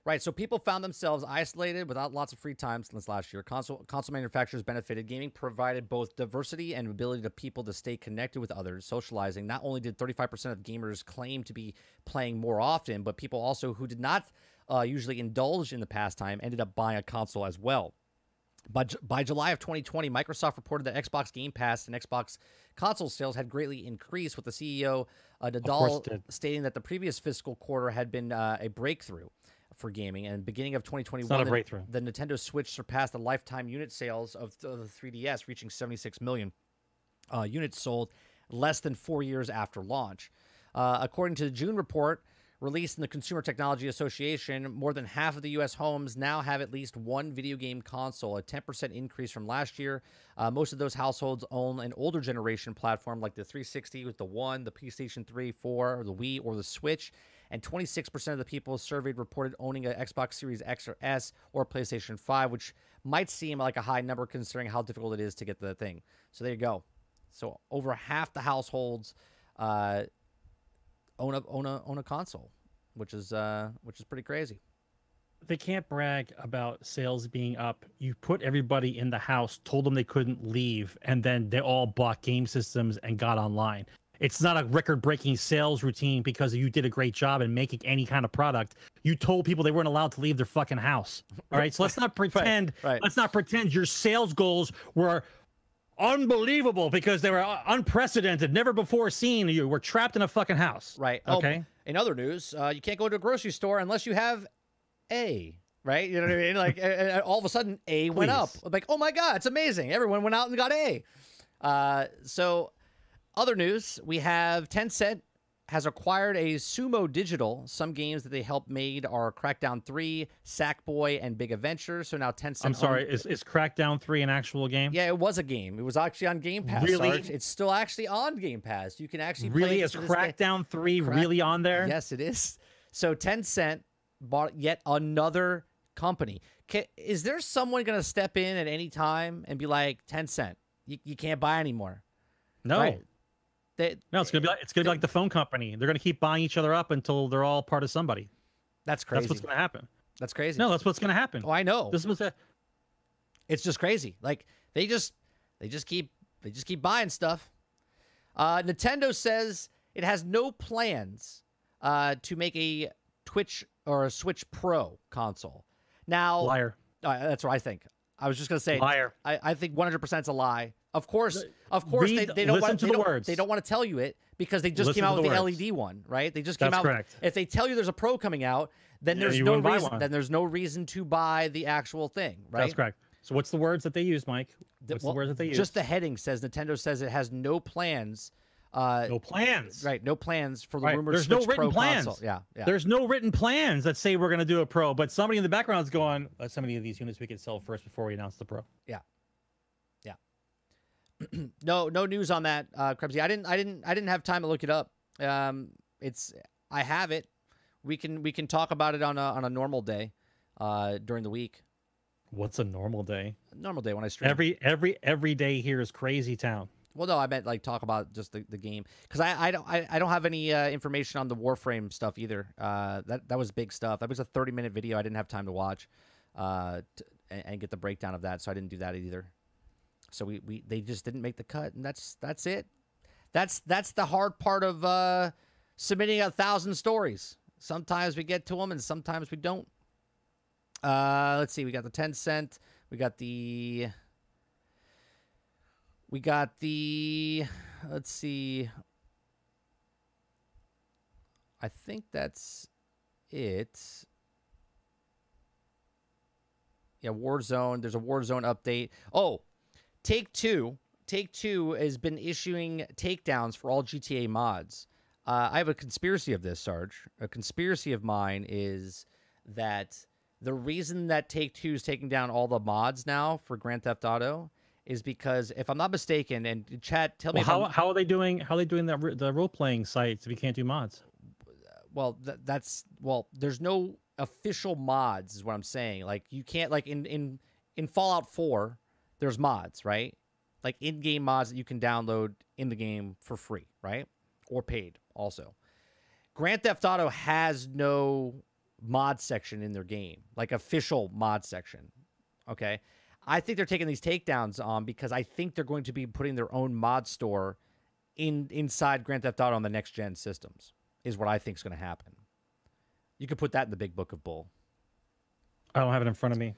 Right. So people found themselves isolated without lots of free time since last year. Console console manufacturers benefited. Gaming provided both diversity and ability to people to stay connected with others, socializing. Not only did 35% of gamers claim to be playing more often, but people also who did not uh, usually indulge in the pastime ended up buying a console as well. But by July of 2020, Microsoft reported that Xbox Game Pass and Xbox console sales had greatly increased, with the CEO uh, Nadal stating that the previous fiscal quarter had been uh, a breakthrough for gaming. And beginning of 2021, not a breakthrough. The, the, Nintendo Switch surpassed the lifetime unit sales of the 3DS, reaching 76 million uh, units sold less than four years after launch. Uh, according to the June report, Released in the Consumer Technology Association, more than half of the U.S. homes now have at least one video game console, a 10% increase from last year. Uh, most of those households own an older generation platform like the 360 with the One, the PlayStation 3, 4, the Wii, or the Switch. And 26% of the people surveyed reported owning an Xbox Series X or S or PlayStation 5, which might seem like a high number considering how difficult it is to get the thing. So there you go. So over half the households. Uh, own a own a own a console, which is uh which is pretty crazy. They can't brag about sales being up. You put everybody in the house, told them they couldn't leave, and then they all bought game systems and got online. It's not a record-breaking sales routine because you did a great job in making any kind of product. You told people they weren't allowed to leave their fucking house. All right, so let's not pretend. right. Let's not pretend your sales goals were unbelievable because they were unprecedented, never before seen. You were trapped in a fucking house. Right. Oh, Okay. in other news, uh, you can't go to a grocery store unless you have A. Right. You know what I mean? Like, all of a sudden, A went up. I'm like, oh my god, it's amazing! Everyone went out and got A. Uh, so, other news, we have Tencent has acquired a Sumo Digital. Some games that they helped made are Crackdown 3, Sackboy, and Big Adventure. So now Tencent. I'm sorry. Is, is Crackdown three an actual game? yeah, it was a game. It was actually on Game Pass. Really? Sarge. It's still actually on Game Pass. You can actually play Really? Is to this day. Crackdown three Crack- really on there? Yes, it is. So Tencent bought yet another company. Is there someone going to step in at any time and be like, Tencent, you, you can't buy anymore? No. Right. They, No, it's gonna be like it's gonna be like the phone company. They're gonna keep buying each other up until they're all part of somebody. that's crazy. That's what's gonna happen. That's crazy. No, that's what's gonna happen. Oh, I know. This was a it's just crazy. Like they just they just keep they just keep buying stuff. Uh, Nintendo says it has no plans uh, to make a Twitch or a Switch Pro console. Now, liar. Uh, that's what I think. I was just gonna say, Liar. I, I think 100 percent is a lie. Of course, of course, read- they, they don't want to they the don't, words. They don't want to tell you it because they just Listen came out to with the the. LED one, right? They just came That's out. correct. If they tell you there's a Pro coming out, then Yeah, there's no reason. Then there's no reason to buy the actual thing, right? That's correct. So what's the words that they use, Mike? What's well, the words that they use? Just the heading says Nintendo says it has no plans. Uh, no plans. Right, no plans for the Right. rumored There's Switch no written Pro plans. console. Yeah, yeah. There's no written plans that say we're gonna do a pro, but somebody in the background is going, "Let's how many of these units we can sell first before we announce the pro. no no news on that uh Krebsy. i didn't i didn't i didn't have time to look it up. Um it's i have it. We can we can talk about it on a on a normal day uh during the week. What's a normal day? normal day when i stream. Every every every day here is crazy town. well no i meant like talk about just the, the game. Because i i don't I, I don't have any uh, information on the warframe stuff either. Uh that that was big stuff. That was a 30 minute video i didn't have time to watch uh and get the breakdown of that so i didn't do that either so we, we they just didn't make the cut and that's that's it. That's that's the hard part of uh submitting a thousand stories. Sometimes we get to them and sometimes we don't. Uh let's see we got the Tencent we got the we got the let's see. I think that's it. Yeah warzone there's a warzone update. Oh Take Two, Take Two has been issuing takedowns for all GTA mods. Uh, I have a conspiracy of this, Sarge. A conspiracy of mine is that the reason that Take Two is taking down all the mods now for Grand Theft Auto is because, if I'm not mistaken, and chat, tell me Well, if how, I'm, how are they doing? How are they doing that the role playing sites if you can't do mods? well th- that's well there's no official mods is what i'm saying like you can't like in in in fallout 4 there's mods right like in-game mods that you can download in the game for free right or paid also grand theft auto has no mod section in their game like official mod section okay i think they're taking these takedowns on because i think they're going to be putting their own mod store in inside grand theft auto on the next gen systems is what I think is going to happen. You could put that in the big book of bull. I don't have it in front of me.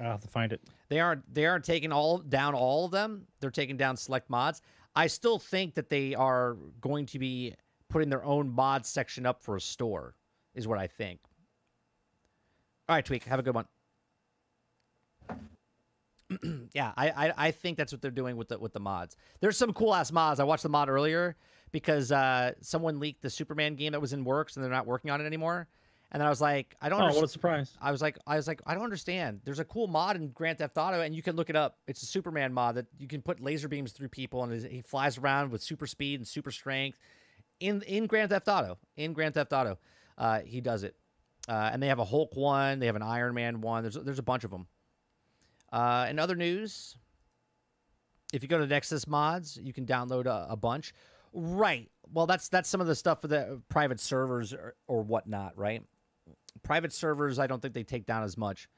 I'll have to find it. They aren't they aren't taking all down all of them. They're taking down select mods. I still think that they are going to be putting their own mod section up for a store. Is what I think. All right, Tweak. Have a good one. yeah, I, I I think that's what they're doing with the with the mods. There's some cool ass mods. I watched the mod earlier because uh, someone leaked the Superman game that was in works and they're not working on it anymore. And then I was like, I don't. Oh, what a surprise! I was like, I was like, I don't understand. There's a cool mod in Grand Theft Auto, and you can look it up. It's a Superman mod that you can put laser beams through people, and he flies around with super speed and super strength. In in Grand Theft Auto, in Grand Theft Auto, uh, he does it. Uh, and they have a Hulk one, they have an Iron Man one. There's there's a bunch of them. Uh, in other news, if you go to Nexus Mods, you can download a, a bunch. Right. Well, that's that's some of the stuff for the private servers or, or whatnot, right? Private servers, I don't think they take down as much.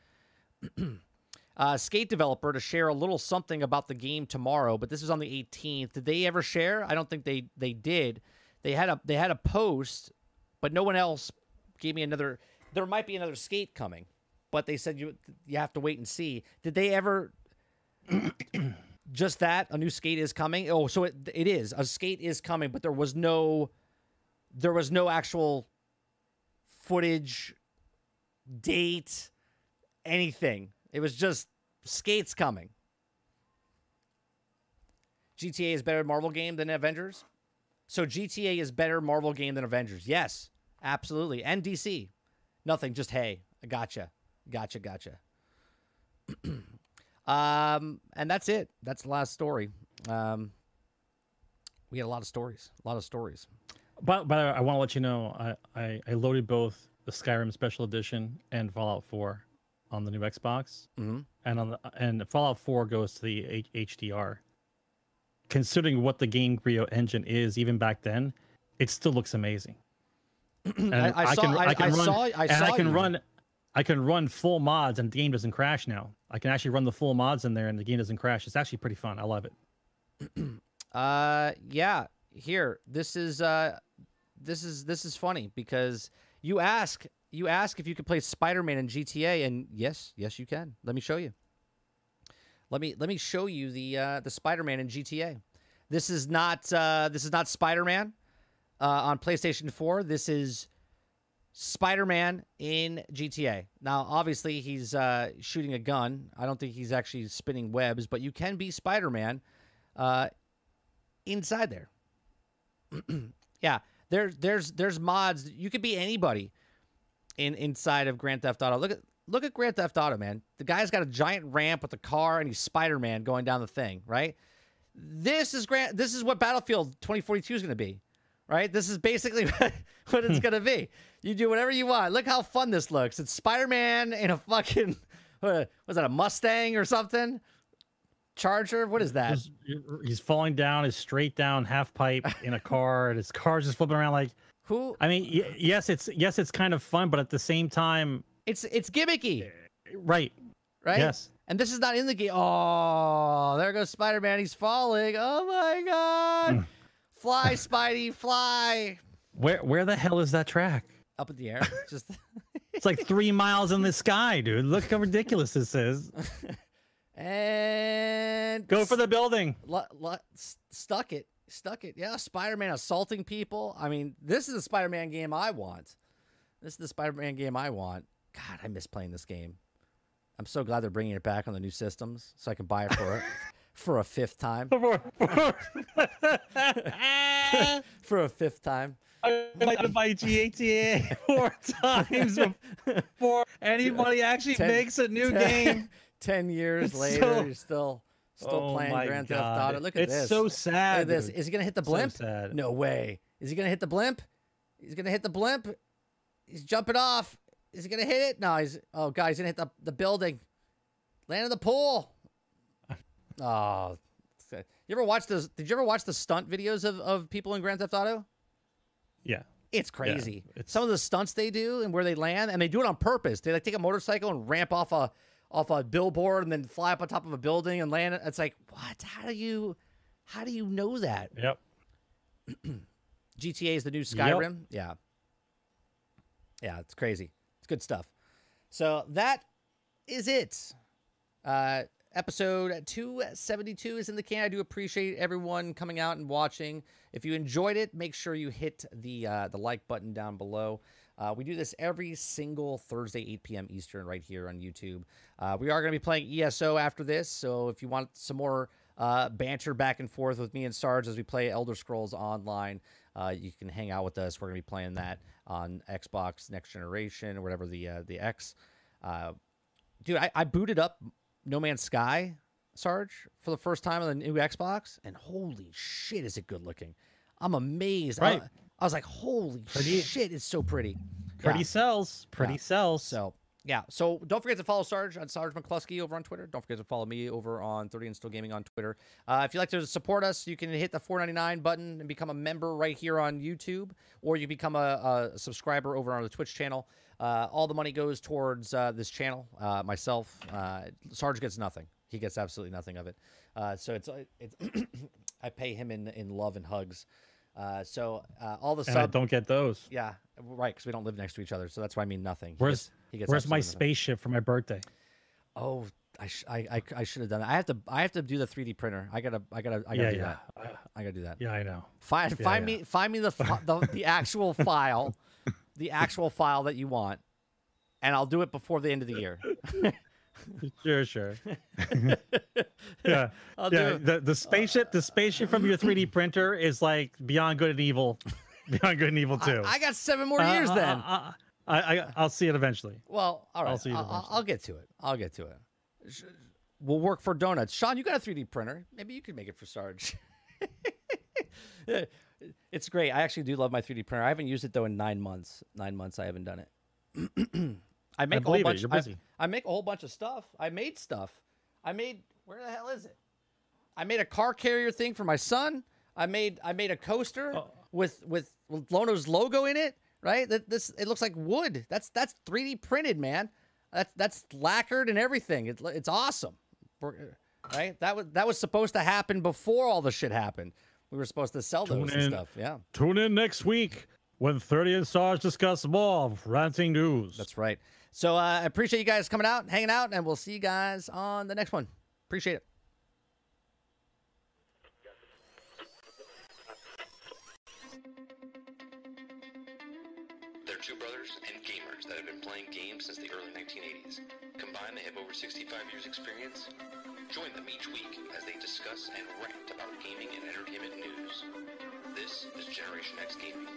uh, Skate developer to share a little something about the game tomorrow, but this is on the 18th. Did they ever share? I don't think they they did. They had a they had a post, but no one else gave me another. There might be another Skate coming, but they said you you have to wait and see. Did they ever? just that a new skate is coming. Oh, so it it is a skate is coming, but there was no there was no actual footage, date, anything. It was just skates coming. GTA is better Marvel game than Avengers. So GTA is better Marvel game than Avengers. Yes, absolutely. And DC. Nothing, just hey, I gotcha. Gotcha, gotcha. um, and that's it. That's the last story. Um, we had a lot of stories. A lot of stories. But but I want to let you know I, I I loaded both the Skyrim Special Edition and Fallout 4 on the new Xbox, Mm-hmm. and on the and Fallout 4 goes to the H- HDR. Considering what the Gamebryo engine is, even back then, it still looks amazing. And I, I, saw. I, I run, saw. I and. I can you. run, I can run full mods, and the game doesn't crash now. I can actually run the full mods in there, and the game doesn't crash. It's actually pretty fun. I love it. Uh, yeah. Here, this is uh, this is this is funny because you ask you ask if you could play Spider-Man in GTA, and yes, yes, you can. Let me show you. Let me let me show you the uh, the Spider-Man in GTA. This is not uh, this is not Spider-Man uh, on PlayStation 4. This is Spider-Man in GTA. Now, obviously, he's uh, shooting a gun. I don't think he's actually spinning webs, but you can be Spider-Man uh, inside there. yeah, there's there's there's mods. You could be anybody in inside of Grand Theft Auto. Look at look at Grand Theft Auto, man. The guy's got a giant ramp with a car, and he's Spider-Man going down the thing, right? This is Grand. This is what Battlefield 2042 is going to be, right? This is basically what, it's hmm. going to be. You do whatever you want. Look how fun this looks. It's Spider-Man in a fucking what was that a Mustang or something? Charger? What is that? He's, uh, uh, he's falling down, is straight down, half pipe in a car, and his car's just flipping around like. Who? I mean, y- yes, it's yes, it's kind of fun, but at the same time, It's it's gimmicky, eh, right? right? Yes. And this is not in the game. Oh, there goes Spider Man. He's falling. Oh my God. Mm. fly, Spidey, fly. Where where the hell is that track? Up in the air. Just It's like three miles in the sky, dude. Look how ridiculous this is. And Go for the building. lu- s- stuck it. Stuck it. Yeah, Spider Man assaulting people. I mean, this is the Spider Man game I want. This is the Spider Man game I want. God, I miss playing this game. I'm so glad they're bringing it back on the new systems so I can buy it for a, for a fifth time. For a fifth time. I to buy GTA four times before anybody actually Ten- makes a new ten- game. Ten years It's later, so- you're still still Oh playing my Grand Theft Auto. Look at it's this. so Look sad. at this. dude. Is he gonna hit the So blimp? sad. No way. Is he gonna hit the blimp? He's gonna hit the blimp. He's jumping off. Is he gonna hit it? No, he's oh god, he's gonna hit the, the building. Land in the pool. Oh. You ever watch those? Did you ever watch the stunt videos of, of people in Grand Theft Auto? Yeah. It's crazy. it's- Some of the stunts they do and where they land, and they do it on purpose. They like take a motorcycle and ramp off a off a billboard and then fly up on top of a building and land. It's like what? How do you how do you know that? Yep. GTA is the new Skyrim. Yeah. Yeah, it's crazy. It's good stuff. So that is it. Uh, episode 272 is in the can. I do appreciate everyone coming out and watching. If you enjoyed it, make sure you hit the uh, the like button down below. Uh, we do this every single Thursday, 8 p.m. Eastern, right here on YouTube. Uh, we are going to be playing ESO after this, so if you want some more uh, banter back and forth with me and Sarge as we play Elder Scrolls Online, uh, you can hang out with us. We're going to be playing that on Xbox Next Generation or whatever the uh, the X. Uh, dude, I, I booted up No Man's Sky, Sarge, for the first time on the new Xbox, and holy shit, is it good looking! I'm amazed. Right. I, was like, holy Pretty- shit, it's so pretty. Pretty Yeah. sells. Pretty Yeah. sells. So yeah. So don't forget to follow Sarge on Sarge McCluskey over on Twitter. Don't forget to follow me over on 30 and Still Gaming on Twitter. Uh, if you'd like to support us, you can hit the 4.99 button and become a member right here on YouTube, or you become a, a subscriber over on the Twitch channel. Uh, all the money goes towards uh, this channel. Uh, myself, uh, Sarge gets nothing. He gets absolutely nothing of it. Uh, so it's it's I pay him in in love and hugs. Uh, so uh, all the And I don't get those. yeah, right, because we don't live next to each other, so that's why I mean nothing. He Where's gets- he gets Where's my nothing. spaceship for my birthday? Oh, I, sh- I, I, I should have done that. I have to I have to do the 3D printer. I gotta I gotta I gotta yeah, do yeah, that. I gotta do that. yeah. I know. Find Yeah, find me find me the, the the actual file, the actual file that you want, and I'll do it before the end of the year. Sure, sure. yeah, I'll yeah. The the spaceship, the spaceship from your 3D printer is like beyond good and evil, beyond good and evil too. I, I got seven more Uh, years uh, then. uh, uh, I, I I'll see it eventually. well, all right. I'll, see you I'll, eventually. I'll get to it. I'll get to it. We'll work for donuts. Sean, you got a 3D printer. Maybe you could make it for Sarge. It's great. I actually do love my 3D printer. I haven't used it though in nine months. Nine months I haven't done it. I make a whole bunch. I-. I, make a whole bunch of stuff. I made stuff. I made where the hell is it? I made a car carrier thing for my son. I made I made a coaster Oh. with with Lono's logo in it. Right? That this it looks like wood. That's that's 3D printed, man. That's that's lacquered and everything. It's it's awesome. Right? That was that was supposed to happen before all the shit happened. We were supposed to sell those Tune and in. stuff. Yeah, Tune in next week when 30 and Sarge discuss more of ranting news. that's right. So uh, I appreciate you guys coming out, hanging out, and we'll see you guys on the next one. Appreciate it. They're two brothers and gamers that have been playing games since the early 1980s. Combined, they have over 65 years experience. Join them each week as they discuss and rant about gaming and entertainment news. This is Generation X Gaming.